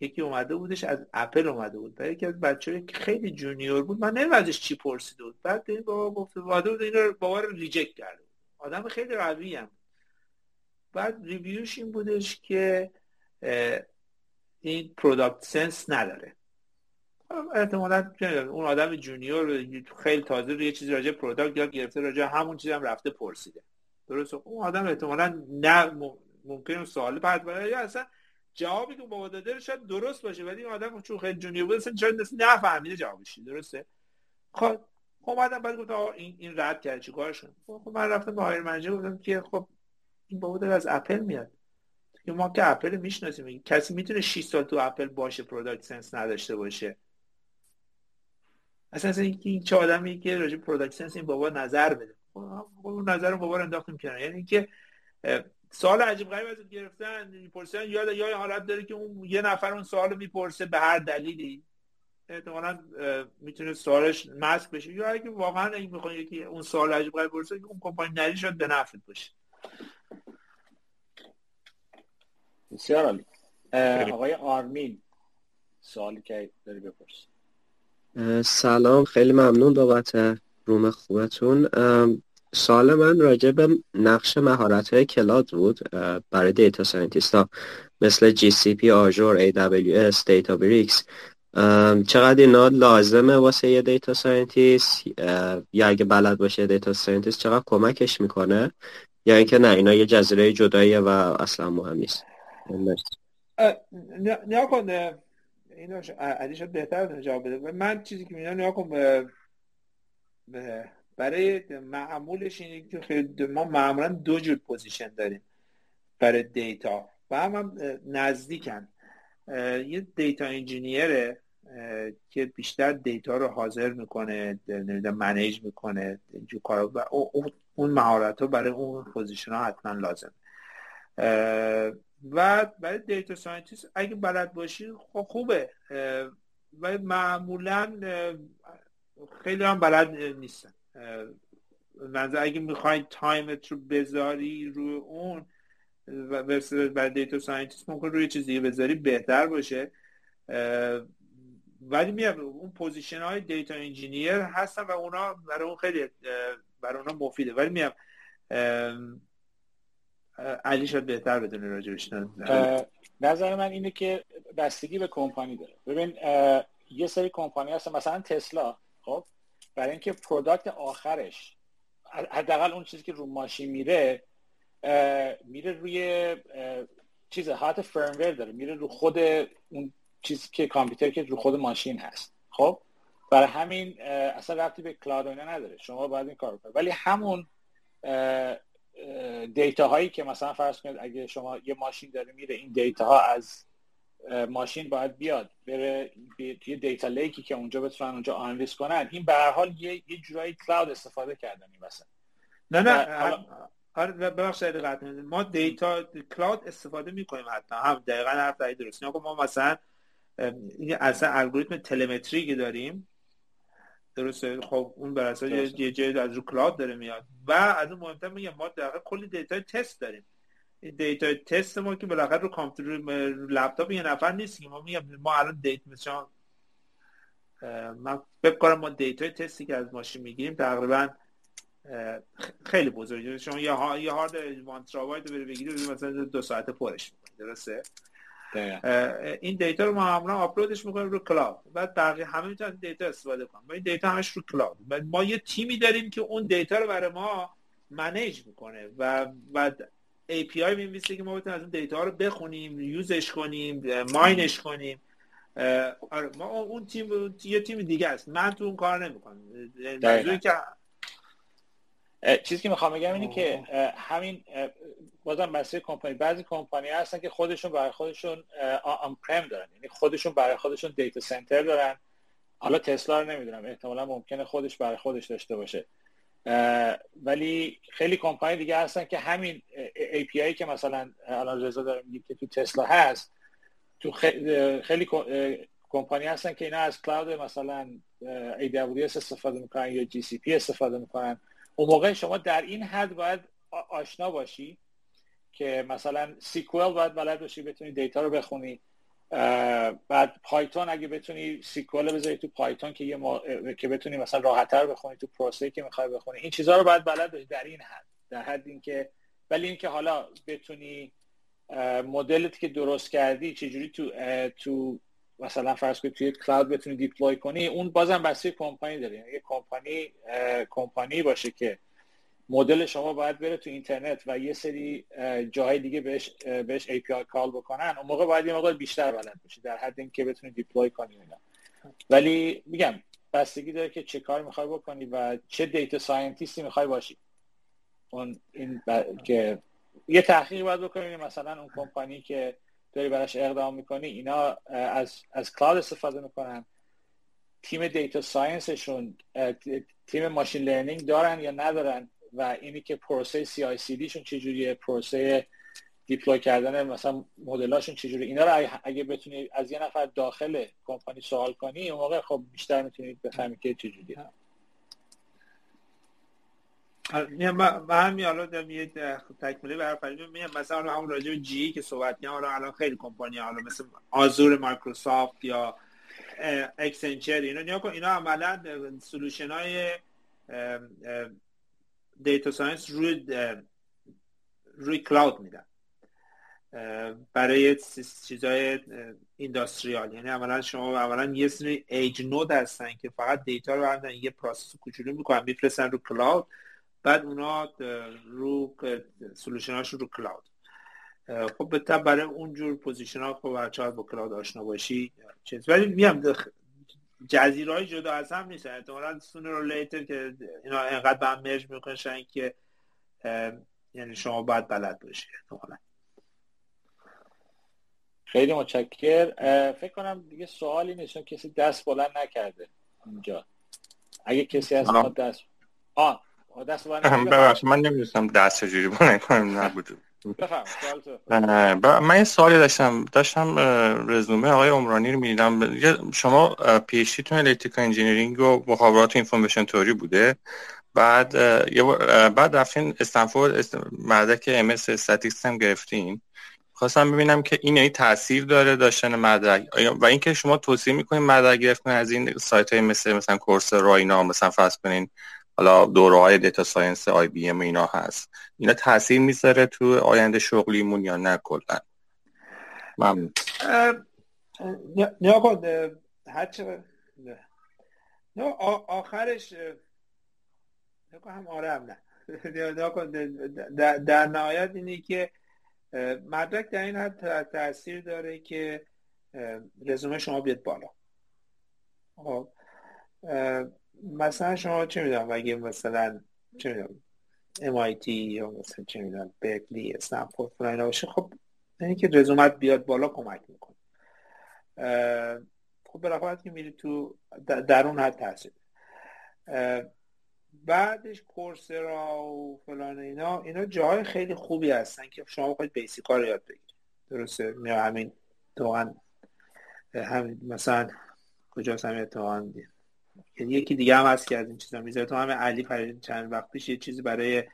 یکی اومده بودش از اپل اومده بود. برای یکی از بچه که خیلی junior بود. من نمیم ازش چی پرسیده بود. بعد این بابا گفته واده بود این رو بابا رو reject کرده آدم خیلی روی هم بعد review ش این بودش که این product sense نداره. احتمالا اون آدم junior خیلی تازه روی چیزی راجع product یاد گرفته راجع همون چیزی هم رفته پرسیده. درست اون آدم احتمالا نه ممکن سوال پرت یا اصلا جوابی که بابا داده شاید درست باشه ولی این آدم چون خیلی junior بود اصلا شاید نفهمیده جوابش درسته؟ خب خب بعدم بعد گفت این این رد کرد چیکار شد خب من رفتم به hiring manager گفتم که خب این بابا داره از اپل میاد. که ما که اپل می‌شناسیم کسی می‌تونه 6 سال تو اپل باشه product sense نداشته باشه؟ اصلا این چه آدمی که راجع product sense این بابا نظر بده. خب, خب، نظر بابا رو انداختیم کنار. یعنی که سوال عجیب غریب ازت گرفتن می‌پرسن یا یا حالت داره که اون یه نفر اون سوال می‌پرسه به هر دلیلی. احتمالا می‌تونه سوالش مسک بشه. یا اگه واقعا اگه می‌خواد یکی اون سوال عجیب غریب پرسه اون کمپانی نری شد به نفعت باشه. بسیار عالی. آقای آرمین سوالی که داری بپرس. سلام خیلی ممنون بابت room خوبتون. سوال من راجع به نقش مهارت های cloud بود برای data scientist ها مثل جی سی پی آژور ای دبلیو اس دیتا بریکس چقدر اینا لازمه واسه یه data scientist؟ یا اگه بلد باشه data scientist چقدر کمکش می‌کنه؟ یا اینکه نه اینا یه جزیره جداییه و اصلا مهم نیست. نیا کن اینو علی شد بهتر جواب بده. من چیزی که می‌دونم نیا کن برای معمولش اینه که ما معمولا دو جور پوزیشن داریم برای دیتا و هم, هم نزدیکن. یه دیتا انجینیره که بیشتر دیتا رو حاضر می‌کنه manage می‌کنه اینجور کارا. و اون مهارت ها برای اون position ها حتما لازم و برای data scientist اگه بلد باشی خب خوبه. و معمولا خیلی هم بلد نیستن. منظور اگه می‌خوای تایمت رو بذاری روی اون و برای data scientist ممکن روی چیزی بذاری بهتر باشه. ولی میاد اون position های data engineer هستن و اونا برای اون خیلی برای اونا مفیده. ولی میام علی شاید بهتر بدونه راجبش. نظر من اینه که بستگی به کمپانی داره. ببین یه سری کمپانی هست مثلا تسلا. خب برای اینکه product آخرش حداقل اون چیزی که رو ماشین میره میره روی چیز حالت firmware داره میره رو خود اون چیزی که کامپیوتر که رو خود ماشین هست. خب؟ برای همین اصلا ربطی به cloud نداره. شما باید این کار کنید. ولی همون data هایی که مثلا فرض کنید اگه شما یه ماشین داره میره این data ها از ماشین باید بیاد بره یه data lake ی که اونجا بتونن اونجا آنالیز کنن. این به هر حال یه یه جورایی cloud استفاده کردن این مثلا نه نه آره ببخشید ما data cloud استفاده می‌کنیم حتی هم دقیقا حرف درست ما مثلا این اصلا الگوریتم telemetry که داریم. درسته؟ خب اون بر اساس یه جای از رو cloud داره میاد. و از اون مهمتر میگم ما در کلی data test داریم. data test ما که بالاخره رو کامپیوتر رو لپتاپ یه نفر نیست ما میگم ما الان data مثلا من فکر کنم ما data test ی که از ماشین می‌گیریم تقریبا خیلی بزرگه شما یه یه هارد one terabyte رو بگیرید مثلا دو ساعت پرشه درسته؟ این data رو ما معمولا آپلودش می‌کنیم رو cloud. بعد بقیه همه می‌تونن data استفاده کنن. این data همش رو cloud. ما یه تیمی داریم که اون data رو برای ما manage می‌کنه و بعد API می‌نویسه که ما بتونیم از اون data رو بخونیم use ش کنیم mine ش کنیم. آره ما اون تیم یه تیم دیگه است. من تو اون کار نمی‌کنم. که چیزی که می‌خوام بگم اینه که همین بازم مسئله کمپانی بعضی کمپانی هستن که خودشون برای خودشون آن پرم دارن. یعنی خودشون برای خودشون دیتا سنتر دارن. حالا تسلا رو نمی‌دونم. احتمالا ممکنه خودش برای خودش داشته باشه. ولی خیلی کمپانی دیگه هستن که همین API که مثلا الان رضا داره میگه که تو تسلا هست تو خیلی کمپانی هستن که اینا از cloud مثلا AWS استفاده می‌کنن یا GCP استفاده می‌کنن. اون موقع شما در این حد باید آشنا باشی که مثلا SQL باید بلد باشی بتونی data رو بخونی. بعد Python اگه بتونی SQL بذاری تو Python که یه که بتونی مثلا راحتتر بخونی تو process ه که می‌خوای بخونی. این چیزها رو باید بلد باشی در این حد در حد اینکه ولی اینکه حالا بتونی مدلت که درست کردی چجوری تو تو مثلا فرض کنید توی cloud بتونی deploy کنی اون بازم بسیار کمپانی داره. یعنی کمپانی کمپانی باشه که مدل شما باید بره تو اینترنت و یه سری جاهای دیگه بهش بهش API call بکنن. اون موقع باید یه موقع بیشتر بلد باشی در حد اینکه بتونی deploy کنی اینا. ولی میگم بستگی داره که چه کار می‌خوای بکنی و چه data scientist ی می‌خوای باشی. اون این که یه تحقیق باید بکنی مثلا اون کمپانی که داری براش اقدام می‌کنی اینا از از cloud استفاده می‌کنن. تیم data science شون تیم machine learning دارن یا ندارن؟ و اینی که پروسه CI/CD شون چجوریه پروسه deploy کردن مثلا مدلاشون چجوری اینا رو اگه بتونی از یه نفر داخل کمپانی سوال کنی اون موقع خب بیشتر می‌تونید بفهمید که چجوری من همین حالا دارم یه تکمیلی برای میگم مثلا همون راجع به GE که صحبت کردم حالا الان خیلی کمپانی حالا مثل Azure Microsoft یا Accenture اینا نیا کن اینا عملا solution های data science روی روی cloud میدن. برای چیزای industrial. یعنی اولا شما اولا یه سری edge node هستن که فقط data رو بردن یه process کوچولو می‌کنن میفرستن رو cloud بعد اونا رو solution اشون رو cloud. خب به برای اونجور position ها خب بچه با cloud آشنا باشی چیز. ولی میام جزیره های جدا از هم نیست احتمالا sooner or later که اینا انقدر به هم merge می‌کنن که یعنی شما باید بلد باشی احتمالا. خیلی متشکر فکر کنم دیگه سوالی نیست کسی دست بلند نکرده اینجا. اگه کسی از ما دست آه دست بلند من نمی‌دونستم دست چجوری بلند کنم نبود من یه سوالی داشتم. داشتم رزومه آقای عمرانی رو می‌دیدم. شما PhD تون electrical engineering و مخابرات information theory بوده. بعد بعد رفتین استنفورد مدرک MS statistics هم گرفتین. خواستم ببینم که این ای تاثیر داره داشتن مدرک. و اینکه شما توصیه می‌کنین مدرک گرفتن از این سایت های مثل مثلا Coursera اینا مثلا فرض کنین حالا دوره های data science IBM اینا هست. اینا تاثیر می‌ذاره تو آینده شغلیمون یا نه کلا؟ ممنون. نه کن نه آخرش هم آره هم نه. در نهایت اینه که مدرک در این حد تاثیر داره که رزومه شما بیاد بالا. خب مثلا شما چه می‌دونم اگه مثلا چه می‌دونم MIT یا مثلا چه می‌دونم برکلی استنفورد فلان باشه خب اینی که رزومت بیاد بالا کمک می‌کنه. خب به که میری تو در اون حد تاثیر. بعدش کورسرا و فلان اینا اینا جاهای خیلی خوبی هستن که شما بخواید بیسیکا رو یاد بگیرید. درسته؟ میاد همین توان همین مثلا کجاست همین توان یعنی یکی دیگه هم هست که از این چیزا می‌ذاره. تو همه علی چند وقت پیش یه چیزی برای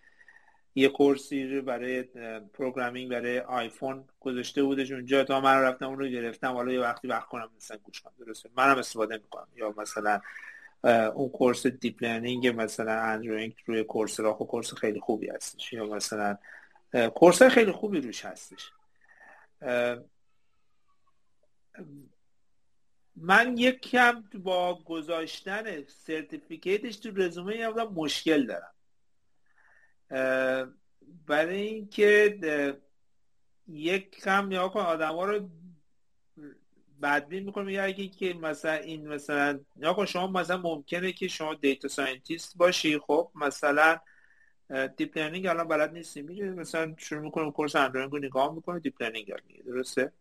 یه course ی برای programming برای آیفون گذاشته بودش. اونجا تا من رفتم اون رو گرفتم. حالا یه وقتی وقت کنم مثلا گوش کنم. درسته. منم استفاده می‌کنم. یا مثلا اون course deep learning مثلا Andrew Ng روی Coursera course خیلی خوبی هستش. یا مثلا course خیلی خوبی روش هستش. من یک کم با گذاشتن certificate ش تو رزومه یه مشکل دارم. برای اینکه یک کم یا کن آدم ها رو بدبین می‌کنه یا اگه که مثلا این مثلا یا کن شما مثلا ممکنه که شما data scientist باشی. خب مثلا deep learning الان بلد نیستی. میگه مثلا شروع می‌کنه course Andrew Ng رو نگاه می‌کنه deep learning درسته؟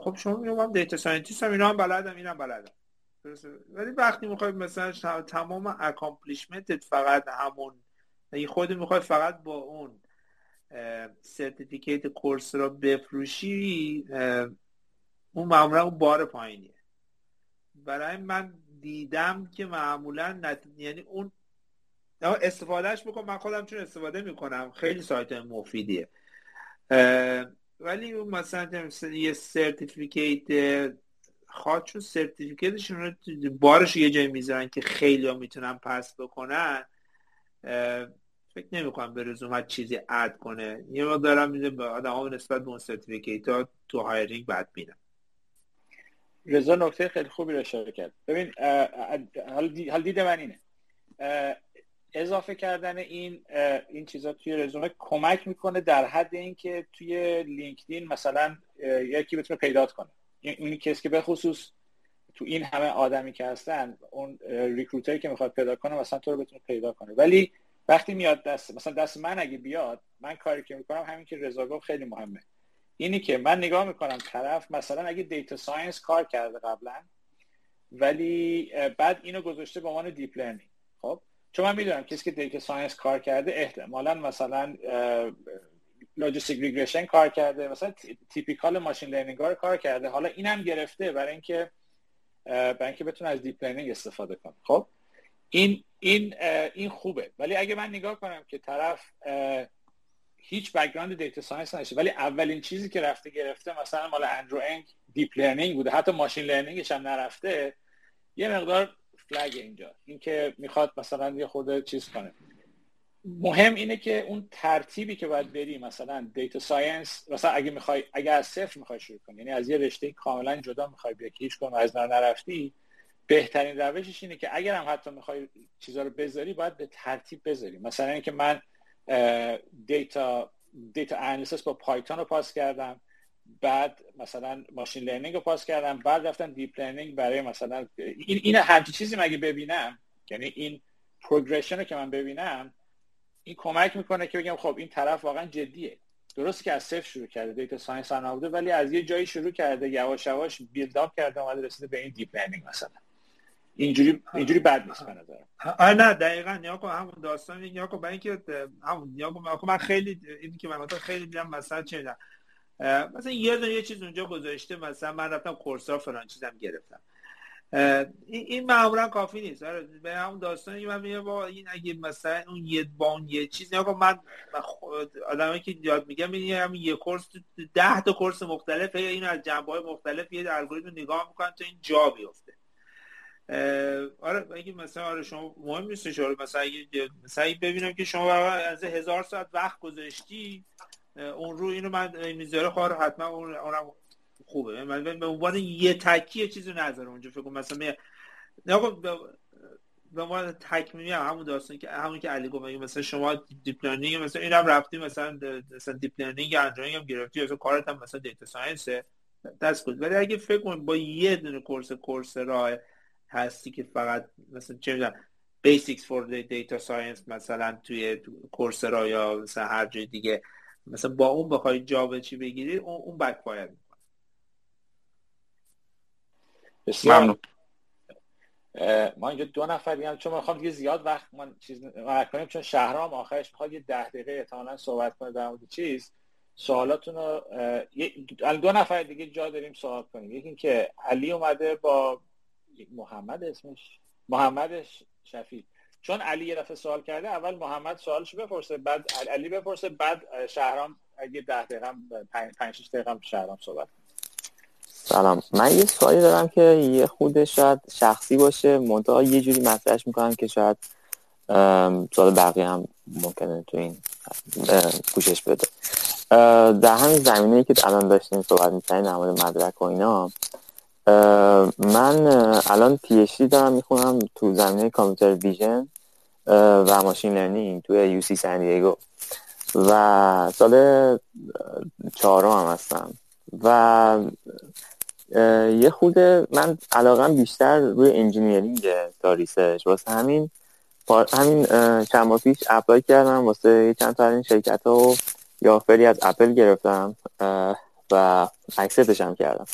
خب شما میگم من data scientist هم اینا هم بلدم اینم بلدم. ولی وقتی می‌خوای مثلا تمام accomplishment ت فقط همون اگه خود می‌خوای فقط با اون certificate Coursera بفروشی اون معمولا اون بار پایینیه. برای من دیدم که معمولا نت... یعنی اون استفادهش بکن من خودم چون استفاده می‌کنم. خیلی سایت مفیدیه. ولی مثلا یه سرتیفیکیت خواد چون سرتیفیکیتشون رو بارش یه جایی می‌ذارن که خیلی ها می‌تونن پس بکنن. فکر نمی کنم به رزومت چیزی اد کنه. یه ما دارم میده به آدم نسبت به اون سرتیفیکیت ها تو هایرینگ بد بینم رضا نکته خیلی خوبی رو اشاره کرد. ببین حال دید من اینه. اضافه کردن این این چیزا توی رزومه کمک می‌کنه در حد اینکه توی لینکدین مثلا یکی بتونه پیدا کنه. این کسی که به خصوص تو این همه آدمی که هستن اون ریکروتری که می‌خواد پیدا کنه مثلا تو رو بتونه پیدا کنه. ولی وقتی میاد دست مثلا دست من اگه بیاد من کاری که می‌کنم همین که رضا خیلی مهمه. اینی که من نگاه می‌کنم طرف مثلا اگه data science کار کرده قبلا ولی بعد اینو گذاشته به عنوان deep learning. چون من می‌دونم کسی که data science کار کرده احتمالا مثلا logistic regression کار کرده مثلا typical machine learning رو کار کرده. حالا اینم گرفته برای اینکه برای اینکه بتونه از deep learning استفاده کنه. خب؟ این این این خوبه. ولی اگه من نگاه کنم که طرف هیچ background data science نداشته ولی اولین چیزی که رفته گرفته مثلا مال Andrew Ng deep learning بوده. حتی machine learning ش هم نرفته. یه مقدار flag اینجا. اینکه می‌خواد مثلا یه خود چیز کنه. مهم اینه که اون ترتیبی که باید بری مثلا data science مثلا اگه می‌خوای اگه از صفر می‌خوای شروع کنی یعنی از یه رشته کاملا جدا می‌خوای بیا هیچ کنی از نرفتی بهترین روشش اینه که اگر هم حتی می‌خوای چیزا رو بذاری باید به ترتیب بذاری. مثلا اینکه من data data analysis با Python رو پاس کردم. بعد مثلا machine learning رو پاس کردم بعد رفتم deep learning برای مثلا این این همچی چیزی مگه ببینم؟ یعنی این progression رو که من ببینم این کمک می‌کنه که بگم خب این طرف واقعا جدیه. درست که از صفر شروع کرده data science هم نبوده ولی از یه جایی شروع کرده یواش یواش build up کرده اومده رسیده به این deep learning مثلا. اینجوری اینجوری بد نیست به نظرم. آره نه دقیقاً. نیا کن همون داستان نیا کن برای اینکه همون نیا کن من خیلی اینی که من خیلی دیدم مثلا چه مثلا یه دونه یه چیز اونجا گذاشته مثلا من رفتم کورسا فلان چیزم گرفتم. این معمولا کافی نیست. آره به همون داستانی من با این اگه مثلا اون یه بان یه چیز نگاه من آدمایی که یاد میگم این یه کورس ده تا کورس مختلف اینو از جنبه های مختلف یه الگوریتم نگاه می‌کنن تا این جا بیفته. آره اگه مثلا آره شما مهم نیست آره مثلا اگه مثلا ببینم که شما از هزار ساعت وقت گذاشتی اون رو اینو من می‌ذاره خواهر حتما اونم خوبه. من به عنوان یه تکی چیزی نظر اونجا. فکر کنم مثلا می به عنوان تکمیلی هم همون داستان که همون که علی گفت مثلا شما دیپ لرنینگ مثلا اینم رفتی مثلا مثلا دیپ لرنینگ اندروینگ هم گرفتی مثلا کارت هم مثلا دیتا ساینس دست بود ولی اگه فکر کن با یه دونه کورس کورس راه هستی که فقط مثلا چه می‌دونم for the Data Science مثلا توی کورسرا یا مثلا هر جای دیگه مثلا با اون بخوای جا چی بگیری اون اون بک باید ممنون. ما اینجا دو نفر هم چون می‌خوام دیگه زیاد وقت من چیز کنیم چون شهرام آخرش می‌خواد یه ده دقیقه احتمالا صحبت کنه در مورد چیز. سوالاتون رو دو نفر دیگه جا داریم سوال کنیم. یکی اینکه علی اومده با محمد اسمش محمد شفی چون علی یه دفعه سوال کرده اول محمد سوالش بپرسه بعد علی بپرسه بعد شهرام اگه ده دقیقه پنج شش دقیقه شهرام صحبت سلام. من یه سوالی دارم که یه خود شاید شخصی باشه منتها یه جوری مطرحش می‌کنم که شاید سوال بقیه هم ممکنه تو این گوشش بده. در همین زمینه که الان داشتیم صحبت می‌کنیم در مدرک و اینا من الان PhD دارم می‌خونم تو زمینه computer vision. و machine learning توی UC San Diego و سال چهارم هم هستم. و یه خود من علاقم بیشتر روی engineering تا research واسه همین همین چند ماه پیش apply کردم. واسه چند تا این شرکت ها و یه آفری از اپل گرفتم و accept ش هم کردم.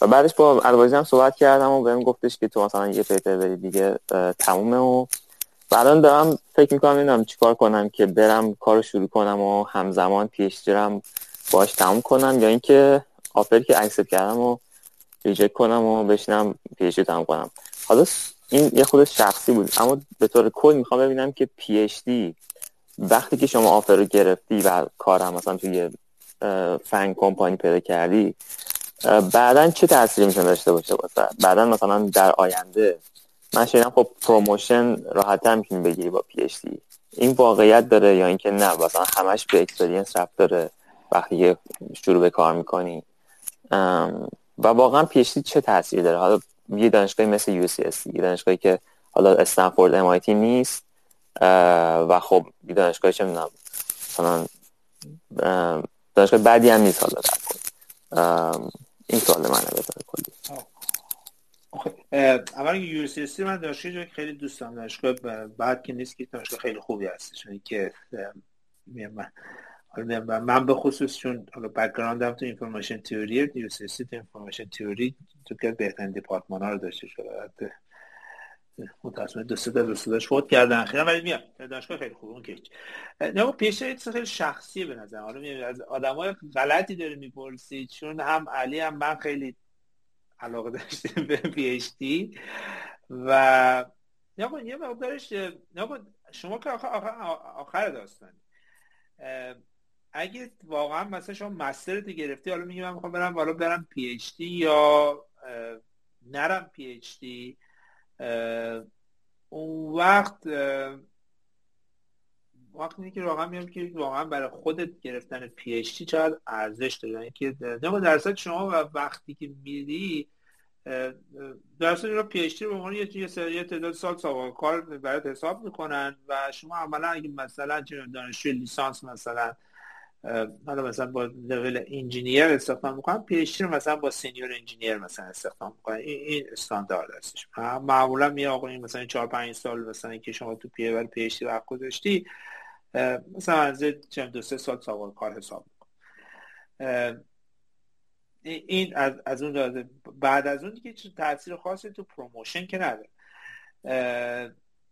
و بعدش با الوازی هم صحبت کردم و بهم گفتش که تو مثلا یه paper بری دیگه تمومه و الان دارم فکر می‌کنم اینم چیکار کنم که برم کارو شروع کنم و همزمان PhD باهاش تموم کنم یا اینکه offer که accept کردم و reject کنم و بشینم PhD تموم کنم. حالا این یه خود شخصی بود اما به طور کل می‌خوام ببینم که PhD وقتی که شما offer رو گرفتی و کارم مثلا توی FAANG company پیدا کردی بعدا چه تاثیری می‌تونه داشته باشه؟ بعدا مثلا در آینده من شنیدم خب promotion راحت می‌تونی بگیری با PhD این واقعیت داره یا اینکه نه مثلا همش به experience ربط داره وقتی شروع به کار می‌کنی. و واقعا PhD چه تاثیری داره؟ حالا یه دانشگاهی مثل UCSD یه دانشگاهی که حالا Stanford ام نیست و خب یه دانشگاهی چه می‌دونم مثلا دانشگاه بدی هم نیست حالا در این سوال منه به کلی. اولا UC من دانشگاه خیلی دوست دارم. دانشگاه بد که نیست که دانشگاه خیلی خوبی هستش. که من من به خصوص چون حالا background م تو اینفورمیشن تئوری یو سی تو information theory تو که بهترین دیپارتمان ها رو داشته شده. متاسفانه دو سه تا دوستاش فوت کردن. خیلی ولی میاد دانشگاه خیلی خوب اون که نه پیش خیلی شخصیه به نظر حالا از آدمای غلطی داره می‌پرسید چون هم علی هم من خیلی علاقه داشتیم به PhD و یه مقدارش شما که آخر, آخر, آخر داستان. اگه واقعا مثلا شما master ت گرفتی حالا میگم من می‌خوام برم حالا برم PhD یا نرم پی اچ دی اون وقت وقتی که واقعا میام که واقعا برای خودت گرفتن پی اچ دی چقدر ارزش داره. یعنی که درصد شما وقتی که میری درصد رو PhD به عنوان یه سری تعداد سال سابقه کار برات حساب می‌کنن و شما عملا اگه مثلا دانشجوی لیسانس مثلا حالا مثلا با level engineer استخدام می‌کنن PhD رو مثلا با senior engineer مثلا استخدام می‌کنن. این, این استاندارد هستش. معمولا می آقا مثلا 4 5 سال مثلا که شما تو پی بر پی اچ وقت گذاشتی مثلا از چند دو سه سال سابقه کار حساب این از, از اون بعد از اون دیگه تاثیر خاصی تو پروموشن که نداره.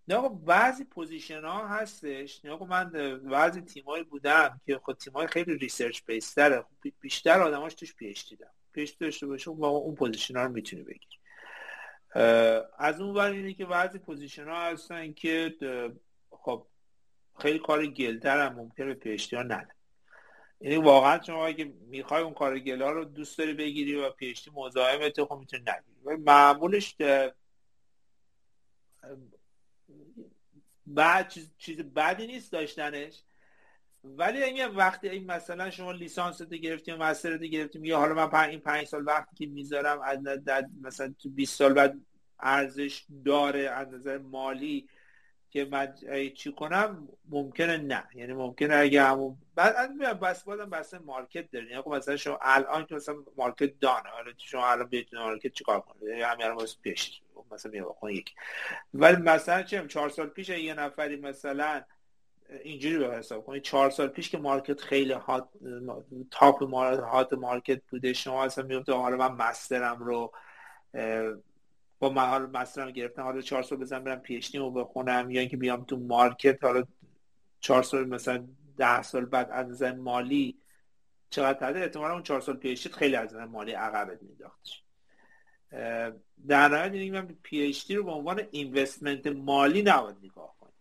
نه بعضی پوزیشن ها هستش. نه من بعضی تیمایی بودم که خود تیمای خیلی ریسرچ بیستره. خب بیشتر آدماش توش پی اچ دیدم پی داشته باشه با اون پوزیشن ها رو می‌تونی بگیری. از اون ور اینه که بعضی پوزیشن ها هستن که خب خیلی کار گلتر هم ممکنه به ها نده. یعنی واقعا شما اگه می‌خوای اون کار گلا رو دوست داری بگیری و پی اچ دی مزاحمت خب می‌تونی نگیری. معمولش بعد چیز, چیز بدی نیست داشتنش. ولی اگه وقتی این مثلا شما لیسانس رو گرفتیم مستر رو گرفتیم یا حالا من این پنج سال وقتی که می‌ذارم از مثلا تو 20 سال بعد ارزش داره از نظر مالی که من چی کنم ممکنه نه. یعنی ممکنه اگه همون بعد بس بازم بس مارکت دارین یعنی مثلا شما الان که مثلا مارکت دانه. حالا شما الان بیتون مارکت چیکار کنید؟ یعنی همین الان پیش. مثلا میگم یک ولی مثلا چه چهار سال پیش یه نفری مثلا اینجوری به حساب کنید. چهار سال پیش که مارکت خیلی هات تاپ مارکت هات مارکت بوده شما اصلا می‌گفت حالا من مسترم رو من حالا master م گرفتم حالا چهار سال بزنم برم PhD رو بخونم یا اینکه بیام تو market حالا چهار سال مثلا ده سال بعد از نظر مالی چقدر تده احتمالا اون چهار سال PhD خیلی از نظر مالی عقبت میداختش در نهایت اینه من PhD رو به عنوان investment مالی نباید نگاه کنید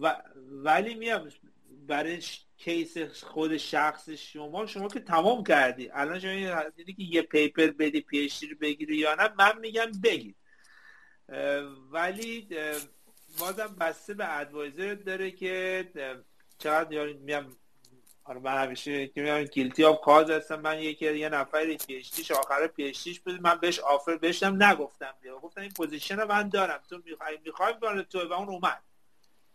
و ولی میام برای case خود شخص شما شما که تمام کردی. الان شما دیدی که یه paper بدی PhD رو بگیری یا نه من میگم بگیر ولی بازم بسته به ادوایزر داره که چقدر یعنی میام آره من همیشه که میگم گیلتی آف کاز هستم. من یکی یه نفری پی اچ دیش آخر پی اچ دیش بود من بهش آفر بشم نگفتم. بیا گفتم این پوزیشن رو من دارم. تو می‌خوای می‌خوای برای تو و اون اومد.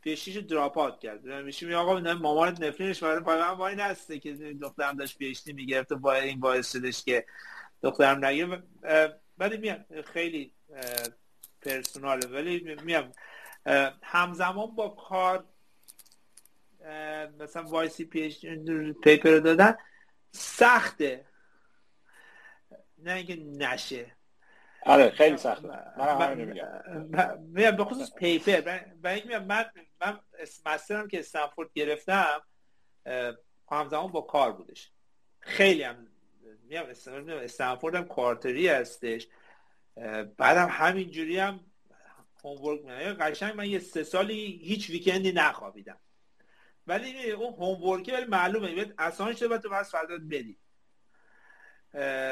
پی اچ دیش دراپ اوت کرد میشه می آقا نه مامانت نفرینش برای من وای نسته که دخترم داشت پی اچ دی می‌گرفت با این باعث شدش که دخترم نگه. ولی میام خیلی پرسوناله ولی میام همزمان با کار مثلا وایسی پیش پیپر دادن سخته. نه اینکه نشه. آره خیلی سخته. من به خصوص پیپر. برای اینکه من من مسترم که استنفورد گرفتم همزمان با کار بودش. خیلی هم میام استنفورد هم کارتری هستش. بعدم همینجوری هم هومورک قشنگ من یه سه سالی هیچ ویکندی نخوابیدم. ولی اون هومورکی ولی معلومه. باید اسان شده تو بس فردا بدی.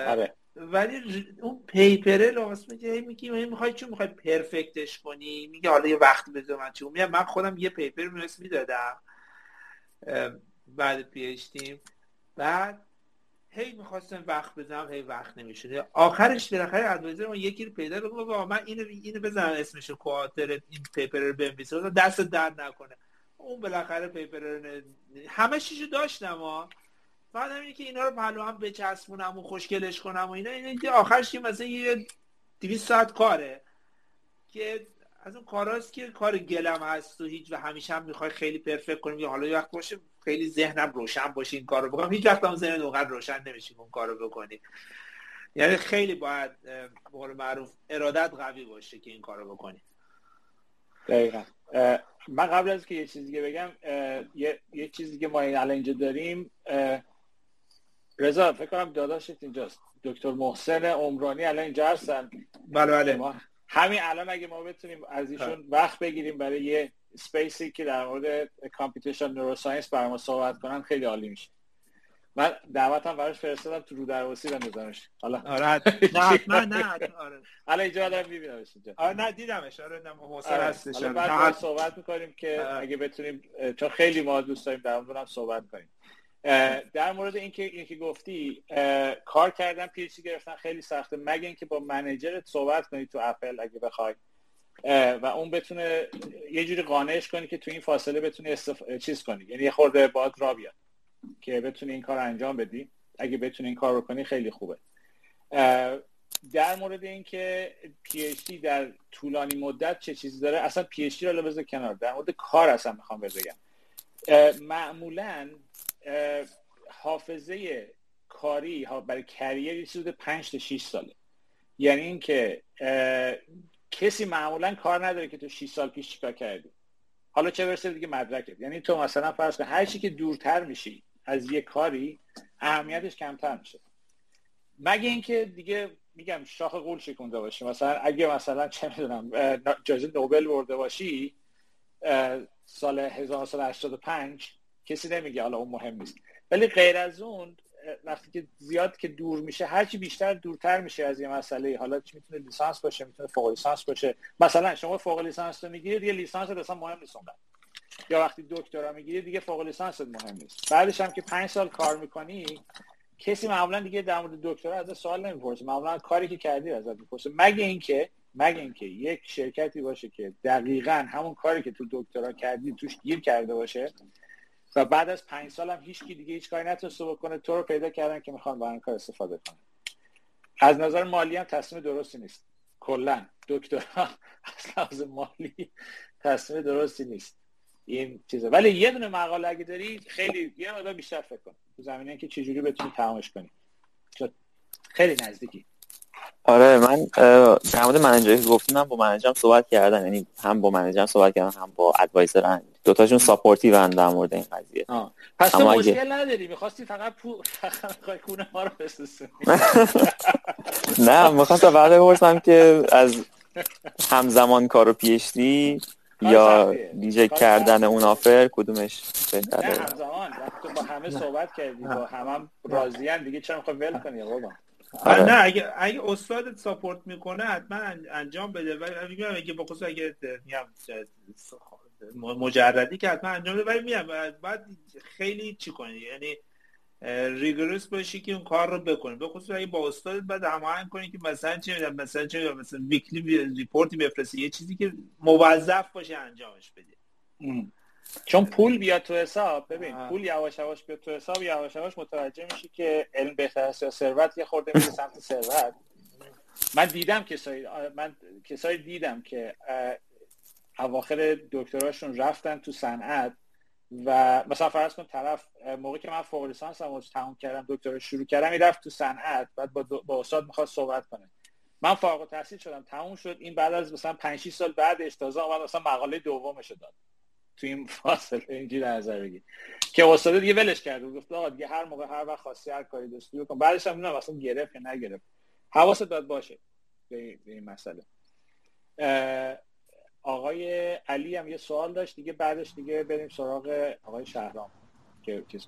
آره. ولی اون پیپره لازم میگه میگی می‌خوای چون می‌خوای؟ پرفکتش کنی. میگه حالا یه وقت بذار من چون من خودم یه پیپر میرس می‌دادم. بعد PhD بعد هی می‌خواستم وقت بزنم هی وقت نمی‌شده آخرش بالاخره advisor من یکی رو پیدا کنم من اینو اینو بزنم اسمش quarter این paper رو بنویسم دست درد نکنه. اون بالاخره paper همه چیزو داشتم ها بعد اینه که اینا رو پهلو هم بچسبونم و خوشگلش کنم و اینا. اینه آخرش که مثلا یه 200 ساعت کاره. که از اون کاراست که کار گلم هست و هیچ و همیشه هم می‌خوای خیلی perfect کنیم یا حالا وقت باشه خیلی ذهنم روشن باشه این کارو بکنم. هیچ وقت هم ذهن اونقدر روشن نمیشه اون کارو بکنی. یعنی خیلی باید به معروف اراده‌ت قوی باشه که این کارو بکنی. دقیقا. من قبل از که یه چیزی که بگم یه, یه چیزی که ما الان اینجا داریم. رضا فکر کنم داداشت اینجاست. دکتر محسن عمرانی الان اینجا هستن. بله بله. همین الان اگه ما بتونیم از ایشون وقت بگیریم برای یه space ی که در مورد computational neuroscience برای ما صحبت کنن خیلی عالی میشه. من دعوتم براش فرستادم تو رو درواسی بندازمش حالا. آره نه نه نه آره. حالا اینجا دارم میبینمش اینجا. آره نه دیدمش. آره نه محسن آره. هستش. حالا بعد صحبت می‌کنیم که اگه بتونیم چون خیلی ما دوست داریم در موردم صحبت کنیم. در مورد اینکه اینکه گفتی کار کردن پیچی گرفتن خیلی سخته. مگه اینکه با منیجرت صحبت کنی تو اپل اگه بخوای. و اون بتونه یه جوری قانعش کنی که تو این فاصله بتونی استف... چیز کنی. یعنی یه خورده باید را بیاد که بتونی این کار انجام بدی. اگه بتونی این کار رو کنی خیلی خوبه. در مورد اینکه پی در طولانی مدت چه چیزی داره اصلا پی اچ رو بذار کنار. در مورد کار اصلا می‌خوام بگم. معمولا حافظه کاری برای کریر حدود 5 تا 6 ساله. یعنی اینکه کسی معمولا کار نداره که تو 6 سال پیش چیکار کردی؟ حالا چه برسه دیگه مدرکت؟ یعنی تو مثلا فرض کن هر چی که دورتر میشی از یه کاری اهمیتش کمتر میشه. مگه اینکه دیگه میگم شاخ قول شکونده باشی. مثلا اگه مثلا چه می‌دونم جایزه نوبل برده باشی سال 1985 کسی نمیگه حالا اون مهم نیست. ولی غیر از اون وقتی که زیاد که دور میشه هرچی بیشتر دورتر میشه از یه مسئله. حالا چی می‌تونه لیسانس باشه؟ می‌تونه فوق لیسانس باشه. مثلا شما فوق لیسانس رو می‌گیرید یه لیسانس اصلا مهم نیست یا وقتی دکترا می‌گیری دیگه فوق لیسانس مهم نیست. بعدش هم که پنج سال کار می‌کنی کسی معمولا دیگه در مورد دکترا از سوال نمی‌پرسه. معمولا کاری که کردی ازت می‌پرسه. مگه اینکه مگه اینکه یک شرکتی باشه که دقیقا همون کاری که تو دکترا کردی توش گیر کرده باشه و بعد از پنج سال هم هیچ کی دیگه هیچ کاری نتونسته بکنه تو رو پیدا کردن که می‌خوان با این کار استفاده کنه از نظر مالی هم تصمیم درستی نیست. کلا. دکترا از لحاظ مالی تصمیم درستی نیست. این چیزه ولی یه دونه مقاله اگه داری خیلی یه مقدار بیشتر فکر کن. تو زمینه که چجوری بتونی تمامش کنی. خیلی نزدیکی. آره من در مورد manager ی که گفتیم من با منیجرم صحبت کردم یعنی هم با منیجرم صحبت کردم هم با advisor م دوتاشون supportive ان در مورد این قضیه. پس تو مشکل نداری می‌خواستی فقط پو فقط کون ما رو بسوزونی نه می‌خواستم بعد بپرسم که از همزمان کارو پیشتی یا دیجی کردن اون آفر کدومش بهتره؟ نه همزمان. تو با همه صحبت کردی با همه هم. راضی دیگه چرا می‌خوای ول کنی بابا آره. نه اگه اگه استادت ساپورت می‌کنه حتما انجام بده. ولی میگم اگه با خصوص اگه میگم مجردی که حتما انجام بده. ولی میگم بعد خیلی چی کنی؟ یعنی rigorous باشی که اون کار رو بکنی. به خصوص اگه با استادت بعد هماهنگ کنی که مثلا چه می‌دونم مثلا چه مثلا weekly report ی بفرستی یه چیزی که موظف باشه انجامش بده چون پول بیاد تو حساب ببین پول یواش یواش بیاد تو حساب یواش یواش متوجه میشی که علم بهتر است یا ثروت یه خورده میره سمت ثروت. من دیدم کسایی من کسایی دیدم که اواخر دکتراشون رفتن تو صنعت و مثلا فرض کن طرف موقعی که من فوق لیسانس هم تموم کردم دکترا شروع کردم می‌رفت تو صنعت بعد با, با استاد می‌خواد صحبت کنه. من فارغ التحصیل شدم تموم شد. این بعد از مثلا 5 6 سال بعدش تازه اومد مثلا مقاله دومش داد. تو این فاصله اینجوری نظر بگی. که استاد دیگه ولش کرد. و گفت آقا دیگه هر موقع هر وقت خواستی هر کاری دوستی بکن. بعدش هم نه گرفت یا نگرفت. حواست داد باشه به این مسئله. آقای علی هم یه سوال داشت دیگه بعدش دیگه بریم سراغ آقای شهرام که چیز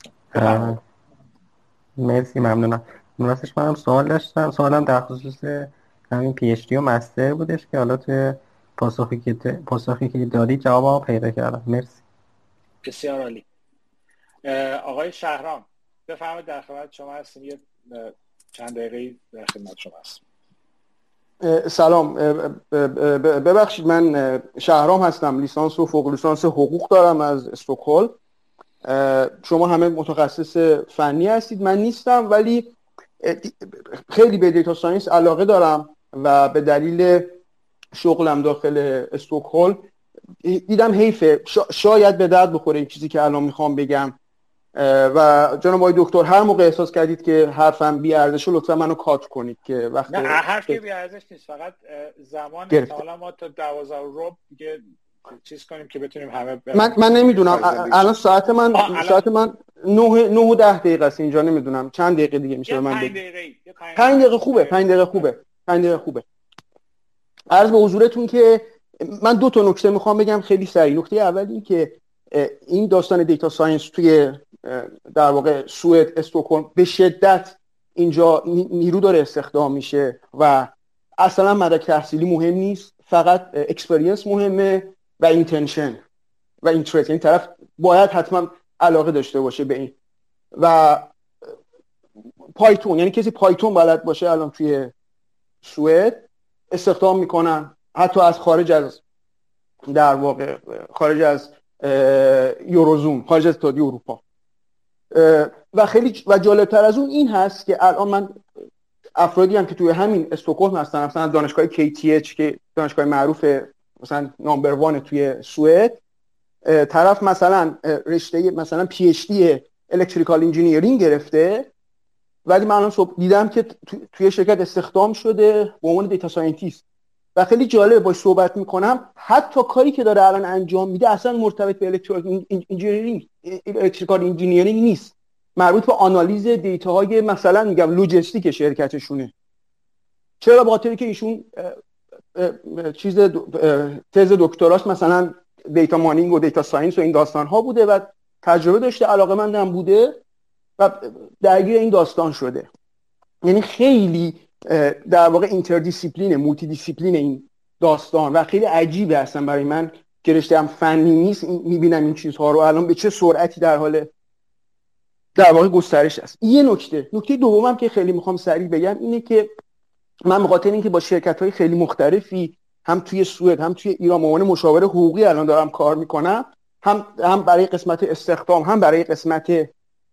مرسی ممنونم. راستش منم سوال داشتم. سوالم در خصوص همین پی اچ دی و مستر بودش که حالا توی پاسخی که پاسخی که دادی جواب پیدا کردم. مرسی. بسیار عالی. آقای شهرام بفرمایید در خدمت شما هستیم. یه چند دقیقه در خدمت شما هستیم. سلام. ببخشید من شهرام هستم لیسانس و فوق لیسانس حقوق دارم از استکهلم. شما همه متخصص فنی هستید. من نیستم ولی خیلی به data science علاقه دارم و به دلیل شغلم داخل استکهلم. دیدم حیفه. شاید به درد بخوره این چیزی که الان می‌خوام بگم. و جناب آقای دکتر هر موقع احساس کردید که حرفم بی ارزشه لطفا منو cut کنید که وقت نه حرف بی ارزش نیست فقط زمان حالا ما تا 12 ربع دیگه چیز کنیم که بتونیم همه من من نمی‌دونم. الان ساعت من ساعت من 9 9 و 10 دقیقه است اینجا نمی‌دونم. چند دقیقه دیگه میشه من 5 دقیقه 5 دقیقه خوبه 5 دقیقه خوبه 5 دقیقه خوبه. عرض به حضورتون که من دو تا نکته می‌خوام بگم خیلی سریع. نکته اول این که این داستان data science توی در واقع سوئد استکهلم به شدت اینجا نیرو داره استخدام میشه و اصلا مدرک تحصیلی مهم نیست فقط experience مهمه و intention و interest این طرف باید حتما علاقه داشته باشه به این. و Python یعنی کسی Python بلد باشه الان توی سوئد استخدام می‌کنن حتی از خارج از در واقع خارج از Eurozone خارج از اتحادیه اروپا. و خیلی و جالبتر از اون این هست که الان من افرادی هم که توی همین استکهلم هستن مثلا دانشگاه KTH که دانشگاه معروف مثلا number one توی سوئد طرف مثلا رشته مثلا PhD electrical engineering گرفته ولی من الان صبح دیدم که توی شرکت استخدام شده به عنوان data scientist و خیلی جالب باش صحبت می‌کنم حتی کاری که داره الان انجام میده اصلا مرتبط به electrical engineering electrical engineering نیست. مربوط به آنالیز data های مثلا میگم لوجستیک شرکتشونه. به خاطر که ایشون چیز تز دکتراش مثلا data mining و data science و این داستان ها بوده و تجربه داشته علاقه‌مند هم بوده و درگیر این داستان شده. یعنی خیلی در واقع interdiscipline multidiscipline این داستان و خیلی عجیبه هستن برای من. که هم فنی نیست می‌بینم این چیزها رو. الان به چه سرعتی در حال در واقع گسترش است. یه نکته نکته دومم که خیلی می‌خوام سریع بگم اینه که من به خاطر اینکه با شرکت های خیلی مختلفی هم توی سوئد هم توی ایران عنوان مشاور حقوقی الان دارم کار می‌کنم. هم هم برای قسمت استخدام هم برای قسمت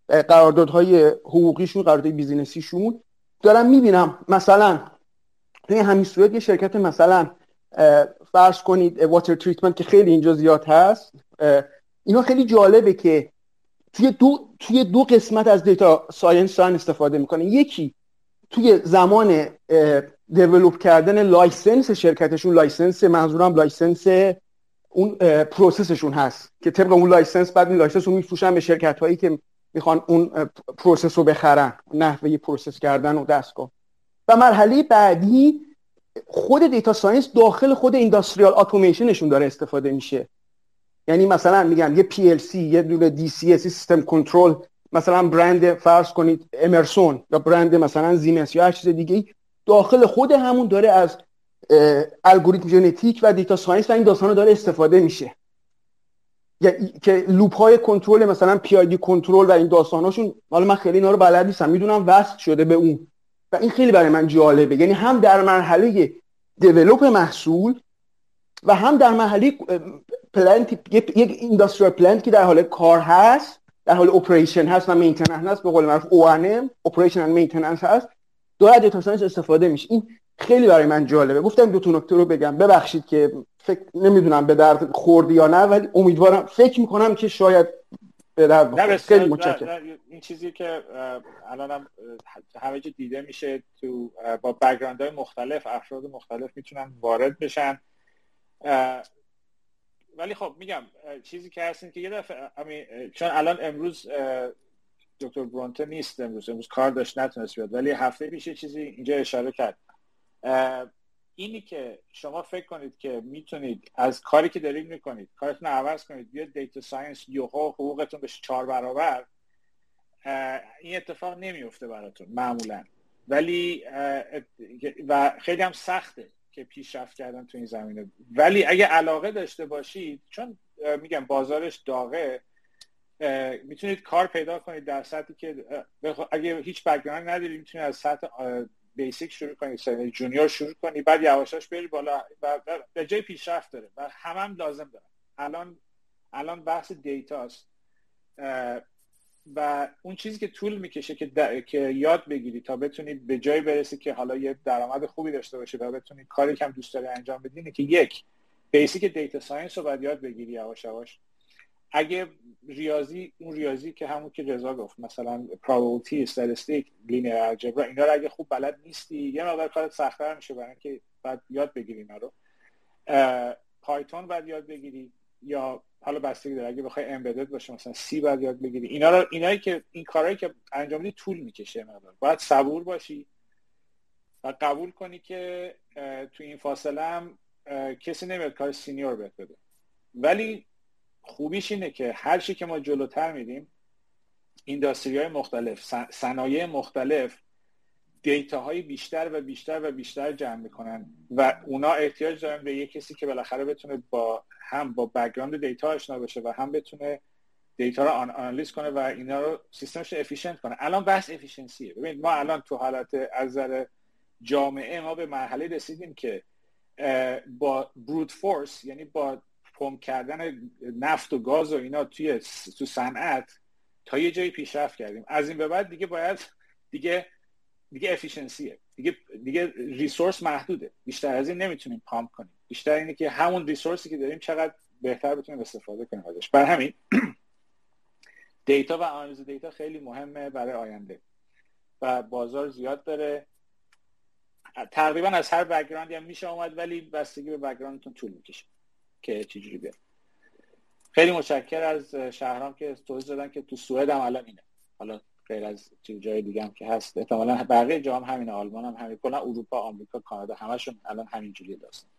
قراردادهای حقوقیشون قرارداد بیزینسیشون دارم می‌بینم. مثلا توی همین سوئد یه شرکت مثلا فرض کنید water treatment که خیلی اینجا زیاد هست اینا خیلی جالبه که توی دو توی دو قسمت از data science دارن استفاده می‌کنن. یکی توی زمان develop کردن license شرکتشون license منظورم license اون process شون هست که طبق اون license بعد این license رو میفروشن به شرکت هایی که می‌خوان اون process رو بخرن نحوه process کردن و دستگاه. و مرحله بعدی خود data science داخل خود industrial اتوماسیونشون داره استفاده میشه. یعنی مثلا میگم یه PLC یه دونه DCS سیستم کنترل مثلا برند فرض کنید امرسون یا برند مثلا زیمنس یا هر چیز دیگه داخل خود همون داره از الگوریتم ژنتیک و data science و این داستان داره استفاده میشه. که loop های کنترل مثلا PID control و این داستاناشون حالا من خیلی اینا رو بلد نیستم می‌دونم وصل شده به اون. و این خیلی برای من جالبه. یعنی هم در مرحله develop محصول و هم در مرحله plant یک industrial plant که در حال کار هست در حال operation هست و maintenance هست به قول معروف O&M operation and maintenance هست. data science استفاده میشه. این خیلی برای من جالبه. گفتم دو تا نکته رو بگم. ببخشید که فکر نمی‌دونم به درد خوردی یا نه ولی امیدوارم فکر می‌کنم که شاید به خیلی متشکرم. این چیزی که الانم همه جا دیده میشه تو با بک‌گراند های مختلف افراد مختلف می‌تونن وارد بشن. ولی خب میگم چیزی که هستین که یه دفعه چون الان امروز دکتر برونته نیست امروز امروز کار داشت نتونست بیاد ولی هفته پیش چیزی اینجا اشاره کرد. اینی که شما فکر کنید که می‌تونید از کاری که دارید می‌کنید کارتون عوض کنید بیاد data science یهو حقوقتون بشه چهار برابر این اتفاق نمیفته براتون معمولا. ولی و خیلی هم سخته که پیشرفت کردن تو این زمینه. ولی اگه علاقه داشته باشید چون میگم بازارش داغه می‌تونید کار پیدا کنید در سطحی که اگه هیچ background نداری می‌تونید از سطح basic شروع کنید یعنی junior شروع کنید بعد یواشاش بری بالا و به جای پیشرفت داره. و همم هم لازم داره الان الان بحث data ست و اون چیزی که طول می‌کشه که, که یاد بگیری تا بتونید به جای برسی که حالا یه درآمد خوبی داشته باشه و بتونید کاری که هم دوست داری انجام بدین که یک basic data science رو باید یاد بگیری یواش یواش. اگه ریاضی اون ریاضی که همون که رضا گفت مثلا probability statistic linear algebra اینا رو اگه خوب بلد نیستی یه مقدار کارت سختتر میشه برای اینکه بعد یاد بگیری اینا رو. Python بعد یاد بگیری یا حالا بستگی داره اگه بخوای embedded باشه مثلا C بعد یاد بگیری. اینا رو اینایی که این کارهایی که انجام میدی طول می‌کشه مقدار. باید صبور باشی و قبول کنی که تو این فاصله هم کسی نمیاد کار senior بهت بده. ولی خوبیش اینه که هر چی که ما جلوتر میریم industry های مختلف صنایع مختلف data های بیشتر و بیشتر و بیشتر جمع می‌کنن و اونا احتیاج دارن به یه کسی که بالاخره بتونه با هم با background data آشنا بشه و هم بتونه data رو آنالیز کنه و اینا رو سیستمش efficient کنه. الان بحث efficiency ه ببینید ما الان تو حالت از جامعه ما به مرحله رسیدیم که با brute force یعنی با pump کردن نفت و گاز و اینا توی تو صنعت تا یه جایی پیشرفت کردیم. از این به بعد دیگه باید دیگه دیگه efficiency ه دیگه دیگه resource محدوده. بیشتر از این نمی‌تونیم pump کنیم. بیشتر اینه که همون resource ی که داریم چقدر بهتر بتونیم استفاده کنیم ازش. بر همین data و آنالیز data خیلی مهمه برای آینده. و بازار زیاد داره. تقریبا از هر background ی هم میشه اومد ولی بستگی به background تون طول می‌کشه. که چجوری بیاد. خیلی متشکر از شهرام که توضیح دادن که تو سوئد هم الان اینه. حالا غیر از جای دیگه هم که هست. احتمالا بقیه جام همین آلمان هم همین. کلا اروپا آمریکا کانادا همشون الان همین جوری داستان.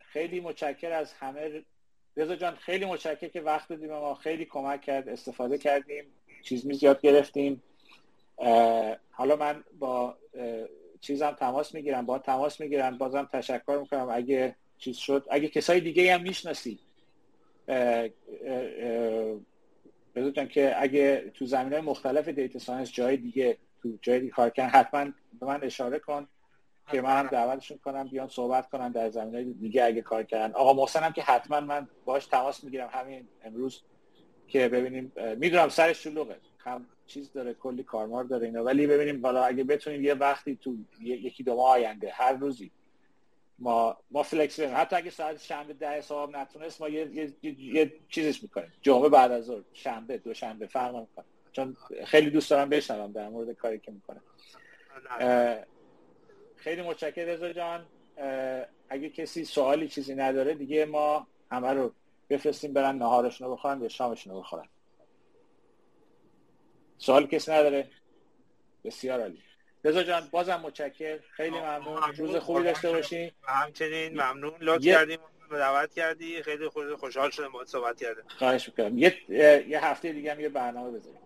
خیلی متشکر از همه. رضا جان خیلی متشکر که وقت دادی به ما. خیلی کمک کرد استفاده کردیم. چیز می زیاد گرفتیم. حالا من با چیزم تماس می‌گیرم. با تماس می‌گیرم. بازم تشکر می‌کنم. اگه چیز شد. اگه کسای دیگه هم می‌شناسی جان که اگه تو زمین های مختلف data science جای دیگه تو جای دیگه کار کردن حتما به من اشاره کن که من هم دعوتشون کنم بیان صحبت کنم در زمین های دیگه اگه کار کردن. آقا محسن هم که حتما من باش تماس می‌گیرم همین امروز که ببینیم می‌دونم سرش شلوغه. هم چیز داره کلی کارمار داره اینا. ولی ببینیم بالا اگه بتونیم یه وقتی تو یکی دو ماه آینده هر روزی ما ما فلکس حتی اگه ساعت شنبه ده صبح نتونست ما یه, یه, یه, یه چیزش می‌کنیم. جمعه بعد از ظهر شنبه دو شنبه فرق می‌کنه چون خیلی دوست دارم بشنوم در مورد کاری که می‌کنه. خیلی متشکرم رضا جان. اگه کسی سوالی چیزی نداره دیگه ما همه رو بفرستیم برن نهارشون رو بخورن یا شامشون رو بخورن. سوال کسی نداره؟ بسیار عالی. رضا جان بازم متشکر خیلی ممنون. روز خوبی داشته باشین. همچنین ممنون. لطف کردیم دعوت کردی. خیلی خوشحال شدم باهات صحبت کردم. خواهش می‌کنم. یه یه هفته دیگه هم یه برنامه بذاریم.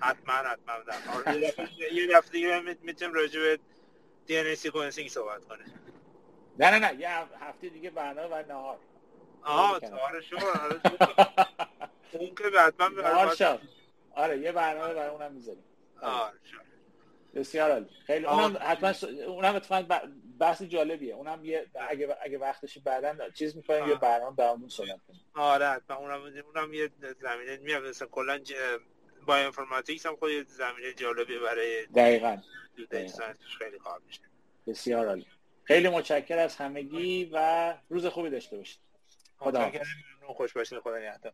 حتما حتما. آره، یه دفعه دیگه می‌تونیم راجع به DNA sequencing صحبت کنه نه نه نه. یه هفته دیگه برنامه و نهار. آها آره sure آره اون که حتما آره یه برنامه برای اونم می‌ذاریم. آره بسیار عالی. خیلی اونم حتما اونم اتفاقا بحث جالبیه. اونم یه اگه اگه وقتش بعدا چیز می‌کنیم یه برنامه در اون صحبت کنیم. آره حتما. اونم اونم یه زمینه میاد. مثلا کلا با انفورماتیکس هم خود زمینه جالبی برای دقیقاً. خیلی کار میشه. بسیار عالی. خیلی متشکر از همگی و روز خوبی داشته باشید. خدا خوش باشید خدا نگهدار.